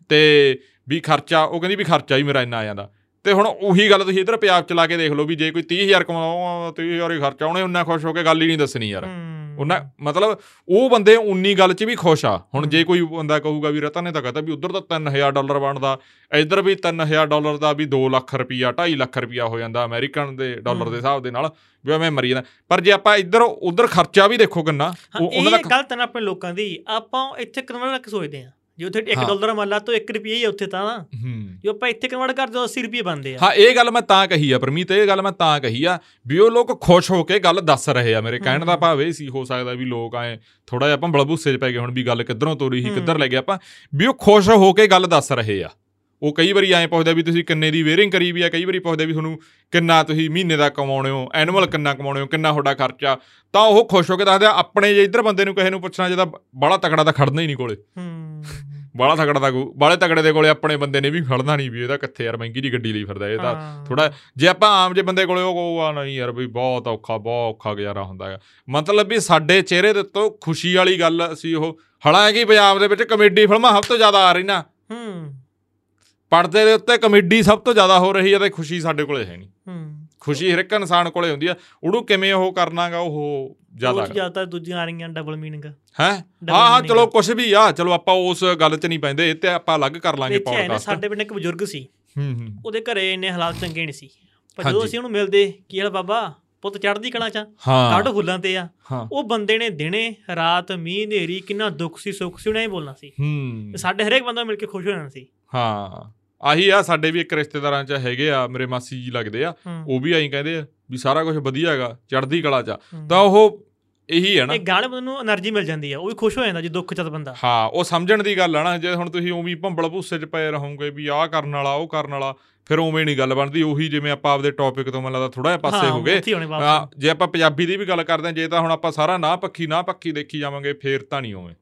ਤੇ ਵੀ ਖਰਚਾ ਉਹ ਕਹਿੰਦੀ ਵੀ ਖਰਚਾ ਹੀ ਮੇਰਾ ਇੰਨਾ ਆ ਜਾਂਦਾ। ਤੇ ਹੁਣ ਉਹੀ ਗੱਲ ਤੁਸੀਂ ਇਧਰ ਪੰਜਾਬ ਚ ਲਾ ਕੇ ਦੇਖ ਲਓ ਵੀ ਜੇ ਕੋਈ 30000 ਕਮਾਉਣਾ 30000 ਹੀ ਖਰਚਾ ਉਹਨੇ ਉਨਾ ਖੁਸ਼ ਹੋ ਕੇ ਗੱਲ ਹੀ ਨਹੀਂ ਦੱਸਣੀ ਯਾਰ। ਉਹਨਾਂ ਮਤਲਬ ਉਹ ਬੰਦੇ ਉਨੀ ਗੱਲ 'ਚ ਵੀ ਖੁਸ਼ ਆ। ਹੁਣ ਜੇ ਕੋਈ ਬੰਦਾ ਕਹੂਗਾ ਵੀ ਰਤਨ ਨੇ ਤਾਂ ਕਹਤਾ ਵੀ ਉਧਰ ਤਾਂ 3000 ਡਾਲਰ ਬਣਦਾ ਇੱਧਰ ਵੀ 3000 ਡਾਲਰ ਦਾ ਵੀ 2 ਲੱਖ ਰੁਪਿਆ 2.5 ਲੱਖ ਰੁਪਿਆ ਹੋ ਜਾਂਦਾ ਅਮਰੀਕਨ ਦੇ ਡਾਲਰ ਦੇ ਹਿਸਾਬ ਦੇ ਨਾਲ ਵੀ ਐਵੇਂ ਮਰੀ ਜਾਂਦਾ। ਪਰ ਜੇ ਆਪਾਂ ਇੱਧਰ ਉਧਰ ਖਰਚਾ ਵੀ ਦੇਖੋ ਕਿੰਨਾ ਉਹਨਾਂ ਇਹ ਦਾ ਗਲਤ ਨਾ ਆਪਣੇ ਲੋਕਾਂ ਦੀ ਆਪਾਂ ਇੱਥੇ ਕਨਵਰਟ ਸੋਚਦੇ ਆ? ਜੇ ਉੱਥੇ 1 ਹਾਂ। ਡਾਲਰ ਮੰਨ ਲਾ ਤਾਂ 1 ਰੁਪਈਆ ਹੀ ਉੱਥੇ ਤਾਂ ਜੇ ਆਪਾਂ ਇੱਥੇ ਕਨਵਰਟ ਕਰਦੇ ਹਾਂ 80 ਰੁਪਏ ਬਣਦੇ ਆ ਹਾਂ ਇਹ ਗੱਲ ਮੈਂ ਤਾਂ ਕਹੀ ਆ ਪਰਮੀਤ ਇਹ ਗੱਲ ਮੈਂ ਤਾਂ ਕਹੀ ਆ ਵੀ ਉਹ ਲੋਕ ਖੁਸ਼ ਹੋ ਕੇ ਗੱਲ ਦੱਸ ਰਹੇ ਆ ਮੇਰੇ ਕਹਿਣ ਦਾ। ਭਾਵ ਇਹ ਸੀ ਹੋ ਸਕਦਾ ਵੀ ਲੋਕ ਆਏ ਥੋੜਾ ਜਿਹਾ ਆਪਾਂ ਬਲਬੂਸੇ 'ਚ ਪੈ ਗਏ ਹੁਣ ਵੀ ਗੱਲ ਕਿੱਧਰੋਂ ਤੋਰੀ ਸੀ। ਕਿੱਧਰ ਲੈ ਗਏ ਆਪਾਂ ਵੀ ਉਹ ਖੁਸ਼ ਹੋ ਕੇ ਗੱਲ ਦੱਸ ਰਹੇ ਆ ਉਹ ਕਈ ਵਾਰੀ ਐਂ ਪੁੱਛਦਾ ਵੀ ਤੁਸੀਂ ਕਿੰਨੇ ਦੀ ਵੇਅਰਿੰਗ ਕਰੀ ਵੀ ਆ ਕਈ ਵਾਰੀ ਪੁੱਛਦਾ ਵੀ ਤੁਹਾਨੂੰ ਕਿੰਨਾ ਤੁਸੀਂ ਮਹੀਨੇ ਦਾ ਕਮਾਉਣੇ ਹੋ ਐਨੂਅਲ ਕਿੰਨਾ ਕਮਾਉਣੇ ਹੋ ਕਿੰਨਾ ਤੁਹਾਡਾ ਖਰਚਾ। ਤਾਂ ਉਹ ਖੁਸ਼ ਹੋ ਕੇ ਦੱਸਦੇ ਆਪਣੇ ਜੇ ਇੱਧਰ ਬੰਦੇ ਨੂੰ ਕਿਸੇ ਨੂੰ ਪੁੱਛਣਾ ਜਿਹਦਾ ਬੜਾ ਤਕੜਾ ਤਾਂ ਖੜਨਾ ਹੀ ਨਹੀਂ ਕੋਲੇ। ਹੂੰ। ਬਾਲਾ ਤਕੜਾ ਦਾ ਬਾਲੇ ਤਕੜੇ ਦੇ ਕੋਲੇ ਆਪਣੇ ਬੰਦੇ ਨੇ ਵੀ ਖੜਨਾ ਨਹੀਂ ਵੀ ਇਹਦਾ ਕਿੱਥੇ ਯਾਰ ਮਹਿੰਗੀ ਜੀ ਗੱਡੀ ਲਈ ਫਿਰਦਾ ਇਹ ਤਾਂ। ਥੋੜਾ ਜੇ ਆਪਾਂ ਆਮ ਜੇ ਬੰਦੇ ਕੋਲੇ ਉਹ ਆ ਨਹੀਂ ਯਾਰ ਵੀ ਬਹੁਤ ਔਖਾ ਬਹੁਤ ਔਖਾ ਗੁਜ਼ਾਰਾ ਹੁੰਦਾ ਹੈ ਮਤਲਬ ਵੀ ਸਾਡੇ ਚਿਹਰੇ ਦੇ ਉੱਤੋਂ ਖੁਸ਼ੀ ਵਾਲੀ ਗੱਲ ਸੀ ਉਹ ਹਾਲਾਂਕਿ ਪੰਜਾਬ ਦੇ ਵਿੱਚ ਕਮੇਡੀ ਫਿਲਮਾਂ ਸਭ ਤੋਂ ਜ਼ਿਆਦਾ ਆ ਰਹੀਆਂ। ਹੂੰ। ਪਰਦੇ ਦੇ ਉੱਤੇ ਕਮੇਡੀ ਸਭ ਤੋਂ ਜ਼ਿਆਦਾ ਹੋ ਰਹੀ ਹੈ ਤੇ ਖੁਸ਼ੀ ਸਾਡੇ ਕੋਲੇ ਹੈ ਨਹੀਂ। ਹੂੰ। ਖੁਸ਼ੀ ਹਰ ਇੱਕ ਇਨਸਾਨ ਕੋਲੇ ਹੁੰਦੀ ਆ। ਉਹਨੂੰ ਕਿਵੇਂ ਉਹ ਕਰਨਾਗਾ ਉਹ ਜ਼ਿਆਦਾ ਉਹ ਜ਼ਿਆਦਾ ਦੂਜੀਆਂ ਆ ਰਹੀਆਂ ਡਬਲ ਮੀਨਿੰਗ ਹੈ? ਹਾਂ ਹਾਂ ਚਲੋ। ਕੁਝ ਵੀ ਆ ਚਲੋ ਆਪਾਂ ਉਸ ਗੱਲ 'ਚ ਨਹੀਂ ਪੈਂਦੇ ਇਹ ਤੇ ਆਪਾਂ ਅਲੱਗ ਕਰ ਲਾਂਗੇ ਪੌਡਕਾਸਟ ਸਾਡੇ ਪਿੰਡ ਇੱਕ ਬਜ਼ੁਰਗ ਸੀ। ਹੂੰ ਹੂੰ। ਉਹਦੇ ਘਰੇ ਇੰਨੇ ਹਾਲਾਤ ਚੰਗੇ ਨਹੀਂ ਸੀ। ਪਰ ਜਦੋਂ। ਅਸੀਂ ਉਹਨੂੰ ਮਿਲਦੇ ਕੀ ਹਾਲ ਬਾਬਾ? ਪੁੱਤ ਚੜ੍ਹਦੀ ਕਲਾ ਚ ਕਾਢੋ ਫੁੱਲਾਂ ਤੇ ਆ। ਉਹ ਬੰਦੇ ਨੇ ਦਿਨੇ ਰਾਤ ਮੀਂਹ ਹਨੇਰੀ ਕਿੰਨਾ ਦੁੱਖ ਸੀ ਸੁੱਖ ਸੀ ਉਹਨੇ ਹੀ ਬੋਲਣਾ ਸੀ। ਹੂੰ। ਸਾਡੇ ਹਰੇਕ ਬੰਦਾ ਮਿਲ ਕੇ ਖੁਸ਼ ਹੋ ਜਾਣਾ ਸੀ। ਹਾਂ। ਆਹੀ ਆ ਸਾਡੇ ਵੀ ਇੱਕ ਰਿਸ਼ਤੇਦਾਰਾਂ ਚ ਹੈਗੇ ਆ ਮੇਰੇ ਮਾਸੀ ਜੀ ਲੱਗਦੇ ਆ ਉਹ ਵੀ ਆਈ ਕਹਿੰਦੇ ਆ ਵੀ ਸਾਰਾ ਕੁਝ ਵਧੀਆ ਹੈਗਾ ਚੜ੍ਹਦੀ ਕਲਾ ਚ ਤਾਂ ਉਹ ਇਹੀ ਹੈ ਨਾ। ਇਹ ਗੱਲ ਨੂੰ એનર્ਜੀ ਮਿਲ ਜਾਂਦੀ ਆ ਉਹ ਵੀ ਖੁਸ਼ ਹੋ ਜਾਂਦਾ ਜੇ ਦੁੱਖ ਚਤ ਬੰਦਾ। ਹਾਂ ਉਹ ਸਮਝਣ ਦੀ ਗੱਲ ਆ ਨਾ ਜੇ ਹੁਣ ਤੁਸੀਂ ਉਵੇਂ ਭੰਬਲ ਭੂਸੇ ਚ ਪਏ ਰਹੋਗੇ ਵੀ ਆਹ ਕਰਨ ਵਾਲਾ ਉਹ ਕਰਨ ਵਾਲਾ ਫਿਰ ਉਵੇਂ ਨਹੀਂ ਗੱਲ ਬਣਦੀ ਉਹੀ ਜਿਵੇਂ ਆਪਾਂ ਆਪਦੇ ਟੌਪਿਕ ਤੋਂ ਮੈਨੂੰ ਲੱਗਦਾ ਥੋੜਾ ਜਿਹਾ ਪਾਸੇ ਹੋ ਗਏ। ਜੇ ਆਪਾਂ ਪੰਜਾਬੀ ਦੀ ਵੀ ਗੱਲ ਕਰਦੇ ਆ ਜੇ ਤਾਂ ਹੁਣ ਆਪਾਂ ਸਾਰਾ ਨਾ ਪੱਖੀ ਨਾ ਪੱਖੀ ਦੇਖੀ ਜਾਵਾਂਗੇ ਫੇਰ ਤਾਂ ਨਹੀਂ ਉਵੇਂ।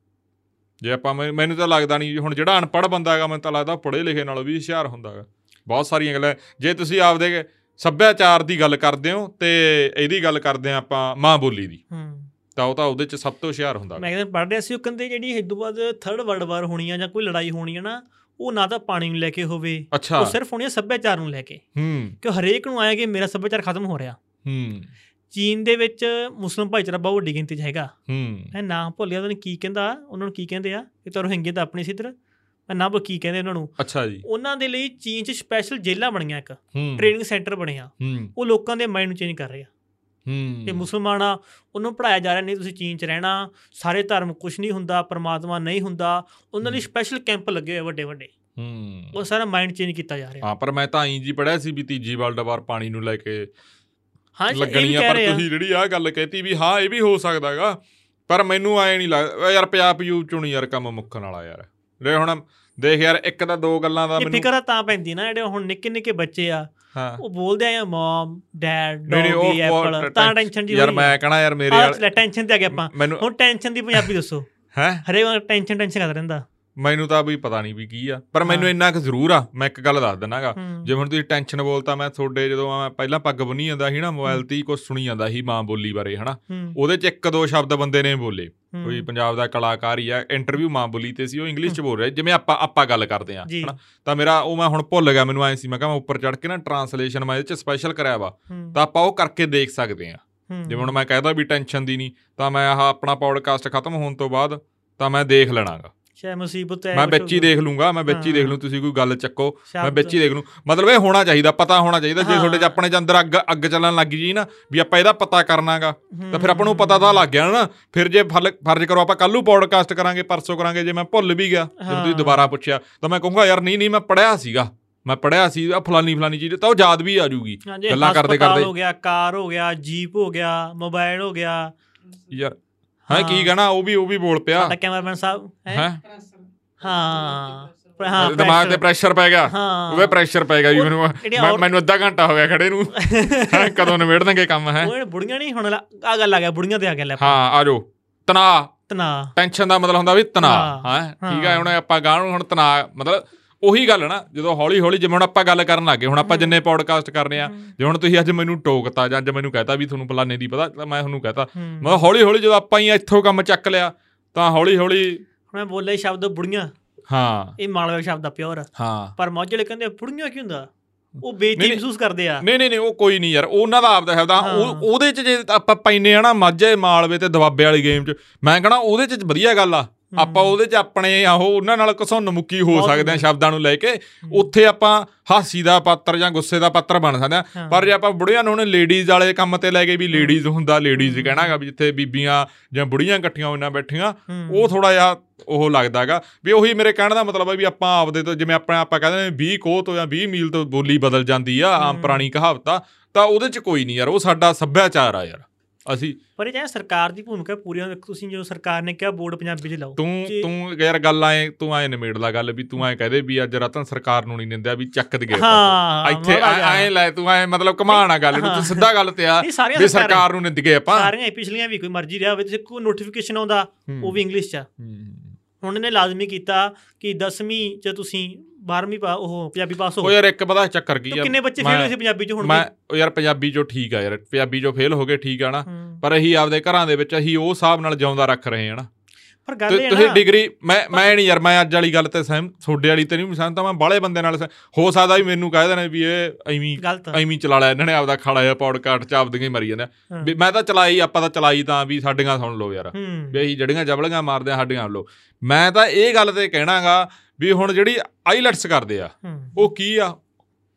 ਜੇ ਆਪਾਂ ਮੈਨੂੰ ਤਾਂ ਲੱਗਦਾ ਨਹੀਂ ਹੁਣ ਜਿਹੜਾ ਅਨਪੜ੍ਹ ਬੰਦਾ ਹੈਗਾ ਮੈਨੂੰ ਤਾਂ ਲੱਗਦਾ ਪੜ੍ਹੇ ਲਿਖੇ ਨਾਲੋਂ ਵੀ ਹੁਸ਼ਿਆਰ ਹੁੰਦਾ ਹੈਗਾ। ਬਹੁਤ ਸਾਰੀਆਂ ਗੱਲਾਂ। ਜੇ ਤੁਸੀਂ ਆਪਦੇ ਸੱਭਿਆਚਾਰ ਦੀ ਗੱਲ ਕਰਦੇ ਹੋ ਤੇ ਇਹਦੀ ਗੱਲ ਕਰਦੇ ਆ ਆਪਾਂ ਮਾਂ ਬੋਲੀ ਦੀ। ਹੂੰ। ਤਾਂ ਉਹ ਤਾਂ ਉਹਦੇ ਚ ਸਭ ਤੋਂ ਹੁਸ਼ਿਆਰ ਹੁੰਦਾ ਮੈਂ ਕਹਿੰਦਾ ਪੜ੍ਹ ਰਿਹਾ ਸੀ ਉਹ ਕਹਿੰਦੇ ਜਿਹੜੀ ਇਹ ਤੋਂ ਬਾਅਦ ਥਰਡ ਵਰਲਡ ਵਾਰ ਹੋਣੀ ਆ ਜਾਂ ਕੋਈ ਲੜਾਈ ਹੋਣੀ ਆ ਨਾ ਉਹ ਨਾ ਤਾਂ ਪਾਣੀ ਨੂੰ ਲੈ ਕੇ ਹੋਵੇ। ਉਹ ਸਿਰਫ ਹੋਣੀ ਸੱਭਿਆਚਾਰ ਨੂੰ ਲੈ ਕੇ। ਹੂੰ। ਕਿ ਹਰੇਕ ਨੂੰ ਆਇਆ ਕਿ ਮੇਰਾ ਸੱਭਿਆਚਾਰ ਖਤਮ ਹੋ ਰਿਹਾ। ਹੂੰ। ਚੀਨ ਦੇ ਵਿੱਚ ਮੁਸਲਮਾਨ ਭਾਈਚਾਰਾ ਬਹੁਤ ਵੱਡੀ ਗਿਣਤੀ 'ਚ ਹੈਗਾ। ਹੂੰ। ਮੈਂ ਨਾਮ ਭੁੱਲਿਆ ਉਹਨਾਂ ਨੇ ਕੀ ਕਹਿੰਦਾ ਉਹਨਾਂ ਨੂੰ ਕੀ ਕਹਿੰਦੇ ਆ ਇਹ ਤਾਂ ਰੋਹਿੰਗੇ ਤਾਂ ਆਪਣੀ ਸਿੱਧਰ ਮੈਂ ਭੁੱਲ ਕੀ ਕਹਿੰਦੇ ਉਹਨਾਂ ਨੂੰ। ਅੱਛਾ ਜੀ। ਉਹਨਾਂ ਦੇ ਲਈ ਚੀਨ 'ਚ ਸਪੈਸ਼ਲ ਜੇਲ੍ਹਾਂ ਬਣੀਆਂ ਇੱਕ ਹੂੰ। ਟ੍ਰੇਨਿੰਗ ਸੈਂਟਰ ਬਣਿਆ। ਹੂੰ। ਉਹ ਲੋਕਾਂ ਦੇ ਮਾਈਂਡ ਨੂੰ ਚੇਂਜ ਕਰ ਰਿਹਾ। ਹੂੰ। ਤੇ ਮੁਸਲਮਾਨ ਆ ਉਹਨੂੰ ਪੜਾਇਆ ਜਾ ਰਿਹਾ ਨਹੀਂ ਤੁਸੀਂ ਚੀਨ 'ਚ ਰਹਿਣਾ ਸਾਰੇ ਧਰਮ ਕੁਝ ਨਹੀਂ ਹੁੰਦਾ ਪਰਮਾਤਮਾ ਨਹੀਂ ਹੁੰਦਾ ਉਹਨਾਂ ਲਈ ਸਪੈਸ਼ਲ ਕੈਂਪ ਲੱਗੇ ਹੋਏ ਵੱਡੇ ਵੱਡੇ। ਹੂੰ। ਉਹ ਸਾਰਾ ਮਾਈਂਡ ਚੇਂਜ ਕੀਤਾ ਜਾ ਰਿਹਾ। ਹਾਂ ਪਰ ਮੈਂ ਤਾਂ ਐਂ ਜੀ ਪੜਿਆ ਸੀ ਵੀ ਤੀਜੀ ਵਰਲਡ ਵਾਰ ਪਾਣੀ ਨੂੰ ਲੈ ਕੇ ਹਾਂ ਇਹ ਲੱਗਣੀ ਆ ਪਰ ਆ। ਤੁਸੀਂ ਜਿਹੜੀ ਆਹ ਗੱਲ ਕਹਿਤੀ ਵੀ ਹਾਂ ਇਹ ਵੀ ਹੋ ਸਕਦਾਗਾ ਪਰ ਮੈਨੂੰ ਐ ਨਹੀਂ ਲੱਗਦਾ ਯਾਰ ਪਿਆਪ ਯੂ ਚੁਣੀ ਯਾਰ ਕੰਮ ਮੁੱਕਣ ਵਾਲਾ ਯਾਰ। ਲੈ ਹੁਣ ਦੇਖ ਯਾਰ ਇੱਕ ਤਾਂ ਦੋ ਗੱਲਾਂ ਦਾ ਇਹ ਮੈਨੂੰ ਫਿਕਰ ਤਾਂ ਪੈਂਦੀ ਨਾ ਜਿਹੜੇ ਹੁਣ ਨਿੱਕੇ ਨਿੱਕੇ ਬੱਚੇ ਆ ਉਹ ਬੋਲਦੇ ਆ ਮਮ ਡੈਡ ਡੌਗੀ ਐਪਲ। ਤਾਂ ਟੈਨਸ਼ਨ ਜੀ ਯਾਰ ਮੈਂ ਕਹਣਾ ਯਾਰ ਮੇਰੇ ਆ ਵਾਲ ਟੈਨਸ਼ਨ ਤੇ ਆ ਗਏ ਆਪਾਂ। ਹੁਣ ਟੈਨਸ਼ਨ ਦੀ ਪੰਜਾਬੀ ਦੱਸੋ। ਹੈ? ਹਰੇਕ ਵਾਰ ਟੈਨਸ਼ਨ ਟੈਨਸ਼ਨ ਕਰਦਾ ਰਹਿੰਦਾ। ਮੈਨੂੰ ਤਾਂ ਵੀ ਪਤਾ ਨਹੀਂ ਵੀ ਕੀ ਆ। ਪਰ ਮੈਨੂੰ। ਇੰਨਾ ਕੁ ਜ਼ਰੂਰ ਆ ਮੈਂ ਇੱਕ ਗੱਲ ਦੱਸ ਦਿੰਨਾਗਾ। ਹੂੰ। ਜੇ ਹੁਣ ਤੁਸੀਂ ਟੈਨਸ਼ਨ ਬੋਲਤਾ ਮੈਂ ਤੁਹਾਡੇ ਜਦੋਂ ਮੈਂ ਪਹਿਲਾਂ ਪੱਗ ਬੰਨੀ ਜਾਂਦਾ ਸੀ ਨਾ ਮੋਬਾਈਲ ਤੇ ਕੁਝ ਸੁਣੀ ਜਾਂਦਾ ਸੀ ਮਾਂ ਬੋਲੀ ਬਾਰੇ ਹਨਾ। ਉਹਦੇ ਚ ਇੱਕ ਦੋ ਸ਼ਬਦ ਬੰਦੇ ਨੇ ਬੋਲੇ। ਕੋਈ ਪੰਜਾਬ ਦਾ ਕਲਾਕਾਰ ਹੀ ਆ ਇੰਟਰਵਿਊ ਮਾਂ ਬੋਲੀ ਤੇ ਸੀ ਉਹ ਇੰਗਲਿਸ਼ ਚ ਬੋਲ ਰਿਹਾ ਜਿਵੇਂ ਆਪਾਂ ਆਪਾਂ ਗੱਲ ਕਰਦੇ ਆ। ਹਨਾ। ਤਾਂ ਮੇਰਾ ਉਹ ਮੈਂ ਹੁਣ ਭੁੱਲ ਗਿਆ ਮੈਨੂੰ ਐ ਸੀ ਮੈਂ ਕਿਹਾ ਮੈਂ ਉੱਪਰ ਚੜ ਕੇ ਨਾ ਟਰਾਂਸਲੇਸ਼ਨ ਮੈਂ ਇਹਦੇ ਚ ਸਪੈਸ਼ਲ ਕਰਿਆ ਵਾ। ਤਾਂ ਆਪਾਂ ਉਹ ਕਰਕੇ ਦੇਖ ਸਕਦੇ ਆ ਜਿਵੇਂ ਹੁਣ ਮੈਂ ਕਹਿਦਾ ਵੀ ਟੈਨਸ਼ਨ ਦੀ ਨਹੀਂ ਤਾਂ ਮੈਂ ਆਹ ਆਪਣਾ ਪੌਡਕਾਸਟ ਖਤਮ ਹੋਣ ਤੋਂ ਬਾਅਦ ਤਾਂ ਮੈਂ ਦੇਖ ਲੈਣਾਗਾ। ਸ਼ਾਇਦ ਮੁਸੀਬਤ ਹੈ ਮੈਂ ਕੁਛ ਵਿੱਚ ਹੀ ਹੋਊਗਾ। ਦੇਖ ਲੂੰਗਾ ਮੈਂ ਵਿੱਚ ਹੀ ਦੇਖ। ਲੂੰ ਤੁਸੀਂ ਕੋਈ ਗੱਲ ਚੱਕੋ ਮੈਂ ਹੀ ਦੇਖ ਲੂੰ ਮਤਲਬ ਇਹ ਹੋਣਾ ਚਾਹੀਦਾ ਪਤਾ ਹੋਣਾ ਚਾਹੀਦਾ ਜੇ। ਤੁਹਾਡੇ ਚ ਆਪਣੇ ਚ ਅੰਦਰ ਅੱਗ ਅੱਗ ਚੱਲਣ ਲੱਗ ਜੀ ਨਾ ਵੀ ਆਪਾਂ ਇਹਦਾ ਪਤਾ ਕਰਨਾਗਾ ਤਾਂ ਫਿਰ ਆਪਾਂ ਨੂੰ ਪਤਾ ਤਾਂ ਲੱਗ ਗਿਆ ਨਾ ਫਿਰ ਜੇ ਫਰਜ਼ ਕਰੋ ਆਪਾਂ ਕੱਲ ਨੂੰ ਪੌਡਕਾਸਟ ਕਰਾਂਗੇ ਪਰਸੋਂ ਕਰਾਂਗੇ ਜੇ ਮੈਂ ਭੁੱਲ ਵੀ ਗਿਆ ਜਦੋਂ ਤੁਸੀਂ। ਦੁਬਾਰਾ ਪੁੱਛਿਆ ਤਾਂ ਮੈਂ ਕਹੂੰਗਾ ਯਾਰ ਨਹੀਂ ਨਹੀਂ ਮੈਂ ਪੜਿਆ ਸੀਗਾ ਮੈਂ ਪੜਿਆ ਸੀ ਆ ਫਲਾਨੀ ਫਲਾਨੀ ਚੀਜ਼ ਤਾਂ ਉਹ ਯਾਦ ਵੀ ਆ ਜੂਗੀ ਗੱਲਾਂ ਕਰਦੇ ਕਰਦੇ। ਹੋ ਗਿਆ ਕਾਰ ਹੋ ਗਿਆ ਜੀਪ ਹੋ ਗਿਆ ਮੋਬਾਈਲ ਹੋ ਗਿਆ ਯਾਰ ਹਾਂ ਕੀ ਕਹਿਣਾ? ਉਹ ਵੀ ਉਹ ਵੀ ਬੋਲ ਪਿਆ। ਸਾਡਾ ਕੈਮਰਾਮੈਨ ਸਾਹਿਬ ਹੈ? ਹੈ? ਹਾਂ। ਦਿਮਾਗ ਤੇ ਪ੍ਰੈਸ਼ਰ ਪੈ ਗਿਆ। ਹਾਂ। ਉਹਦੇ ਪ੍ਰੈਸ਼ਰ ਪੈ ਗਿਆ ਮੈਨੂੰ। ਮੈਨੂੰ ਅੱਧਾ ਘੰਟਾ ਹੋ ਗਿਆ ਖੜੇ ਨੂੰ। ਕਦੋਂ ਨਿਬੇੜ ਦਾਂਗੇ ਕੰਮ ਹੈ? ਉਹ ਬੁੜੀਆਂ ਨਹੀਂ ਹੁਣ ਆ ਗੱਲ ਆ ਗਿਆ ਬੁੜੀਆਂ ਤੇ ਆ ਗਿਆ ਲੈ ਹਾਂ ਆ ਜਾਓ। ਤਣਾਅ। ਤਨਾ ਟੈਨਸ਼ਨ ਦਾ ਮਤਲਬ ਹੁੰਦਾ ਵੀ ਤਣਾਅ ਹਾਂ, ਠੀਕ ਹੈ। ਹੁਣ ਆਪਾਂ ਗਾਂ ਨੂੰ ਹੁਣ ਤਣਾਅ ਮਤਲਬ ਉਹੀ ਗੱਲ ਨਾ ਜਦੋਂ ਹੌਲੀ ਹੌਲੀ ਜਿਵੇਂ ਹੁਣ ਆਪਾਂ ਗੱਲ ਕਰਨ ਲੱਗੇ ਹੁਣ ਆਪਾਂ ਜਿੰਨੇ ਪੌਡਕਾਸਟ ਕਰਨੇ ਆ ਜੇ ਹੁਣ ਤੁਸੀਂ ਅੱਜ ਮੈਨੂੰ ਟੋਕਤਾ ਜਾਂ ਅੱਜ ਮੈਨੂੰ ਕਹਤਾ ਵੀ ਤੁਹਾਨੂੰ ਫਲਾਣੇ ਦੀ ਪਤਾ ਤਾਂ ਮੈਂ ਤੁਹਾਨੂੰ ਕਹਤਾ। ਮੈਂ ਹੌਲੀ ਹੌਲੀ ਜਦੋਂ ਆਪਾਂ ਹੀ ਇੱਥੋਂ ਕੰਮ ਚੱਕ ਲਿਆ ਤਾਂ ਹੌਲੀ ਹੌਲੀ ਹੁਣ ਮੈਂ ਬੋਲਿਆ ਹੀ ਸ਼ਬਦ ਬੁੜੀਆਂ। ਹਾਂ। ਇਹ ਮਾਲਵਾ ਸ਼ਬਦ ਆ ਪਿਓਰ। ਹਾਂ। ਪਰ ਮਾਝੇ ਵਾਲੇ ਕਹਿੰਦੇ ਬੁੜੀਆਂ ਕੀ ਹੁੰਦਾ? ਉਹ ਬੇਇੱਜ਼ਤੀ ਮਹਿਸੂਸ ਕਰਦੇ ਆ। ਨਹੀਂ ਨਹੀਂ ਨਹੀਂ ਉਹ ਕੋਈ ਨਹੀਂ ਯਾਰ ਉਹਨਾਂ ਦਾ ਆਪਦਾ ਹੈ ਤਾਂ ਹਾਂ। ਉਹ ਉਹਦੇ ਚ ਜੇ ਆਪਾਂ ਪੈਨੇ ਆ ਨਾ ਮਾਝੇ ਮਾਲਵੇ ਤੇ ਦਵਾਬੇ ਵਾਲੀ ਗੇਮ ਚ ਮੈਂ ਕਹਣਾ ਉਹਦੇ ਚ ਵਧੀਆ ਗੱਲ ਆ। ਆਪਾਂ ਉਹਦੇ ਚ ਆਪਣੇ ਆਹੋ ਉਹਨਾਂ ਨਾਲ ਘਸੁੰਨ ਮੁੱਕੀ ਹੋ ਸਕਦੇ ਆ। ਸ਼ਬਦਾਂ ਨੂੰ ਲੈ ਕੇ ਉੱਥੇ ਆਪਾਂ ਹਾਸੀ ਦਾ ਪਾਤਰ ਜਾਂ ਗੁੱਸੇ ਦਾ ਪਾਤਰ ਬਣ ਸਕਦੇ ਆ। ਪਰ ਜੇ ਆਪਾਂ ਬੁੜੀਆਂ ਨੂੰ ਹੁਣ ਲੇਡੀਜ਼ ਵਾਲੇ ਕੰਮ ਤੇ ਲੈ ਕੇ ਵੀ ਲੇਡੀਜ਼ ਹੁੰਦਾ ਲੇਡੀਜ਼ ਕਹਿਣਾਗਾ ਵੀ ਜਿੱਥੇ ਬੀਬੀਆਂ ਜਾਂ ਬੁੜੀਆਂ ਇਕੱਠੀਆਂ ਹੋਈਆਂ ਬੈਠੀਆਂ। ਉਹ ਥੋੜਾ ਜਿਹਾ ਉਹ ਲੱਗਦਾਗਾ ਵੀ ਉਹੀ ਮੇਰੇ ਕਹਿਣ ਦਾ ਮਤਲਬ ਹੈ ਵੀ ਆਪਾਂ ਆਪਦੇ ਤੋਂ ਜਿਵੇਂ ਆਪਣੇ ਆਪਾਂ ਕਹਿੰਦੇ ਨੇ 20 ਕੋਹ ਤੋਂ ਜਾਂ 20 ਮੀਲ ਤੋਂ ਬੋਲੀ ਬਦਲ ਜਾਂਦੀ ਆ ਆਮ। ਪੁਰਾਣੀ ਕਹਾਵਤ ਆ ਤਾਂ ਉਹਦੇ ਚ ਕੋਈ ਨਹੀਂ ਯਾਰ ਉਹ ਸਾਡਾ ਸੱਭਿਆਚਾਰ ਆ ਯਾਰ ਅਸੀਂ ਪਰ ਇਹ ਚਾਹੇ ਸਰਕਾਰ ਦੀ ਭੂਮਿਕਾ ਪੂਰੀ ਹੋਵੇ ਤੁਸੀਂ ਜੋ ਸਰਕਾਰ ਨੇ ਕਿਹਾ ਬੋਰਡ ਪੰਜਾਬੀ 'ਚ ਲਾਓ ਤੂੰ ਤੂੰ ਯਾਰ ਗੱਲ ਆਏ ਤੂੰ ਆਏ ਨਿਮੇੜ ਲਾ ਗੱਲ ਵੀ ਤੂੰ ਐ ਕਹਦੇ ਵੀ ਅੱਜ ਰਤਨ ਸਰਕਾਰ ਨੂੰ ਨਹੀਂ ਨਿੰਦਿਆ ਵੀ ਚੱਕ ਦੇ ਹਾਂ ਇੱਥੇ। ਐ ਲੈ ਤੂੰ ਐ ਮਤਲਬ ਕਮਾਣਾ ਗੱਲ ਨੂੰ ਤੂੰ ਸਿੱਧਾ ਗੱਲ ਤੇ ਆ ਵੀ ਸਰਕਾਰਾਂ ਨੂੰ ਨਿੰਦ ਗਏ ਆਪਾਂ ਸਾਰੀਆਂ ਪਿਛਲੀਆਂ ਵੀ ਕੋਈ ਮਰਜ਼ੀ ਰਿਹਾ ਹੋਵੇ ਤੁਸੀਂ ਕੋਈ ਨੋਟੀਫਿਕੇਸ਼ਨ ਆਉਂਦਾ। ਉਹ ਵੀ ਇੰਗਲਿਸ਼ 'ਚ। ਹੁਣ ਇਹਨੇ ਲਾਜ਼ਮੀ ਕੀਤਾ ਕਿ 10ਵੀਂ 'ਚ ਤੁਸੀਂ 12ਵੀਂ ਪਾ ਉਹ ਪੰਜਾਬੀ ਪਾਸ ਹੋ ਉਹ ਯਾਰ ਇੱਕ ਪਤਾ ਚੱਕਰ ਕੀ ਆ। ਕਿੰਨੇ ਬੱਚੇ ਫੇਲ ਹੋਏ ਸੀ ਪੰਜਾਬੀ 'ਚ ਹੁਣ ਮੈਂ ਉਹ ਯਾਰ ਪੰਜਾਬੀ ਚੋਂ ਠੀਕ ਆ ਯਾਰ। ਪੰਜਾਬੀ ਚੋਂ ਫੇਲ ਹੋ ਗਏ ਠੀਕ ਆ ਨਾ। ਪਰ ਅਸੀਂ ਆਪਦੇ ਘਰਾਂ ਦੇ ਵਿੱਚ ਅਸੀਂ ਉਹ ਹਿਸਾਬ ਨਾਲ ਜਿਉਂਦਾ ਰੱਖ ਰਹੇ ਹਾਂ ਨਾ। ਪਰ ਗੱਲ ਤੁ- ਇਹ ਤੁਸੀਂ ਨਾ ਡਿਗਰੀ ਮੈਂ ਮੈਂ ਨਹੀਂ ਯਾਰ ਮੈਂ ਅੱਜ ਵਾਲੀ ਗੱਲ ਤੇ ਸਹਿਮ ਤੁਹਾਡੇ ਵਾਲੀ ਤੇ ਨਹੀਂ ਸਹਿਮਤ ਮੈਂ ਬਾਹਲੇ ਬੰਦੇ ਨਾਲ ਹੋ ਸਕਦਾ ਵੀ ਮੈਨੂੰ ਕਹਿ ਦੇਣ ਵੀ ਇਹ ਐਵੇਂ ਐਵੇਂ ਚਲਾ ਲਿਆ ਇਹਨਾਂ ਨੇ ਆਪਦਾ ਖਾਲਾ ਜਿਹਾ ਪੌਡਕਾਸਟ ਚ ਆਪਦੀਆਂ ਹੀ ਮਰੀ ਜਾਂਦੇ। ਵੀ ਮੈਂ ਤਾਂ ਚਲਾਈ ਆਪਾਂ ਤਾਂ ਚਲਾਈ ਤਾਂ ਵੀ ਸਾਡੀਆਂ ਸੁਣ ਲਓ ਯਾਰ। ਵੀ ਅਸੀਂ ਜੜੀਆਂ ਜਬਲੀਆਂ ਮਾਰਦੇ ਆ ਸਾਡੀਆਂ ਲਓ। ਮੈਂ ਤਾਂ ਇਹ ਗੱਲ ਤੇ ਕਹਿਣਾਗਾ ਵੀ ਹੁਣ ਜਿਹੜੀ ਆਈਲੈਟਸ ਕਰਦੇ ਆ। ਉਹ ਕੀ ਆ?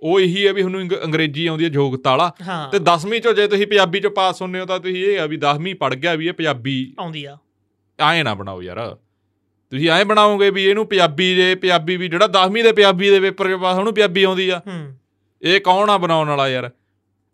ਉਹ ਇਹੀ ਹੈ ਵੀ ਤੁਹਾਨੂੰ ਅੰਗ- ਅੰਗਰੇਜ਼ੀ ਆਉਂਦੀ ਹੈ ਜੋਗਤਾ ਵਾਲਾ ਤੇ 10ਵੀਂ ਚੋਂ ਜੇ ਤੁਸੀਂ ਪੰਜਾਬੀ ਚੋਂ ਪਾਸ ਹੁੰਨੇ ਹੋ ਤਾਂ ਤੁਸੀਂ ਇਹ ਆ ਵੀ 10ਵੀਂ ਪੜ ਗਿਆ ਵੀ ਇਹ ਪੰਜਾਬੀ ਆਉਂਦੀ ਆ। ਐਂ ਨਾ ਬਣਾਓ ਯਾਰ। ਤੁਸੀਂ ਐਂ ਬਣਾਓਗੇ ਵੀ ਇਹਨੂੰ ਪੰਜਾਬੀ ਦੇ ਪੰਜਾਬੀ ਵੀ ਜਿਹੜਾ 10ਵੀਂ ਦੇ ਪੰਜਾਬੀ ਦੇ ਪੇਪਰ 'ਚ ਪਾਸ ਉਹਨੂੰ ਪੰਜਾਬੀ ਆਉਂਦੀ ਆ। ਇਹ ਕੌਣ ਆ ਬਣਾਉਣ ਵਾਲਾ ਯਾਰ?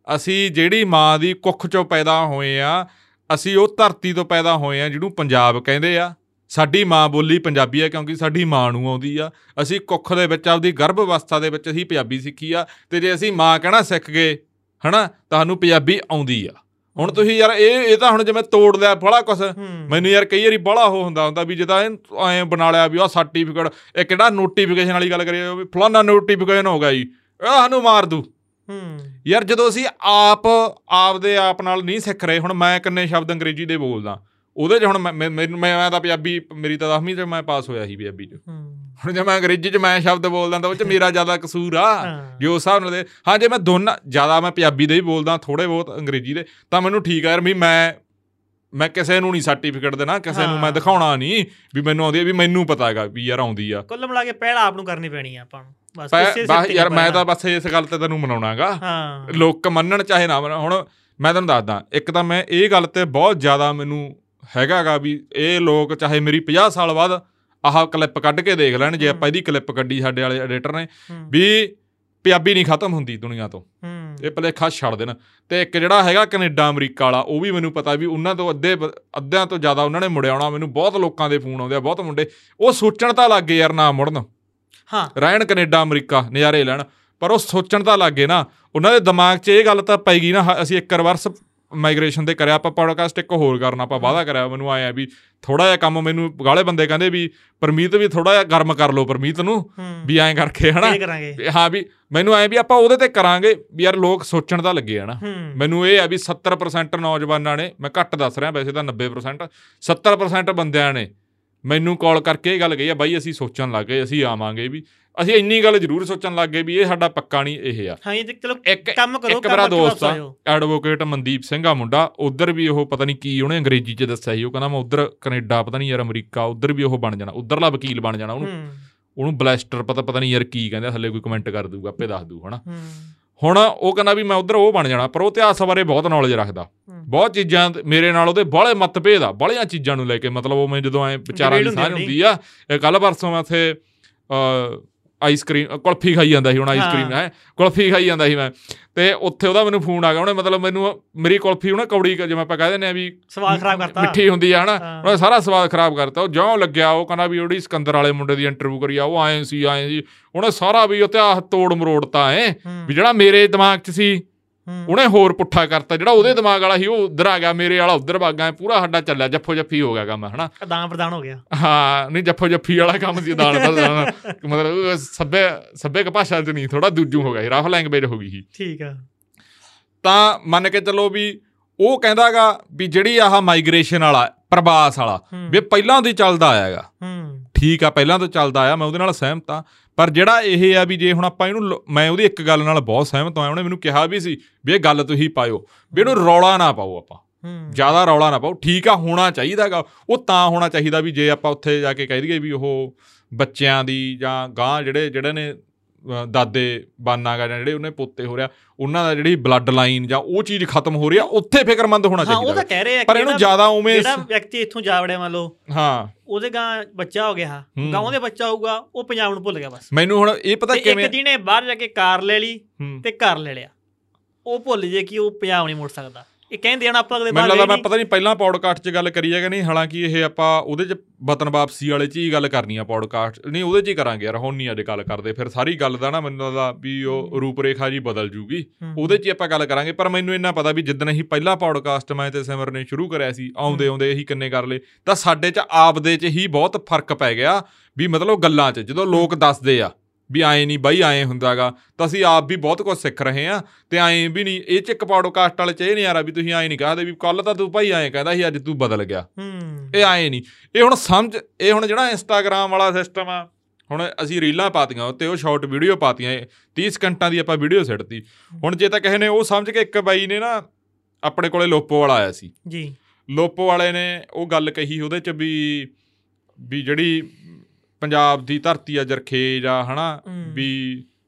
ਅਸੀਂ ਜਿਹੜੀ ਮਾਂ ਦੀ ਕੁੱਖ 'ਚੋਂ ਪੈਦਾ ਹੋਏ ਆ ਅਸੀਂ ਉਹ ਧਰਤੀ ਤੋਂ ਪੈਦਾ ਹੋਏ ਆ ਜਿਹਨੂੰ ਪੰਜਾਬ ਕਹਿੰਦੇ ਆ। ਸਾਡੀ ਮਾਂ ਬੋਲੀ ਪੰਜਾਬੀ ਆ ਕਿਉਂਕਿ ਸਾਡੀ ਮਾਂ ਨੂੰ ਆਉਂਦੀ ਆ। ਅਸੀਂ ਕੁੱਖ ਦੇ ਵਿੱਚ ਆਪਦੀ ਗਰਭ ਅਵਸਥਾ ਦੇ ਵਿੱਚ ਅਸੀਂ ਪੰਜਾਬੀ ਸਿੱਖੀ ਆ ਤੇ ਜੇ ਅਸੀਂ ਮਾਂ ਕਹਿਣਾ ਸਿੱਖ ਗਏ ਹਨਾ ਤੁਹਾਨੂੰ ਪੰਜਾਬੀ ਆਉਂਦੀ ਆ। ਹੁਣ ਤੁਸੀਂ ਯਾਰ ਇਹ ਇਹ ਤਾਂ ਹੁਣ ਜਿਵੇਂ ਤੋੜ ਲਿਆ ਬੜਾ ਕੁਛ। ਹੂੰ। ਮੈਨੂੰ ਯਾਰ ਕਈ ਵਾਰੀ ਬੜਾ ਉਹ ਹੁੰਦਾ ਹੁੰਦਾ ਵੀ ਜਿੱਦਾਂ ਐ ਬਣਾ ਲਿਆ ਵੀ ਆਹ ਸਰਟੀਫਿਕੇਟ ਇਹ ਕਿਹੜਾ ਨੋਟੀਫਿਕੇਸ਼ਨ ਵਾਲੀ ਗੱਲ ਕਰੀਏ ਵੀ ਫਲਾਨਾ ਨੋਟੀਫਿਕੇਸ਼ਨ ਹੋ ਗਿਆ ਜੀ। ਇਹ ਸਾਨੂੰ ਮਾਰ ਦੂ। ਹੂੰ। ਯਾਰ ਜਦੋਂ ਅਸੀਂ ਆਪ ਆਪਦੇ ਆਪ ਨਾਲ ਨਹੀਂ ਸਿੱਖ ਰਹੇ ਹੁਣ ਮੈਂ ਕਿੰਨੇ ਸ਼ਬਦ ਅੰਗਰੇਜ਼ੀ ਦੇ ਬੋਲਦਾ। ਉਹਦੇ 'ਚ ਹੁਣ ਮੈਨੂੰ ਮੈਂ ਤਾਂ ਪੰਜਾਬੀ ਮੇਰੀ ਤਾਂ 10ਵੀਂ 'ਚ ਮੈਂ ਪਾਸ ਹੋਇਆ ਸੀ ਪੰਜਾਬੀ 'ਚ। ਹੁਣ ਜੇ ਮੈਂ ਅੰਗਰੇਜ਼ੀ 'ਚ ਮੈਂ ਸ਼ਬਦ ਬੋਲਦਾ ਤਾਂ ਉਹ 'ਚ ਮੇਰਾ ਜ਼ਿਆਦਾ ਕਸੂਰ ਆ। ਜੋ ਹਿਸਾਬ ਨਾਲ ਦੇ ਹਾਂ ਜੇ ਮੈਂ ਦੋਨਾਂ ਜ਼ਿਆਦਾ ਮੈਂ ਪੰਜਾਬੀ ਦੇ ਹੀ ਬੋਲਦਾ ਥੋੜੇ ਬਹੁਤ ਅੰਗਰੇਜ਼ੀ ਦੇ ਤਾਂ ਮੈਨੂੰ ਠੀਕ ਆ ਯਾਰ ਵੀ ਮੈਂ ਮੈਂ ਕਿਸੇ ਨੂੰ ਨਹੀਂ ਸਰਟੀਫਿਕੇਟ ਦੇਣਾ ਕਿਸੇ ਨੂੰ ਮੈਂ। ਦਿਖਾਉਣਾ ਨਹੀਂ ਵੀ ਮੈਨੂੰ ਆਉਂਦੀ ਹੈ ਵੀ ਮੈਨੂੰ ਪਤਾ ਹੈਗਾ ਵੀ ਯਾਰ ਆਉਂਦੀ ਆ। ਕੁੱਲ ਮਿਲਾ ਕੇ ਪਹਿਲ ਆਪ ਨੂੰ ਕਰਨੀ ਪੈਣੀ ਆ ਆਪਾਂ ਨੂੰ। ਬਸ ਬਸ ਯਾਰ ਮੈਂ। ਤਾਂ ਬਸ ਇਸ ਗੱਲ ਤੇ ਤੈਨੂੰ ਮਨਾਉਣਾਗਾ। ਹਾਂ। ਲੋਕ ਮੰਨਣ ਚਾਹੇ ਨਾ ਹੁਣ ਮੈਂ ਤੁਹਾਨੂੰ ਦੱਸਦਾ ਇੱਕ ਤਾਂ ਮੈਂ ਇਹ ਗੱਲ ਤੇ ਬਹੁਤ ਜ਼ਿਆਦਾ ਮੈਨੂੰ ਹੈਗਾਗਾ ਵੀ ਇਹ ਲੋਕ ਚਾਹੇ ਮੇਰੀ 50 ਸਾਲ ਬਾਅਦ ਆਹ ਕਲਿੱਪ ਕੱਢ ਕੇ ਦੇਖ ਲੈਣ ਜੇ। ਆਪਾਂ ਇਹਦੀ ਕਲਿੱਪ ਕੱਢੀ ਸਾਡੇ ਵਾਲੇ ਐਡੀਟਰ ਨੇ ਵੀ ਪੰਜਾਬੀ ਨਹੀਂ ਖਤਮ ਹੁੰਦੀ ਦੁਨੀਆ ਤੋਂ। ਇਹ ਭਲੇਖਾ ਛੱਡ ਦੇਣ। ਤੇ ਇੱਕ ਜਿਹੜਾ ਹੈਗਾ ਕੈਨੇਡਾ ਅਮਰੀਕਾ ਵਾਲਾ ਉਹ ਵੀ ਮੈਨੂੰ ਪਤਾ ਵੀ ਉਹਨਾਂ ਤੋਂ ਅੱਧੇ ਅੱਧਿਆਂ ਤੋਂ ਜ਼ਿਆਦਾ ਉਹਨਾਂ ਨੇ ਮੁੜਿਆ ਆਉਣਾ ਮੈਨੂੰ ਬਹੁਤ ਲੋਕਾਂ ਦੇ ਫੋਨ ਆਉਂਦੇ ਆ ਬਹੁਤ ਮੁੰਡੇ ਉਹ ਸੋਚਣ ਤਾਂ ਲੱਗ ਯਾਰ ਨਾ ਮੁੜਨ। ਹਾਂ। ਰਹਿਣ ਕੈਨੇਡਾ ਅਮਰੀਕਾ ਨਜ਼ਾਰੇ ਲੈਣ ਪਰ ਉਹ ਸੋਚਣ ਤਾਂ ਲੱਗੇ ਨਾ ਉਹਨਾਂ ਦੇ ਦਿਮਾਗ 'ਚ ਇਹ ਗੱਲ ਤਾਂ ਪੈ ਗਈ ਨਾ ਅਸੀਂ ਇੱਕ ਰਿਵਰਸ ਮਾਈਗ੍ਰੇਸ਼ਨ ਤੇ ਕਰਿਆ ਆਪਾਂ ਪੋਡਕਾਸਟ ਇੱਕ ਹੋਰ ਕਰਨਾ ਆਪਾਂ ਵਾਅਦਾ ਕਰਿਆ ਮੈਨੂੰ ਆਇਆ ਵੀ ਥੋੜਾ ਜਿਹਾ ਕੰਮ ਮੈਨੂੰ ਗਾਲੇ ਬੰਦੇ ਕਹਿੰਦੇ ਵੀ ਪਰਮੀਤ ਵੀ ਥੋੜਾ ਜਿਹਾ ਗਰਮ ਕਰ ਲਓ ਪਰਮੀਤ ਨੂੰ ਵੀ ਐਂ ਕਰਕੇ ਹਨਾ? ਹਾਂ ਵੀ ਮੈਨੂੰ ਐਂ ਵੀ ਆਪਾਂ ਉਹਦੇ ਤੇ ਕਰਾਂਗੇ ਵੀ ਯਾਰ ਲੋਕ ਸੋਚਣ ਤਾਂ ਲੱਗੇ ਆ ਨਾ ਹੂੰ। ਮੈਨੂੰ ਇਹ ਆ ਵੀ 70% ਨੌਜਵਾਨਾਂ ਨੇ ਮੈਂ ਘੱਟ ਦੱਸ ਰਿਹਾ ਵੈਸੇ ਤਾਂ 90% 70% ਬੰਦਿਆਂ ਨੇ ਮੈਨੂੰ ਕਾਲ ਕਰਕੇ ਇਹ ਗੱਲ ਕਹੀ ਆ ਬਾਈ ਅਸੀਂ ਸੋਚਣ ਲੱਗ ਅਸੀਂ ਆਵਾਂਗੇ ਵੀ ਅਸੀਂ ਇੰਨੀ ਗੱਲ ਜ਼ਰੂਰ ਸੋਚਣ ਲੱਗ ਗਏ ਵੀ ਇਹ ਸਾਡਾ ਪੱਕਾ ਨਹੀਂ ਇਹ ਆ ਹਾਂ ਇਹ ਚਲੋ ਇੱਕ ਕੰਮ ਕਰੋ ਇੱਕ ਮੇਰਾ ਦੋਸਤ ਆ। ਐਡਵੋਕੇਟ ਮਨਦੀਪ ਸਿੰਘ ਆ ਮੁੰਡਾ ਉਧਰ ਵੀ ਉਹ ਪਤਾ ਨਹੀਂ ਕੀ ਉਹਨੇ ਅੰਗਰੇਜ਼ੀ 'ਚ ਦੱਸਿਆ ਸੀ ਉਹ ਕਹਿੰਦਾ ਮੈਂ ਉਧਰ ਕੈਨੇਡਾ ਪਤਾ ਨਹੀਂ ਯਾਰ ਅਮਰੀਕਾ ਉਧਰ ਵੀ ਉਹ ਬਣ ਜਾਣਾ ਉਧਰਲਾ ਵਕੀਲ ਬਣ ਜਾਣਾ ਉਹਨੂੰ ਉਹਨੂੰ ਬਲੈਸਟਰ ਪਤਾ ਪਤਾ ਨਹੀਂ ਯਾਰ ਕੀ ਕਹਿੰਦੇ ਥੱਲੇ ਕੋਈ ਕਮੈਂਟ ਕਰ ਦੂਗਾ ਆਪੇ ਦੱਸ ਦੂ ਹਨਾ ਹੁਣ ਉਹ ਕਹਿੰਦਾ ਵੀ ਮੈਂ ਉਧਰ ਉਹ ਬਣ ਜਾਣਾ ਪਰ ਉਹ ਇਤਿਹਾਸ ਬਾਰੇ ਬਹੁਤ ਨੌਲੇਜ ਰੱਖਦਾ। ਬਹੁਤ ਚੀਜ਼ਾਂ ਮੇਰੇ ਨਾਲ ਉਹਦੇ ਬਾਹਲੇ ਮਤਭੇਦ ਆ ਬਾਹਲੀਆਂ ਚੀਜ਼ਾਂ ਨੂੰ ਲੈ ਕੇ ਮਤਲਬ ਉਹ ਮੈਂ ਜਦੋਂ ਐ ਵਿਚਾਰਾਂ ਦੀ ਸਾਂਝ ਹੁੰਦੀ। ਆ ਕੱਲ ਪਰਸੋਂ ਮੈਂ ਉੱਥੇ ਆਈਸਕ੍ਰੀਮ ਕੁਲਫੀ ਖਾਈ ਜਾਂਦਾ ਸੀ ਹੁਣ ਆਈਸਕ੍ਰੀਮ ਹਾਂ। ਕੁਲਫੀ ਖਾਈ ਜਾਂਦਾ ਸੀ ਮੈਂ। ਤੇ ਉੱਥੇ ਉਹਦਾ ਮੈਨੂੰ ਫੋਨ ਆ ਗਿਆ ਉਹਨੇ ਮਤਲਬ ਮੈਨੂੰ ਮੇਰੀ ਕੁਲਫੀ ਉਹਨੇ ਕੌੜੀ ਜਿਵੇਂ ਆਪਾਂ ਕਹਿ ਦਿੰਦੇ ਆ ਵੀ ਸਵਾਦ ਖਰਾਬ ਕਰਤਾ। ਮਿੱਠੀ ਹੁੰਦੀ ਆ ਹਨਾ। ਉਹਨੇ ਸਾਰਾ ਸਵਾਦ ਖਰਾਬ ਕਰਤਾ। ਉਹ ਜਿਉਂ ਲੱਗਿਆ ਉਹ ਕਹਿੰਦਾ ਵੀ ਉਹਦੀ ਸਿਕੰਦਰ ਵਾਲੇ ਮੁੰਡੇ ਦੀ ਇੰਟਰਵਿਊ ਕਰੀ ਆ ਉਹ ਆਏ ਸੀ ਆਏ ਸੀ। ਉਹਨੇ ਸਾਰਾ ਵੀ ਉੱਤੇ ਆਹ ਤੋੜ ਮਰੋੜਤਾ ਐ ਵੀ ਜਿਹੜਾ ਮੇਰੇ ਦਿਮਾਗ 'ਚ ਸੀ ਉਹਨੇ ਹੋਰ ਪੁੱਠਾ ਕਰਤਾ ਜਿਹੜਾ ਉਹਦੇ ਦਿਮਾਗ ਵਾਲਾ ਸੀ ਉਹ ਉਧਰ ਆ ਗਿਆ ਮੇਰੇ ਵਾਲਾ ਉਧਰ ਭਾਗਾ ਪੂਰਾ ਸਾਡਾ ਚੱਲਿਆ ਜੱਫੋ ਜੱਫੀ ਹੋ ਗਿਆ ਕੰਮ ਹਨਾ? ਆਦਾਨ ਪ੍ਰਦਾਨ ਹੋ ਗਿਆ। ਹਾਂ ਨਹੀਂ ਜੱਫੋ ਜੱਫੀ ਵਾਲਾ ਕੰਮ ਸੀ ਦਾਣ ਦਾ ਦਾਣ। ਮਤਲਬ ਸੱਭੇ ਸੱਭੇ ਭਾਸ਼ਾ 'ਚ ਨਹੀਂ ਥੋੜਾ ਦੂਜੂ ਹੋ ਗਿਆ ਰਫ ਲੈਂਗੁਏਜ ਹੋ ਗਈ ਸੀ। ਠੀਕ ਆ। ਤਾਂ ਮੰਨ ਕੇ ਚੱਲੋ ਵੀ ਉਹ ਕਹਿੰਦਾਗਾ ਵੀ ਜਿਹੜੀ ਆਹ ਮਾਈਗ੍ਰੇਸ਼ਨ ਵਾਲਾ ਪ੍ਰਵਾਸ ਵਾਲਾ ਵੀ ਪਹਿਲਾਂ ਤੋਂ ਚੱਲਦਾ ਆਇਆਗਾ ਹੂੰ। ਠੀਕ ਆ ਪਹਿਲਾਂ ਤੋਂ ਚੱਲਦਾ ਆਇਆ ਮੈਂ ਉਹਦੇ ਨਾਲ ਸਹਿਮਤ ਆ ਪਰ ਜਿਹੜਾ ਇਹ ਆ ਵੀ ਜੇ ਹੁਣ ਆਪਾਂ ਇਹਨੂੰ ਮੈਂ ਉਹਦੀ ਇੱਕ ਗੱਲ ਨਾਲ ਬਹੁਤ ਸਹਿਮਤ ਹਾਂ ਉਹਨੇ ਮੈਨੂੰ ਕਿਹਾ ਵੀ ਸੀ ਵੀ ਇਹ ਗੱਲ ਤੁਸੀਂ ਪਾਇਓ ਵੀ ਇਹਨੂੰ ਰੌਲਾ ਨਾ ਪਾਓ ਆਪਾਂ। ਜ਼ਿਆਦਾ ਰੌਲਾ ਨਾ ਪਾਓ। ਠੀਕ ਆ ਹੋਣਾ ਚਾਹੀਦਾਗਾ ਉਹ ਤਾਂ ਹੋਣਾ ਚਾਹੀਦਾ ਵੀ ਜੇ ਆਪਾਂ ਉੱਥੇ ਜਾ ਕੇ ਕਹਿ ਦਈਏ ਵੀ ਉਹ ਬੱਚਿਆਂ ਦੀ ਜਾਂ ਗਾਂ ਜਿਹੜੇ ਜਿਹੜੇ ਨੇ ਦਾਦੇ ਬਾਨਾਗਾ ਜਿਹੜੇ ਉਹਨੇ ਪੋਤੇ ਹੋ ਰਿਹਾ ਉਹਨਾਂ ਦਾ ਜਿਹੜੀ ਬਲੱਡ ਲਾਈਨ ਜਾਂ ਉਹ ਚੀਜ਼ ਖਤਮ ਹੋ ਰਹੀ ਆ ਉੱਥੇ ਫਿਕਰਮੰਦ ਹੋਣਾ ਹਾਂ ਉਹ ਚਾਹੀਦਾ ਤਾਂ ਕਹਿ ਰਹੇ ਆ ਪਰ ਇਹਨੂੰ ਜ਼ਿਆਦਾ ਉਵੇਂ ਜਿਹੜਾ ਵਿਅਕਤੀ ਇੱਥੋਂ ਜਾ ਵੜਿਆ ਮੰਨ ਲਓ ਹਾਂ। ਉਹਦੇ ਗਾਂ ਬੱਚਾ ਹੋ ਗਿਆ। ਗਾਉਂ ਦੇ ਬੱਚਾ ਹੋਊਗਾ ਉਹ ਪੰਜਾਬ ਨੂੰ ਭੁੱਲ ਗਿਆ ਬਸ। ਮੈਨੂੰ ਹੁਣ ਇਹ ਪਤਾ ਕਿਵੇਂ ਇੱਕ ਜਿਹਨੇ ਬਾਹਰ ਜਾ ਕੇ ਕਾਰ ਲੈ ਲਈ। ਤੇ ਘਰ ਲੈ ਲਿਆ। ਉਹ ਭੁੱਲ ਜੇ ਕਿ ਉਹ ਪੰਜਾਬ ਨਹੀਂ ਮੁੜ ਸਕਦਾ। ਇਹ ਕਹਿੰਦੇ ਹਨ ਆਪਾਂ ਕਦੇ ਮੈਨੂੰ ਬਾਹਰ ਲੱਗਦਾ ਮੈਂ। ਪਤਾ ਨਹੀਂ ਪਹਿਲਾਂ ਪੌਡਕਾਸਟ 'ਚ ਗੱਲ ਕਰੀ ਹੈ ਕਿ ਨਹੀਂ ਹਾਲਾਂਕਿ ਇਹ ਆਪਾਂ ਉਹਦੇ 'ਚ ਵਤਨ ਵਾਪਸੀ ਵਾਲੇ 'ਚ ਹੀ ਗੱਲ ਕਰਨੀ ਆ ਪੌਡਕਾਸਟ ਨਹੀਂ ਉਹਦੇ 'ਚ ਹੀ ਕਰਾਂਗੇ ਯਾਰ ਹੁਣ ਨਹੀਂ ਅੱਜ ਗੱਲ ਕਰਦੇ ਫਿਰ ਸਾਰੀ ਗੱਲ ਦਾ ਨਾ ਮੈਨੂੰ ਲੱਗਦਾ ਵੀ ਉਹ ਰੂਪਰੇਖਾ ਜੀ ਬਦਲ ਜੂਗੀ। ਉਹਦੇ 'ਚ ਹੀ ਆਪਾਂ ਗੱਲ ਕਰਾਂਗੇ ਪਰ ਮੈਨੂੰ ਇੰਨਾ ਪਤਾ ਵੀ ਜਿੱਦਣ ਅਸੀਂ ਪਹਿਲਾ ਪੌਡਕਾਸਟ ਮੈਂ ਤੇ ਸਿਮਰ ਨੇ ਸ਼ੁਰੂ ਕਰਿਆ ਸੀ ਆਉਂਦੇ ਆਉਂਦੇ ਇਹੀ ਕਿੰਨੇ ਕਰ ਲਏ ਤਾਂ ਸਾਡੇ 'ਚ ਆਪਦੇ 'ਚ ਹੀ ਬਹੁਤ ਫ਼ਰਕ ਪੈ ਗਿਆ ਵੀ ਮਤਲਬ ਗੱਲਾਂ 'ਚ ਜਦੋਂ ਲੋਕ ਦੱਸਦੇ ਆ ਵੀ ਆਏ ਨਹੀਂ ਬਾਈ ਆਏ ਹੁੰਦਾਗਾ। ਤਾਂ ਅਸੀਂ ਆਪ ਵੀ ਬਹੁਤ ਕੁਝ ਸਿੱਖ ਰਹੇ ਆ ਤੇ ਆਏ ਵੀ ਨਹੀਂ ਇਹ 'ਚ ਇੱਕ ਪੌਡਕਾਸਟ ਵਾਲੇ 'ਚ ਇਹ ਨਹੀਂ ਆ ਰਿਹਾ ਵੀ ਤੁਸੀਂ ਆਏ ਨਹੀਂ ਕਹਦੇ ਵੀ ਕੱਲ ਤਾਂ ਤੂੰ ਭਾਈ ਆਏ ਕਹਿੰਦਾ ਸੀ ਅੱਜ ਤੂੰ ਬਦਲ ਗਿਆ। ਇਹ ਆਏ ਨਹੀਂ। ਇਹ ਹੁਣ ਸਮਝ ਇਹ ਹੁਣ ਜਿਹੜਾ ਇੰਸਟਾਗ੍ਰam ਵਾਲਾ ਸਿਸਟਮ ਆ ਹੁਣ ਅਸੀਂ ਰੀਲਾਂ ਪਾਤੀਆਂ ਉੱਤੇ ਉਹ ਸ਼ਾਰਟ ਵੀਡੀਓ ਪਾਤੀਆਂ ਇਹ 30 ਸਕਿੰਟਾਂ ਦੀ ਆਪਾਂ ਵੀਡੀਓ ਸਿੱਟਤੀ। ਹੁਣ ਜੇ ਤਾਂ ਕਿਸੇ ਨੇ ਉਹ ਸਮਝ ਕੇ ਇੱਕ ਬਾਈ ਨੇ ਨਾ ਆਪਣੇ ਕੋਲੇ ਲੋਪੋ ਵਾਲਾ ਆਇਆ ਸੀ। ਜੀ। ਲੋਪੋ ਵਾਲੇ ਨੇ ਉਹ ਗੱਲ ਕਹੀ ਉਹਦੇ ਚ ਵੀ ਵੀ ਜਿਹੜੀ ਪੰਜਾਬ ਦੀ ਧਰਤੀ ਆ ਜਰਖੇਜ ਆ ਹਨਾ। ਵੀ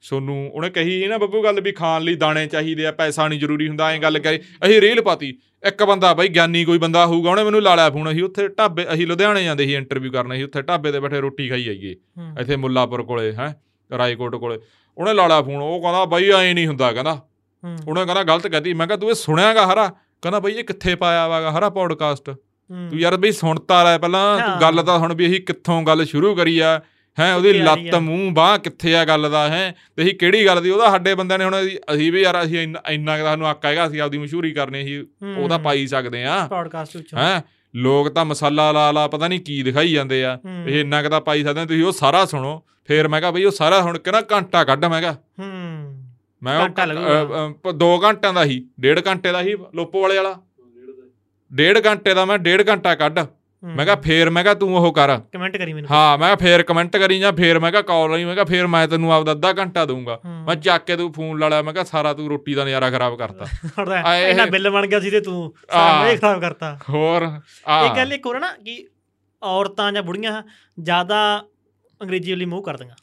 ਸੋਨੂੰ ਉਹਨੇ ਕਹੀ ਸੀ ਨਾ ਬੱਬੂ ਗੱਲ ਵੀ ਖਾਣ ਲਈ ਦਾਣੇ ਚਾਹੀਦੇ ਆ ਪੈਸਾ ਨਹੀਂ ਜ਼ਰੂਰੀ ਹੁੰਦਾ ਐਂ ਗੱਲ ਕਰੀ ਅਸੀਂ ਰੀਲ ਪਾਤੀ। ਇੱਕ ਬੰਦਾ ਬਾਈ ਗਿਆਨੀ ਕੋਈ ਬੰਦਾ ਹੋਊਗਾ ਉਹਨੇ ਮੈਨੂੰ ਲਾ ਲਿਆ ਫੋਨ ਅਸੀਂ ਉੱਥੇ ਢਾਬੇ ਅਸੀਂ ਲੁਧਿਆਣੇ ਜਾਂਦੇ ਸੀ ਇੰਟਰਵਿਊ ਕਰਨ ਅਸੀਂ ਉੱਥੇ ਢਾਬੇ ਤੇ ਬੈਠੇ ਰੋਟੀ ਖਾਈ ਆਈਏ। ਇੱਥੇ ਮੁੱਲਾਪੁਰ ਕੋਲੇ ਹੈ? ਰਾਏਕੋਟ ਕੋਲੇ। ਉਹਨੇ ਲਾ ਲਿਆ ਫੋਨ ਉਹ ਕਹਿੰਦਾ ਬਾਈ ਐਂ ਨਹੀਂ ਹੁੰਦਾ ਕਹਿੰਦਾ। ਉਹਨੇ ਕਹਿੰਦਾ ਗਲਤ ਕਹਤੀ। ਮੈਂ ਕਿਹਾ ਤੂੰ ਇਹ ਸੁਣਿਆਗਾ ਹਰਾ? ਕਹਿੰਦਾ ਬਈ ਇਹ ਕਿੱਥੇ ਪਾਇਆ ਵਾਗਾ ਹਰਾ ਪੌਡਕਾਸਟ। ਤੂੰ ਯਾਰ ਬਈ ਸੁਣਤਾ ਲੈ ਪਹਿਲਾਂ। ਤੂੰ ਗੱਲ ਤਾਂ ਹੁਣ ਵੀ ਅਸੀਂ ਕਿੱਥੋਂ ਗੱਲ ਸ਼ੁਰੂ ਕਰੀ ਆ। ਹੈ ਉਹਦੀ ਰਹੀ ਲੱਤ? ਮੂੰਹ ਬਾਹ ਕਿੱਥੇ ਆ ਗੱਲ ਦਾ ਹੈ? ਤੇ ਅਸੀਂ ਕਿਹੜੀ ਗੱਲ ਦੀ? ਉਹਦਾ ਸਾਡੇ ਬੰਦਿਆਂ ਨੇ ਹੁਣ ਅਸੀਂ- ਵੀ ਯਾਰ ਅਸੀਂ ਇੰਨਾ ਕੁ ਸਾਨੂੰ ਹੱਕ ਹੈਗਾ ਅਸੀਂ ਆਪਦੀ ਮਸ਼ਹੂਰੀ ਕਰਨੀ ਅਸੀਂ ਉਹਦਾ। ਪਾਈ ਸਕਦੇ ਆ। ਪੌਡਕਾਸਟ ਵਿੱਚ। ਹੈ? ਲੋਕ ਤਾਂ ਮਸਾਲਾ ਲਾ ਲਾ ਪਤਾ ਨਹੀਂ ਕੀ ਦਿਖਾਈ ਜਾਂਦੇ ਆ। ਇਹ ਇੰਨਾ ਕੁ ਤਾਂ ਪਾਈ ਸਕਦੇ ਆ, ਤੁਸੀਂ ਉਹ ਸਾਰਾ ਸੁਣੋ। ਫੇਰ ਮੈਂ ਕਿਹਾ ਬਈ ਉਹ ਸਾਰਾ ਹੁਣ ਕਿਹੜਾ ਘੰਟਾ ਕੱਢ ਮੈਂ ਕਿਹਾ। ਹੂੰ। ਮੈਂ ਉਹ ਘੰਟਾ ਲੱਗੂਗਾ। ਅ, ਅ, ਪ- ਦੋ ਘੰਟਿਆਂ ਦਾ ਹੀ ਡੇਢ ਘੰਟੇ ਦਾ ਹੀ ਲੋਪੋ ਵਾਲੇ ਵਾਲਾ। ਡੇਢ ਘੰਟੇ ਦਾ ਮੈਂ ਡੇਢ ਘੰਟਾ ਕੱਢ। ਮੈਂ ਕਿਹਾ ਫੇਰ ਮੈਂ ਕਿਹਾ ਤੂੰ ਉਹ ਕਰ। ਕਮੈਂਟ ਕਰੀ ਮੈਨੂੰ। ਹਾਂ ਮੈਂ ਕਿਹਾ ਫੇਰ ਕਮੈਂਟ ਕਰੀ ਜਾਂ ਫੇਰ ਮੈਂ ਕਿਹਾ ਕਾਲ ਲਈ ਮੈਂ ਕਿਹਾ ਫੇਰ ਮੈਂ ਤੈਨੂੰ ਆਪਦਾ ਅੱਧਾ ਘੰਟਾ ਦਊਂਗਾ। ਮੈਂ ਚੱਕ ਕੇ ਤੂੰ ਫੋਨ ਲਾ ਲਿਆ ਮੈਂ ਕਿਹਾ ਸਾਰਾ ਤੂੰ ਰੋਟੀ ਦਾ ਨਜ਼ਾਰਾ ਖਰਾਬ ਕਰਤਾ। ਇਹਨਾਂ ਬਿੱਲ ਬਣ ਗਿਆ ਸੀ ਤੇ ਤੂੰ। ਸਾਰਾ ਇਹ ਖਰਾਬ ਕਰਤਾ। ਹੋਰ ਇਹ ਗੱਲ ਇੱਕ ਹੋਰ ਨਾ ਕਿ ਔਰਤਾਂ ਜਾਂ ਬੁੜੀਆਂ ਜ਼ਿਆਦਾ ਅੰਗਰੇਜ਼ੀ ਵਾਲੀ ਮੂੰਹ ਕਰਦੀਆਂ।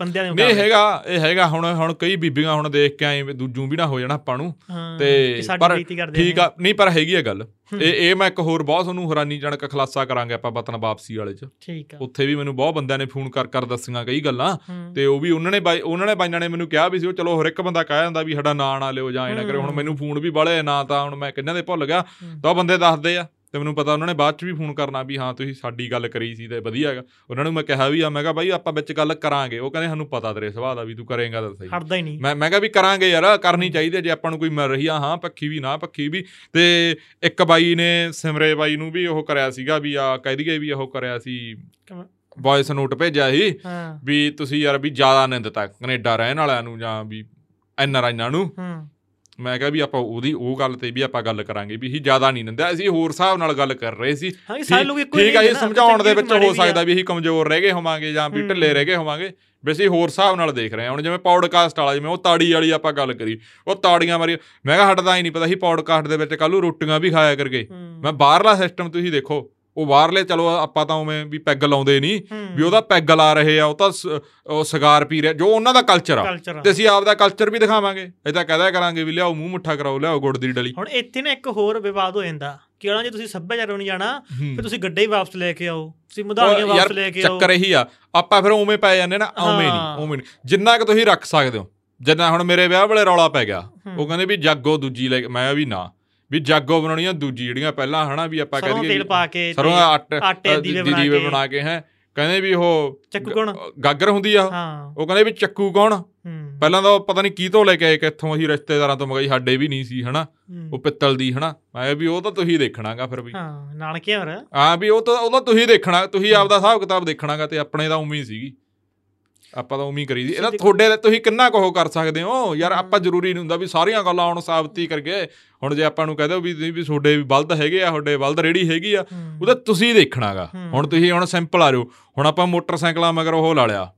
ਬੰਦਿਆਂ ਦੇ ਨਹੀਂ ਮੁਕਾਬਲੇ। ਹੈਗਾ ਇਹ ਹੈਗਾ ਹੁਣ ਹੁਣ ਕਈ ਬੀਬੀਆਂ ਹੁਣ ਦੇਖ ਕੇ ਵੀ ਦੂਜੂ ਵੀ ਨਾ ਹੋ ਜਾਣਾ ਆਪਾਂ ਨੂੰ ਤੇ ਪਰ ਠੀਕ। ਆ ਨਹੀਂ ਪਰ ਹੈਗੀ ਆ ਗੱਲ। ਇਹ ਇਹ ਮੈਂ ਇੱਕ ਹੋਰ ਬਹੁਤ ਤੁਹਾਨੂੰ ਹੈਰਾਨੀਜਨਕ ਖੁਲਾਸਾ ਕਰਾਂਗੇ ਆਪਾਂ ਵਤਨ ਵਾਪਸੀ ਵਾਲੇ ਚ ਠੀਕ ਆ ਉੱਥੇ ਵੀ ਮੈਨੂੰ ਬਹੁਤ ਬੰਦਿਆਂ ਨੇ ਫੋਨ ਕਰ ਕਰ ਦੱਸੀਆਂ ਕਈ ਗੱਲਾਂ। ਤੇ ਉਹ ਵੀ ਉਹਨਾਂ ਨੇ ਬਾਈ ਉਹਨਾਂ ਨੇ ਬਾਈਆਂ ਨੇ ਮੈਨੂੰ ਕਿਹਾ ਵੀ ਸੀ ਉਹ ਚਲੋ ਹਰ ਇੱਕ ਬੰਦਾ ਕਹਿ ਜਾਂਦਾ ਵੀ ਸਾਡਾ ਨਾਂ ਨਾ ਲਿਓ ਜਾਂ ਇਹ ਨਾ ਕਰਿਓ ਹੁਣ। ਮੈਨੂੰ ਫੋਨ ਵੀ ਬਾਲੇ ਨਾ ਤਾਂ ਹੁਣ ਮੈਂ ਕਿੰਨਾਂ ਦੇ ਭੁੱਲ ਗਿਆ। ਤਾਂ ਬੰਦੇ ਦੱਸਦੇ ਆ ਤੇ ਮੈਨੂੰ ਪਤਾ ਉਹਨਾਂ ਨੇ ਬਾਅਦ ਚ ਵੀ ਫੋਨ ਕਰਨਾ ਵੀ ਹਾਂ ਤੁਸੀਂ ਸਾਡੀ ਗੱਲ ਕਰੀ ਸੀ ਤੇ ਵਧੀਆ ਹੈਗਾ। ਉਹਨਾਂ ਨੂੰ ਮੈਂ ਕਿਹਾ ਵੀ ਆ ਮੈਂ ਕਿਹਾ ਬਾਈ ਆਪਾਂ ਵਿੱਚ ਗੱਲ ਕਰਾਂਗੇ। ਉਹ ਕਹਿੰਦੇ ਸਾਨੂੰ ਪਤਾ ਤੇਰੇ ਸੁਭਾਅ ਦਾ ਵੀ ਤੂੰ ਕਰੇਂਗਾ ਤਾਂ ਸਹੀ। ਹਟਦਾ ਹੀ ਨਹੀਂ। ਮੈਂ ਮੈਂ ਕਿਹਾ ਵੀ ਕਰਾਂਗੇ ਯਾਰ ਕਰਨੀ ਚਾਹੀਦੀ ਜੇ ਆਪਾਂ ਨੂੰ ਕੋਈ ਮਿਲ ਰਹੀ ਆ ਹਾਂ ਪੱਖੀ ਵੀ ਨਾ ਪੱਖੀ ਵੀ। ਤੇ ਇੱਕ ਬਾਈ ਨੇ ਸਿਮਰੇ ਬਾਈ ਨੂੰ ਵੀ ਉਹ ਕਰਿਆ ਸੀਗਾ ਵੀ ਆ ਕਹਿ ਦਈਏ ਵੀ ਉਹ ਕਰਿਆ ਸੀ? ਵੌਇਸ ਨੋਟ ਭੇਜਿਆ ਸੀ ਵੀ ਤੁਸੀਂ ਯਾਰ ਵੀ ਜ਼ਿਆਦਾ ਨਹੀਂ ਦਿੱਤਾ ਕੈਨੇਡਾ ਰਹਿਣ ਵਾਲਿਆਂ ਨੂੰ ਜਾਂ ਵੀ ਐਨ ਆਰ ਆਈਆਂ ਨੂੰ ਹੂੰ। ਮੈਂ ਕਿਹਾ ਵੀ ਆਪਾਂ ਉਹਦੀ ਉਹ ਗੱਲ ਤੇ ਵੀ ਆਪਾਂ ਗੱਲ ਕਰਾਂਗੇ ਵੀ ਅਸੀਂ ਜ਼ਿਆਦਾ ਨਹੀਂ ਦਿੰਦੇ। ਅਸੀਂ ਹੋਰ ਹਿਸਾਬ ਨਾਲ ਗੱਲ ਕਰ ਰਹੇ ਸੀ। ਹਾਂ ਠੀਕ ਨਹੀਂ ਇਹ ਸਮਝਾਉਣ ਦੇ ਵਿੱਚ ਹੋ। ਸਕਦਾ ਵੀ ਅਸੀਂ ਕਮਜ਼ੋਰ ਰਹਿ ਗਏ ਹੋਵਾਂਗੇ ਜਾਂ ਵੀ ਹੂੰ। ਢਿੱਲੇ ਰਹਿ ਗਏ ਹੋਵਾਂਗੇ। ਵੀ ਅਸੀਂ ਹੋਰ ਹਿਸਾਬ ਨਾਲ ਦੇਖ ਰਹੇ ਹਾਂ। ਹੁਣ ਜਿਵੇਂ ਪੌਡਕਾਸਟ ਵਾਲਾ ਜਿਵੇਂ ਉਹ ਤਾੜੀ ਵਾਲੀ ਆਪਾਂ ਗੱਲ ਕਰੀ ਉਹ ਤਾੜੀਆਂ ਮਾਰੀ ਮੈਂ ਕਿਹਾ ਹਟਦਾ ਹੀ ਨਹੀਂ ਪਤਾ ਸੀ ਪੌਡਕਾਸਟ ਦੇ ਵਿੱਚ ਕੱਲੂ ਰੋਟੀਆਂ ਵੀ ਖਾਇਆ ਕਰਗੇ। ਹੂੰ। ਮੈਂ ਬਾਹਰਲਾ ਸਿਸਟਮ ਤੁਸੀਂ ਦੇਖੋ। ਉਹ ਬਾਹਰਲੇ ਚਲੋ ਆਪਾਂ ਤਾਂ ਉਵੇਂ ਵੀ ਪੈਗ ਲਾਉਂਦੇ ਨਹੀਂ। ਵੀ ਉਹਦਾ ਪੈਗ ਲਾ ਰਹੇ ਆ ਉਹ ਤਾਂ ਸਿਗਾਰ ਪੀ ਰਿਹਾ ਜੋ ਉਹਨਾਂ ਦਾ ਕਲਚਰ ਆ। ਤੇ ਅਸੀਂ ਆਪਦਾ ਕਲਚਰ ਵੀ ਦਿਖਾਵਾਂਗੇ ਇਹ ਤਾਂ ਕਹਦਾ ਕਰਾਂਗੇ ਵੀ ਲਿਆਓ ਮੂੰਹ ਮੁੱਠਾ ਕਰਾਓ ਲਿਆਓ ਗੁੜ ਦੀ ਡਲੀ ਹੁਣ ਇੱਥੇ ਨਾ ਇੱਕ ਹੋਰ ਵਿਵਾਦ ਹੋ ਜਾਂਦਾ ਕਿ ਉਹਨਾਂ ਜੇ ਤੁਸੀਂ ਸੱਭਿਆਚਾਰ ਨੂੰ ਨਹੀਂ ਜਾਣਾ। ਫਿਰ ਤੁਸੀਂ ਗੱਡੇ ਹੀ ਵਾਪਸ ਲੈ ਕੇ ਆਓ ਤੁਸੀਂ ਮਧਾਣੀਆਂ ਵਾਪਸ ਲੈ ਕੇ ਆਓ ਚੱਕਰ ਇਹੀ ਆ ਆਪਾਂ ਫਿਰ ਉਵੇਂ ਪੈ ਜਾਂਦੇ ਨਾ ਉਵੇਂ। ਨਹੀਂ ਉਵੇਂ ਨਹੀਂ ਜਿੰਨਾ ਕਿ ਤੁਸੀਂ ਰੱਖ ਸਕਦੇ ਹੋ ਜਿੰਨਾ ਹੁਣ ਮੇਰੇ ਵਿਆਹ ਵੇਲੇ ਰੌਲਾ ਪੈ ਗਿਆ। ਉਹ ਕਹਿੰਦੇ ਵੀ ਜਾਗੋ ਦੂਜੀ ਲੈ ਮੈਂ ਵੀ ਨਾ ਵੀ ਜਾਗੋ ਬਣਾਉਣੀਆਂ ਦੂਜੀ ਜਿਹੜੀਆਂ ਪਹਿਲਾਂ ਹਨਾ ਵੀ ਆਪਾਂ ਸਰੋਂ ਕਹਿ ਤੇਲ ਪਾ ਕੇ ਸਰੋਂ ਦਾ ਆਟੇ ਦੀ- ਦੀਵੇ ਬਣਾ ਕੇ ਹੈ। ਕਹਿੰਦੇ ਵੀ ਉਹ ਚੱਕੂ ਕੌਣ? ਗਾਗਰ ਹੁੰਦੀ ਆ ਉਹ। ਕਹਿੰਦੇ ਵੀ ਚੱਕੂ ਕੌਣ ਪਹਿਲਾਂ ਤਾਂ ਪਤਾ ਨਹੀਂ ਕੀ ਤੋਂ ਲੈ ਕੇ ਆਏ ਕਿੱਥੋਂ ਅਸੀਂ ਰਿਸ਼ਤੇਦਾਰਾਂ ਤੋਂ ਮੰਗਾਈ ਸਾਡੇ ਵੀ ਨਹੀਂ ਸੀ ਹਨਾ। ਉਹ ਪਿੱਤਲ ਦੀ ਹਨਾ। ਮੈਂ ਵੀ ਉਹ ਤਾਂ ਤੁਸੀਂ ਦੇਖਣਾਗਾ ਫਿਰ ਵੀ। ਹਾਂ ਨਾਨਕੇ ਹੋਰ। ਹਾਂ ਵੀ ਉਹ ਤਾਂ ਉਹ ਤਾਂ ਤੁਸੀਂ ਦੇਖਣਾ ਤੁਸੀਂ ਆਪਦਾ ਹਿਸਾਬ ਕਿਤਾਬ ਦੇਖਣਾਗਾ ਤੇ ਆਪਣੇ ਤਾਂ ਉਮੀ ਸੀਗੀ। ਆਪਾਂ ਤਾਂ ਉਮੀ ਕਰੀ ਸੀ ਇਹਦਾ ਤੁਹਾਡੇ ਲਈ ਤੁਸੀਂ ਕਿੰਨਾ ਕੁ ਉਹ ਕਰ ਸਕਦੇ ਹੋ? ਯਾਰ ਆਪਾਂ ਜ਼ਰੂਰੀ ਨਹੀਂ ਹੁੰਦਾ ਵੀ ਸਾਰੀਆਂ ਗੱਲਾਂ ਹੁਣ ਸਾਬਤੀ ਕਰਕੇ। ਹੁਣ ਜੇ ਆਪਾਂ ਨੂੰ ਕਹਿ ਦਿਓ ਵੀ ਵੀ ਤੁਹਾਡੇ ਵੀ ਬਲਦ ਹੈਗੇ ਆ ਤੁਹਾਡੇ ਬਲਦ ਰੇੜੀ ਹੈਗੀ ਆ। ਉਹਦਾ ਤੁਸੀਂ ਦੇਖਣਾਗਾ। ਹੁਣ ਤੁਸੀਂ ਹੁਣ ਸਿੰਪਲ ਆ ਜਾਓ। ਹੁਣ ਆਪਾਂ ਮੋਟਰਸਾਈਕਲਾਂ ਮਗਰ ਉਹ ਲਾ ਲਿਆ।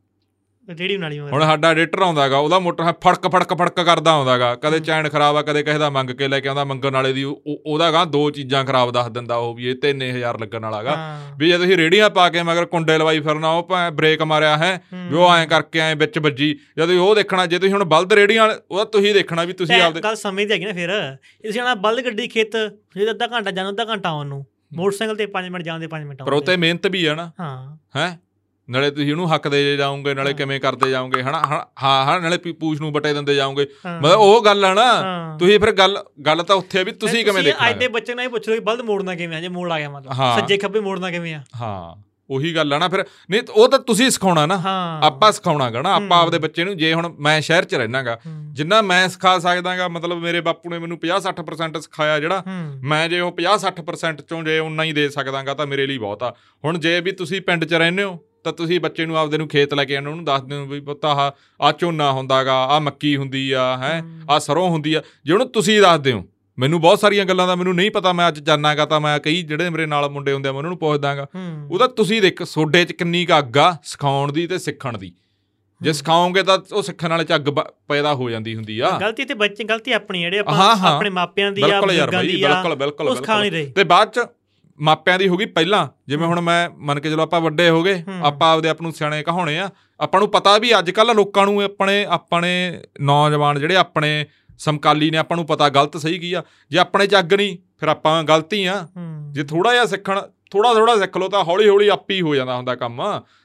ਰੇੜੀ ਬਣਾ ਲਈ ਹੁਣ ਸਾਡਾ ਐਡੀਟਰ ਆਉਂਦਾਗਾ ਉਹਦਾ ਮੋਟਰ ਫੜਕ ਫੜਕ ਫੜਕ ਕਰਦਾ ਆਉਂਦਾਗਾ। ਕਦੇ ਚੈਨ ਖਰਾਬ ਆ ਕਦੇ ਕਿਸੇ ਦਾ ਮੰਗ ਕੇ ਲੈ ਕੇ ਆਉਂਦਾ ਮੰਗਣ ਵਾਲੇ ਦੀ ਉਹ- ਉਹ- ਉਹਦਾ ਗਾ ਦੋ ਚੀਜ਼ਾਂ ਖਰਾਬ ਦੱਸ ਦਿੰਦਾ ਉਹ ਵੀ ਇਹ 3000 ਲੱਗਣ ਵਾਲਾਗਾ। ਵੀ ਜੇ ਤੁਸੀਂ ਰੇੜੀਆਂ ਪਾ ਕੇ ਮਗਰ ਕੁੰਡੇ ਲਵਾਈ ਫਿਰਨਾ ਉਹ ਭਾਵੇਂ ਬ੍ਰੇਕ ਮਾਰਿਆ ਹੈ ਵੀ ਉਹ ਐਂ ਕਰਕੇ ਐਂ ਵਿੱਚ ਵੱਜੀ। ਜਦ ਉਹ ਦੇਖਣਾ ਜੇ ਤੁਸੀਂ ਹੁਣ ਬਲਦ ਰੇੜੀਆਂ ਉਹਦਾ ਤੁਸੀਂ ਦੇਖਣਾ ਵੀ ਤੁਸੀਂ ਆਪਦੇ ਗੱਲ ਸਮੇਂ ਦੀ ਹੈਗੀ ਨਾ ਫਿਰ। ਤੁਸੀਂ ਆਣਾ ਬਲਦ ਗੱਡੀ ਖੇਤ ਜੇ ਅੱਧਾ ਘੰਟਾ ਜਾਣਾ ਅੱਧਾ ਘੰਟਾ ਆਉਣ ਨੂੰ। ਮੋਟਰਸਾਈਕਲ ਤੇ 5 ਮਿੰਟ ਜਾਂਦੇ 5 ਮਿੰਟ ਪਰ ਉਹ ਤੇ ਮਿਹਨਤ ਵੀ ਆ ਨਾ। ਹਾਂ। ਹੈ? ਨਾਲੇ ਤੁਸੀਂ ਉਹਨੂੰ ਹੱਕ ਦੇ ਜਾਓਗੇ ਨਾਲੇ ਹਾਂ। ਕਿਵੇਂ ਕਰਦੇ ਜਾਓਗੇ ਹਨਾ ਹਾਂ ਹਾਂ ਹਾਂ, ਨਾਲੇ ਪੂਛ ਨੂੰ ਬਟੇ ਦਿੰਦੇ ਜਾਓਗੇ ਹਾਂ। ਮਤਲਬ ਉਹ ਗੱਲ ਆ ਨਾ ਹਾਂ। ਤੁਸੀਂ ਫਿਰ ਗੱਲ ਗੱਲ ਤਾਂ ਉੱਥੇ ਆ ਵੀ ਤੁਸੀਂ ਕਿਵੇਂ ਦੇਖਣਾ ਅੱਜ ਦੇ ਬੱਚੇ ਨੂੰ ਇਹ ਪੁੱਛ ਲਓ ਕਿ ਬਲਦ ਮੋੜਨਾ ਕਿਵੇਂ ਆ ਜੇ ਮੋੜ ਆ ਗਿਆ ਮਤਲਬ ਹਾਂ। ਸੱਜੇ ਖੱਬੇ ਮੋੜਨਾ ਕਿਵੇਂ ਆ ਹਾਂ ਉਹੀ ਗੱਲ ਆ ਨਾ ਫਿਰ ਨਹੀਂ ਉਹ ਤਾਂ ਤੁਸੀਂ ਸਿਖਾਉਣਾ ਨਾ ਹਾਂ ਆਪਾਂ ਸਿਖਾਉਣਾਗਾ ਨਾ ਆਪਾਂ ਹੂੰ। ਆਪਦੇ ਬੱਚੇ ਨੂੰ ਜੇ ਹੁਣ ਮੈਂ ਸ਼ਹਿਰ 'ਚ ਰਹਿਣਾਗਾ ਹੂੰ। ਜਿੰਨਾ ਮੈਂ ਸਿਖਾ ਸਕਦਾਗਾ ਮਤਲਬ ਮੇਰੇ ਬਾਪੂ ਨੇ ਮੈਨੂੰ 50-60% ਸਿਖਾਇਆ ਜਿਹੜਾ ਹੂੰ ਮੈਂ ਜੇ ਉਹ 50-60% ਚੋਂ ਜੇ ਉਨਾ ਹੀ ਦੇ ਸਕਦਾਗਾ ਤਾਂ ਮੇਰੇ ਲਈ ਬਹੁਤ ਆ ਹੁਣ ਜੇ ਵੀ ਤੁਸੀਂ ਪਿੰਡ 'ਚ ਰਹਿੰਦੇ ਹੋ ਤਾਂ ਤੁਸੀਂ ਬੱਚੇ ਨੂੰ ਆਪਦੇ ਨੂੰ ਖੇਤ ਲੈ ਕੇ ਆਉਣਾ ਉਹਨੂੰ ਦੱਸਦੇ ਹੋ ਵੀ ਪੁੱਤ ਆਹ ਆ ਝੋਨਾ ਹੁੰਦਾਗਾ ਆ ਮੱਕੀ ਹੁੰਦੀ ਆ ਹੈ। ਆ ਸਰੋਂ ਹੁੰਦੀ ਆ ਜੇ ਉਹਨੂੰ ਤੁਸੀਂ ਦੱਸਦੇ ਹੋ ਮੈਨੂੰ ਬਹੁਤ ਸਾਰੀਆਂ ਗੱਲਾਂ ਦਾ ਮੈਨੂੰ ਨਹੀਂ ਪਤਾ ਮੈਂ ਅੱਜ ਜਾਣਾਗਾ ਤਾਂ ਮੈਂ ਕਈ ਜਿਹੜੇ ਮੇਰੇ ਨਾਲ ਮੁੰਡੇ ਹੁੰਦੇ ਆ ਮੈਂ ਉਹਨਾਂ ਨੂੰ ਪੁੱਛਦਾਗਾ ਉਹਦਾ ਤੁਸੀਂ ਦੇਖ ਸੋਡੇ 'ਚ ਕਿੰਨੀ ਕੁ ਅੱਗ ਆ ਸਿਖਾਉਣ ਦੀ ਤੇ ਸਿੱਖਣ ਦੀ। ਜੇ। ਸਿਖਾਓਗੇ ਤਾਂ ਉਹ ਸਿੱਖਣ ਵਾਲੇ 'ਚ ਅੱਗ ਪੈਦਾ ਹੋ ਜਾਂਦੀ ਹੁੰਦੀ ਆ। ਗਲਤੀ ਤੇ ਬੱਚੇ ਗਲਤੀ ਆਪਣੀ ਜਿਹੜੇ ਆਪਾਂ। ਆਪਣੇ ਮਾਪਿਆਂ ਦੀ ਆ ਬਿਲਕੁਲ ਯਾਰ ਆ ਬਿਲਕੁਲ ਬਿਲਕੁਲ ਤੇ ਬਾਅਦ 'ਚ ਮਾਪਿਆਂ ਦੀ ਹੋ ਗਈ ਪਹਿਲਾਂ। ਜਿਵੇਂ ਹੁਣ ਮੈਂ ਮੰਨ ਕੇ ਚਲੋ ਆਪਾਂ ਵੱਡੇ ਹੋ ਗਏ। ਆਪਾਂ ਆਪਦੇ ਆਪ ਨੂੰ ਸਿਆਣੇ ਕਹਾਉਣੇ ਆ। ਆਪਾਂ ਨੂੰ ਪਤਾ ਵੀ ਅੱਜ ਕੱਲ ਲੋਕਾਂ ਨੂੰ ਆਪਣੇ ਆਪਣੇ ਨੌਜਵਾਨ ਜਿਹੜੇ ਆਪਣੇ ਸਮਕਾਲੀ ਨੇ ਆਪਾਂ ਨੂੰ ਪਤਾ ਗਲਤ ਸਹੀ ਕੀ ਆ। ਜੇ ਆਪਣੇ 'ਚ ਅੱਗ ਨਹੀਂ ਫਿਰ ਆਪਾਂ ਗਲਤੀ ਆ। ਜੇ ਥੋੜਾ ਜਿਹਾ ਸਿੱਖਣ ਥੋੜਾ ਥੋੜਾ ਸਿੱਖ ਲਓ ਤਾਂ ਹੌਲੀ ਹੌਲੀ ਆਪੇ ਹੀ ਹੋ ਜਾਂਦਾ ਹੁੰਦਾ ਕੰਮ।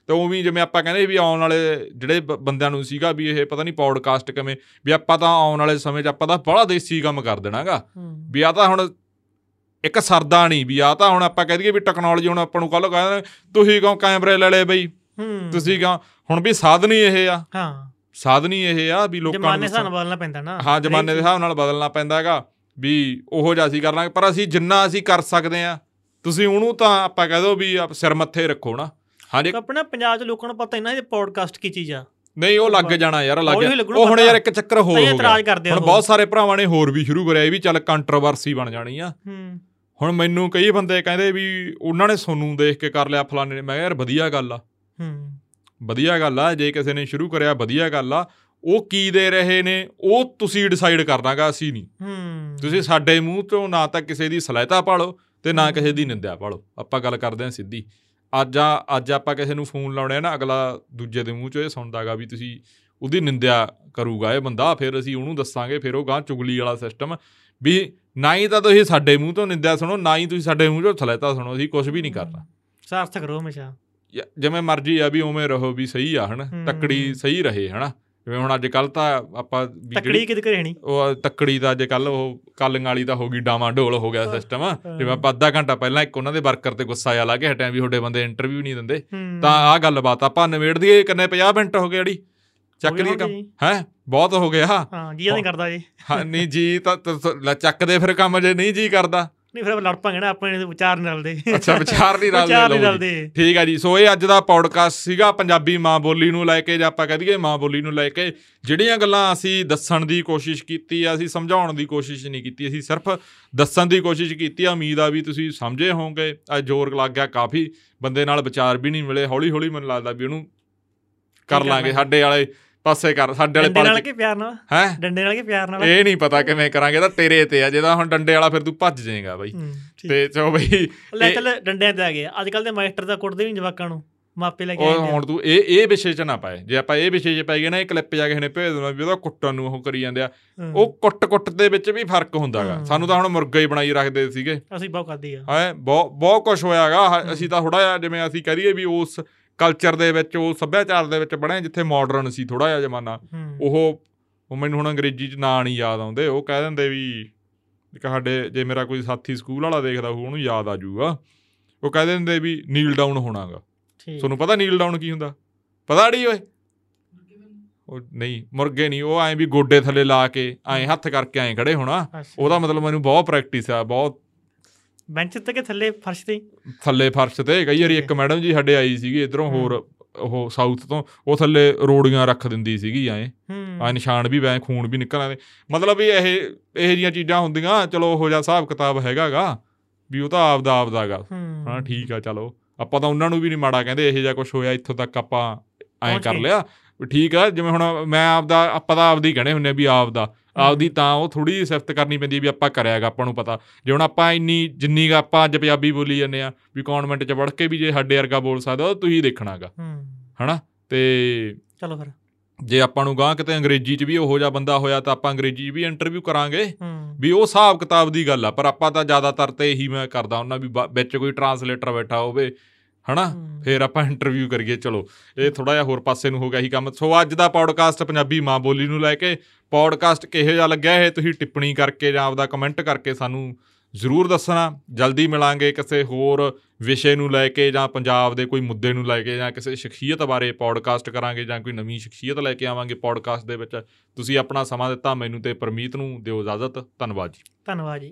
ਤੇ ਉਵੇਂ ਜਿਵੇਂ ਆਪਾਂ ਕਹਿੰਦੇ ਵੀ ਆਉਣ ਵਾਲੇ ਜਿਹੜੇ ਬੰਦਿਆਂ ਨੂੰ ਸੀਗਾ ਵੀ ਇਹ ਪਤਾ ਨਹੀਂ ਪੌਡਕਾਸਟ ਕਿਵੇਂ ਵੀ ਆਪਾਂ ਤਾਂ ਆਉਣ ਵਾਲੇ ਸਮੇਂ 'ਚ ਆਪਾਂ ਤਾਂ ਬੜਾ ਦੇਸੀ ਕੰਮ ਕਰ ਦੇਣਾਗਾ। ਵੀ ਆ ਤਾਂ ਹੁਣ ਇੱਕ ਸਰਦਾ ਨਹੀਂ ਵੀ ਆ ਤਾਂ ਹੁਣ ਆਪਾਂ ਕਹਿ ਦਈਏ ਵੀ ਟੈਕਨੋਲੋਜੀ ਹੁਣ ਆਪਾਂ ਨੂੰ ਕੱਲ ਕਹਿੰਦੇ ਤੁਸੀਂ ਕਿਉਂ ਕੈਮਰੇ ਲੈ ਲਏ ਬਈ? ਤੁਸੀਂ ਕਿਉਂ? ਹੁਣ ਵੀ ਸਾਧਨ ਹੀ ਇਹ ਆ। ਹਾਂ। ਸਾਧਨ ਹੀ ਇਹ ਆ ਵੀ ਲੋਕਾਂ ਜਮਾਨੇ ਨੂੰ ਹਿਸਾਬ ਨਾਲ ਬਦਲਣਾ ਪੈਂਦਾ ਨਾ। ਹਾਂ ਜਮਾਨੇ ਦੇ ਹਿਸਾਬ ਨਾਲ ਬਦਲਣਾ ਪੈਂਦਾ ਹੈਗਾ ਵੀ ਉਹੋ ਜਿਹਾ ਅਸੀਂ ਕਰ ਲਾਂਗੇ ਪਰ ਅਸੀਂ ਜਿੰਨਾ ਅਸੀਂ ਕਰ ਸਕਦੇ ਆ ਤੁਸੀਂ ਉਹਨੂੰ ਤਾਂ ਆਪਾਂ ਕਹਿ ਦੋ ਵੀ ਸਿਰ ਮੱਥੇ ਰੱਖੋ ਨਾ। ਹਾਂਜੀ ਆਪਣਾ ਪੰਜਾਬ ਦੇ ਲੋਕਾਂ ਨੂੰ ਪਤਾ ਹੀ ਨਾ ਇਹ ਪੋਡਕਾਸਟ ਕੀ ਚੀਜ਼ ਆ। ਨਹੀਂ ਉਹ ਲੱਗ ਜਾਣਾ ਯਾਰ ਲੱਗ ਉਹ ਹੁਣ। ਯਾਰ ਇੱਕ ਚੱਕਰ ਹੋਰ ਹੋ ਗਿਆ। ਹੁਣ। ਬਹੁਤ ਸਾਰੇ ਭਰਾਵਾਂ ਨੇ ਹੋਰ ਵੀ ਸ਼ੁਰੂ ਕਰਿਆ ਇਹ ਵੀ ਚੱਲ ਕੰਟਰੋਵਰਸੀ ਬਣ ਜਾਣੀ ਆ। ਹੂੰ। ਹੁਣ ਮੈਨੂੰ ਕਈ ਬੰਦੇ ਕਹਿੰਦੇ ਵੀ ਉਹਨਾਂ ਨੇ ਸੋਨੂੰ ਦੇਖ ਕੇ ਕਰ ਲਿਆ ਫਲਾਣੇ ਨੇ। ਮੈਂ ਕਿਹਾ ਯਾਰ ਵਧੀਆ ਗੱਲ ਆ। ਹੂੰ। ਵਧੀਆ ਗੱਲ ਆ ਜੇ ਕਿਸੇ ਨੇ ਸ਼ੁਰੂ ਕਰਿਆ ਵਧੀਆ ਗੱਲ ਆ। ਉਹ ਕੀ ਦੇ ਰਹੇ ਨੇ ਉਹ ਤੁਸੀਂ ਡਿਸਾਈਡ ਕਰਨਾਗਾ ਅਸੀਂ ਨਹੀਂ। ਹੂੰ। ਤੁਸੀਂ ਸਾਡੇ ਮੂੰਹ ਤੋਂ ਨਾ ਤਾਂ ਕਿਸੇ ਦੀ ਸਲਾਹਤਾ ਪਾਲੋ ਤੇ ਨਾ ਕਿਸੇ ਦੀ ਨਿੰਦਿਆ ਪਾਲੋ। ਆਪਾਂ ਗੱਲ ਕਰਦੇ ਹਾਂ ਸਿੱਧੀ। ਅੱਜ ਆ ਅੱਜ ਆਪਾਂ ਕਿਸੇ ਨੂੰ ਫੋਨ ਲਾਉਣੇ ਆ ਨਾ ਅਗਲਾ ਦੂਜੇ ਦੇ ਮੂੰਹ ਚੋਂ ਇਹ ਸੁਣਦਾਗਾ ਵੀ ਤੁਸੀਂ ਉਹਦੀ ਨਿੰਦਿਆ ਕਰੂਗਾ ਇਹ ਬੰਦਾ ਫਿਰ ਅਸੀਂ ਉਹਨੂੰ ਦੱਸਾਂਗੇ ਫਿਰ ਉਹ ਗਾਂ ਚੁਗਲੀ ਵਾਲਾ ਸਿਸਟਮ ਵੀ ਨਾ ਹੀ ਤਾਂ ਤੁਸੀਂ ਸਾਡੇ ਮੂੰਹ ਤੋਂ ਨਿੰਦਿਆ ਸੁਣੋ ਨਾ ਹੀ ਤੁਸੀਂ ਸਾਡੇ ਮੂੰਹ ਚੋਂ ਸਲਾਹਤਾ ਸੁਣੋ ਅਸੀਂ ਕੁਝ ਵੀ ਨਹੀਂ ਕਰਨਾ। ਸਾਰਥਕ ਰਹੋ ਹਮੇਸ਼ਾ। ਜਿਵੇਂ ਮਰਜ਼ੀ ਆ ਵੀ ਉਵੇਂ ਰਹੋ ਵੀ ਸਹੀ ਆ ਹਨ। ਤੱਕੜੀ ਸਹੀ ਰਹੇ ਹਨਾ? ਜਿਵੇਂ ਹੁਣ ਅੱਜ ਕੱਲ ਤਾਂ ਆਪਾਂ ਵੀ ਤਕੜੀ ਕਿਦ ਨਹੀਂ। ਉਹ ਤੱਕੜੀ ਦਾ ਅੱਜ ਕੱਲ ਉਹ ਕਾਲੀਆਂ ਵਾਲੀ ਤਾਂ ਹੋ ਗਈ ਡਾਵਾਂ ਢੋਲ ਹੋ ਗਿਆ ਸਿਸਟਮ। ਜਿਵੇਂ ਆਪਾਂ ਅੱਧਾ ਘੰਟਾ ਪਹਿਲਾਂ ਇੱਕ ਉਹਨਾਂ ਦੇ ਵਰਕਰ ਤੇ ਗੁੱਸਾ ਆ ਲਾ ਕੇ ਹਟਿਆ ਵੀ ਤੁਹਾਡੇ ਬੰਦੇ ਇੰਟਰਵਿਊ ਨਹੀਂ ਦਿੰਦੇ। ਤਾਂ ਆਹ ਗੱਲਬਾਤ ਆਪਾਂ ਨਿਬੇੜ ਦਈਏ ਕਿੰਨੇ 50 ਮਿੰਟ ਹੋ ਗਏ ਅੜੀ। ਚੱਕ ਲਈਏ ਕੰਮ। ਹੈ? ਬਹੁਤ ਹੋ ਗਿਆ। ਹਾਂ ਜੀ ਨਹੀਂ ਕਰਦਾ ਜੀ ਹਾਂ ਨਹੀਂ ਜੀ ਤਾਂ ਤਾਂ- ਤਾਂ ਲੈ ਚੱਕ ਦੇ ਫਿਰ ਕੰਮ ਜੇ ਨਹੀਂ ਜੀ ਕਰਦਾ। ਨਹੀਂ ਫਿਰ ਲੜ ਪਾਂਗੇ ਨਾ ਆਪਣੇ ਵਿਚਾਰ ਨਾਲ ਦੇ ਅੱਛਾ ਵਿਚਾਰ ਨਹੀਂ ਰਲਦੇ ਵਿਚਾਰ ਨਹੀਂ ਲਓ ਜੀ। ਰਲਦੇ। ਠੀਕ ਹੈ ਜੀ ਸੋ ਇਹ ਅੱਜ ਦਾ ਪੌਡਕਾਸਟ ਸੀਗਾ ਪੰਜਾਬੀ ਮਾਂ ਬੋਲੀ ਨੂੰ ਲੈ ਕੇ ਜਾਂ ਆਪਾਂ ਕਹਿ ਦਈਏ ਮਾਂ ਬੋਲੀ ਨੂੰ ਲੈ ਕੇ ਜਿਹੜੀਆਂ ਗੱਲਾਂ ਅਸੀਂ ਦੱਸਣ ਦੀ ਕੋਸ਼ਿਸ਼ ਕੀਤੀ ਆ ਅਸੀਂ ਸਮਝਾਉਣ ਦੀ ਕੋਸ਼ਿਸ਼ ਨਹੀਂ ਕੀਤੀ ਅਸੀਂ ਸਿਰਫ ਦੱਸਣ ਦੀ ਕੋਸ਼ਿਸ਼ ਕੀਤੀ ਆ। ਉਮੀਦ ਆ ਵੀ ਤੁਸੀਂ ਸਮਝੇ ਹੋਵੋਗੇ। ਅੱਜ ਜ਼ੋਰ ਲੱਗ ਗਿਆ ਕਾਫੀ ਬੰਦੇ ਨਾਲ ਵਿਚਾਰ ਵੀ ਨਹੀਂ ਮਿਲੇ ਹੌਲੀ ਹੌਲੀ ਮੈਨੂੰ ਲੱਗਦਾ ਵੀ ਉਹਨੂੰ ਕਰ ਲਾਂਗੇ? ਸਾਡੇ ਵਾਲੇ। ਪਾਸੇ ਕਰ ਸਾਡੇ ਵਾਲੇ ਡੰਡੇ ਨਾਲ ਪਾਸੇ ਕੇ ਪਿਆਰ ਨਾਲ? ਹੈ? ਡੰਡੇ ਨਾਲ ਕੇ ਪਿਆਰ ਨਾਲ ਇਹ ਨਹੀਂ ਪਤਾ ਕਿਵੇਂ ਕਰਾਂਗੇ ਤਾਂ ਤੇਰੇ ਤੇ ਆ ਜਿਹਦਾ ਹੁਣ ਡੰਡੇ ਵਾਲਾ ਫਿਰ ਤੂੰ ਭੱਜ ਜਾਏਗਾ ਬਾਈ। ਤੇ ਚੋ ਬਈ ਲੈ ਚੱਲ ਡੰਡਿਆਂ ਤੇ ਆ ਗਏ। ਅੱਜ ਕੱਲ ਦੇ ਮਾਸਟਰ ਤਾਂ ਕੁੱਟਦੇ ਵੀ ਜਵਾਕਾਂ ਨੂੰ ਮਾਪੇ ਲੈ ਕੇ ਆਏ ਹੁਣ ਤੂੰ ਇਹ ਇਹ ਵਿਸ਼ੇ 'ਚ ਨਾ ਪਾਏ। ਜੇ ਆਪਾਂ ਇਹ ਵਿਸ਼ੇ 'ਚ ਪੈ ਗਏ ਨਾ ਇਹ ਕਲਿੱਪ ਜਾ ਕੇ ਨੇ ਭੇਜ ਦੇਣਾ ਵੀ ਉਹਦਾ ਕੁੱਟਣ ਨੂੰ ਉਹ ਕਰੀ ਜਾਂਦੇ ਆ। ਉਹ ਕੁੱਟ-ਕੁੱਟ ਦੇ ਵਿੱਚ ਵੀ ਫ਼ਰਕ ਹੁੰਦਾਗਾ। ਸਾਨੂੰ ਤਾਂ ਹੁਣ ਮੁਰਗਾ ਹੀ ਬਣਾਈ ਰੱਖਦੇ ਸੀਗੇ। ਅਸੀਂ ਬਹੁਤ ਕਰਦੇ ਆ। ਹੈ ਬਹੁਤ ਬਹੁਤ ਕੁਝ ਹੋਇਆਗਾ। ਅਸੀਂ ਤਾਂ ਥੋੜਾ ਜਿਹਾ ਜਿਵੇਂ ਅਸੀਂ ਕਰੀਏ ਵੀ ਉਸ ਕਲਚਰ ਦੇ ਵਿੱਚ ਉਸ ਸੱਭਿਆਚਾਰ ਦੇ ਵਿੱਚ ਬਣੇ ਜਿੱਥੇ ਮਾਡਰਨ ਸੀ ਥੋੜਾ ਜਿਹਾ ਜ਼ਮਾਨਾ। ਉਹ ਉਹ ਮੈਨੂੰ ਹੁਣ ਅੰਗਰੇਜ਼ੀ 'ਚ ਨਾਂ ਨਹੀਂ ਯਾਦ ਆਉਂਦੇ। ਉਹ ਕਹਿ ਦਿੰਦੇ ਵੀ ਇੱਕ ਸਾਡੇ ਜੇ ਮੇਰਾ ਕੋਈ ਸਾਥੀ ਸਕੂਲ ਵਾਲਾ ਦੇਖਦਾ ਹੋਊ ਉਹਨੂੰ ਯਾਦ ਆ ਜਾਊਗਾ ਉਹ ਕਹਿ ਦਿੰਦੇ ਵੀ ਨੀਲ ਡਾਊਨ ਹੋਣਾਗਾ। ਠੀਕ। ਤੁਹਾਨੂੰ ਪਤਾ ਨੀਲ ਡਾਊਨ ਕੀ ਹੁੰਦਾ? ਪਤਾ ਅੜੀ ਓਏ? ਉਹ ਨਹੀਂ ਮੁਰਗੇ ਨਹੀਂ। ਉਹ ਐਂ ਵੀ ਗੋਡੇ ਥੱਲੇ ਲਾ ਕੇ ਐਂ ਹੱਥ ਕਰਕੇ ਐਂ ਖੜੇ ਹੋਣਾ। ਉਹਦਾ ਮਤਲਬ ਮੈਨੂੰ ਬਹੁਤ ਪ੍ਰੈਕਟਿਸ ਆ ਬਹੁਤ ਬੈਂਚ ਤੇ ਕਿ ਥੱਲੇ ਫਰਸ਼ ਤੇ ਥੱਲੇ ਫਰਸ਼ ਤੇ ਕਈ ਵਾਰੀ ਇੱਕ ਮੈਡਮ ਜੀ ਸਾਡੇ ਆਈ ਸੀਗੀ ਇਧਰੋਂ ਹੋਰ ਉਹ ਸਾਊਥ ਤੋਂ ਉਹ ਥੱਲੇ ਰੋੜੀਆਂ ਰੱਖ ਦਿੰਦੀ ਸੀਗੀ ਐਂ। ਆ ਨਿਸ਼ਾਨ ਵੀ ਵੈ ਖੂਨ ਵੀ ਨਿਕਲ ਆਉਂਦੇ ਮਤਲਬ ਵੀ ਇਹ ਇਹ ਜੀਆਂ ਚੀਜ਼ਾਂ ਹੁੰਦੀਆਂ ਚਲੋ ਉਹੋ ਜਿਹਾ ਹਿਸਾਬ ਕਿਤਾਬ ਹੈਗਾਗਾ ਵੀ ਉਹ ਤਾਂ ਆਪਦਾ ਆਪਦਾਗਾ ਹੂੰ। ਠੀਕ ਆ ਚਲੋ। ਆਪਾਂ ਤਾਂ ਉਹਨਾਂ ਨੂੰ ਵੀ ਨਹੀਂ ਮਾੜਾ ਕਹਿੰਦੇ ਇਹੋ ਜਿਹਾ ਕੁਝ ਹੋਇਆ ਇੱਥੋਂ ਤੱਕ ਆਪਾਂ ਐਂ ਕਰ। ਲਿਆ। ਵੀ ਠੀਕ ਆ ਜਿਵੇਂ ਹੁਣ ਮੈਂ ਆਪਦਾ ਆਪਾਂ ਤਾਂ ਆਪਦੀ ਕਹਣੇ ਹੁੰਨੇ ਵੀ ਆਪਦਾ। ਆਪਦੀ ਤਾਂ ਉਹ ਥੋੜੀ ਜਿਹੀ ਸਿਫਤ ਕਰਨੀ ਪੈਂਦੀ ਵੀ ਆਪਾਂ ਕਰਿਆਗਾ ਆਪਾਂ ਨੂੰ ਪਤਾ। ਜੇ ਹੁਣ ਆਪਾਂ ਇੰਨੀ ਜਿੰਨੀ ਆਪਾਂ ਅੱਜ ਪੰਜਾਬੀ ਬੋਲੀ ਜਾਂਦੇ ਆ ਵੀ ਕਨਵੈਂਟ 'ਚ ਵੜ ਕੇ ਵੀ ਜੇ ਸਾਡੇ ਵਰਗਾ ਬੋਲ ਸਕਦਾ ਉਹ ਤੁਸੀਂ ਦੇਖਣਾਗਾ। ਹੂੰ। ਹਨਾ? ਤੇ ਚਲੋ ਫਿਰ। ਜੇ ਆਪਾਂ ਨੂੰ ਗਾਂ ਕਿਤੇ ਅੰਗਰੇਜ਼ੀ 'ਚ ਵੀ ਉਹੋ ਜਿਹਾ ਬੰਦਾ ਹੋਇਆ ਤਾਂ ਆਪਾਂ ਅੰਗਰੇਜ਼ੀ 'ਚ ਵੀ ਇੰਟਰਵਿਊ ਕਰਾਂਗੇ। ਵੀ ਉਹ ਹਿਸਾਬ ਕਿਤਾਬ ਦੀ ਗੱਲ ਆ ਪਰ ਆਪਾਂ ਤਾਂ ਜ਼ਿਆਦਾਤਰ ਤੇ ਇਹੀ ਮੈਂ ਕਰਦਾ ਉਹਨਾਂ ਵੀ ਵਿੱਚ ਕੋਈ ਟਰਾਂਸਲੇਟਰ ਬੈਠਾ ਹੋਵੇ ਹਨਾ? ਹੂੰ। ਫੇਰ ਆਪਾਂ ਇੰਟਰਵਿਊ ਕਰੀਏ ਚਲੋ। ਇਹ ਥੋੜਾ ਜਿਹਾ ਹੋਰ ਪਾਸੇ ਨੂੰ ਹੋ ਗਿਆ ਹੀ ਕੰਮ। ਸੋ ਅੱਜ ਦਾ ਪੌਡਕਾਸਟ ਪੰਜਾਬੀ ਮਾਂ ਬੋਲੀ ਨੂੰ ਲੈ ਕੇ ਪੌਡਕਾਸਟ ਕਿਹੋ ਜਿਹਾ ਲੱਗਿਆ ਇਹ? ਤੁਸੀਂ ਟਿੱਪਣੀ ਕਰਕੇ ਜਾਂ ਆਪਦਾ ਕਮੈਂਟ ਕਰਕੇ ਸਾਨੂੰ ਜ਼ਰੂਰ ਦੱਸਣਾ। ਜਲਦੀ ਮਿਲਾਂਗੇ ਕਿਸੇ ਹੋਰ ਵਿਸ਼ੇ ਨੂੰ ਲੈ ਕੇ ਜਾਂ ਪੰਜਾਬ ਦੇ ਕੋਈ ਮੁੱਦੇ ਨੂੰ ਲੈ ਕੇ ਜਾਂ ਕਿਸੇ ਸ਼ਖਸੀਅਤ ਬਾਰੇ ਪੌਡਕਾਸਟ ਕਰਾਂਗੇ ਜਾਂ ਕੋਈ ਨਵੀਂ ਸ਼ਖਸੀਅਤ ਲੈ ਕੇ ਆਵਾਂਗੇ ਪੌਡਕਾਸਟ ਦੇ ਵਿੱਚ। ਤੁਸੀਂ ਆਪਣਾ ਸਮਾਂ ਦਿੱਤਾ। ਮੈਨੂੰ ਤੇ ਪਰਮੀਤ ਨੂੰ ਦਿਓ ਇਜਾਜ਼ਤ। ਧੰਨਵਾਦ ਜੀ। ਧੰਨਵਾਦ ਜੀ।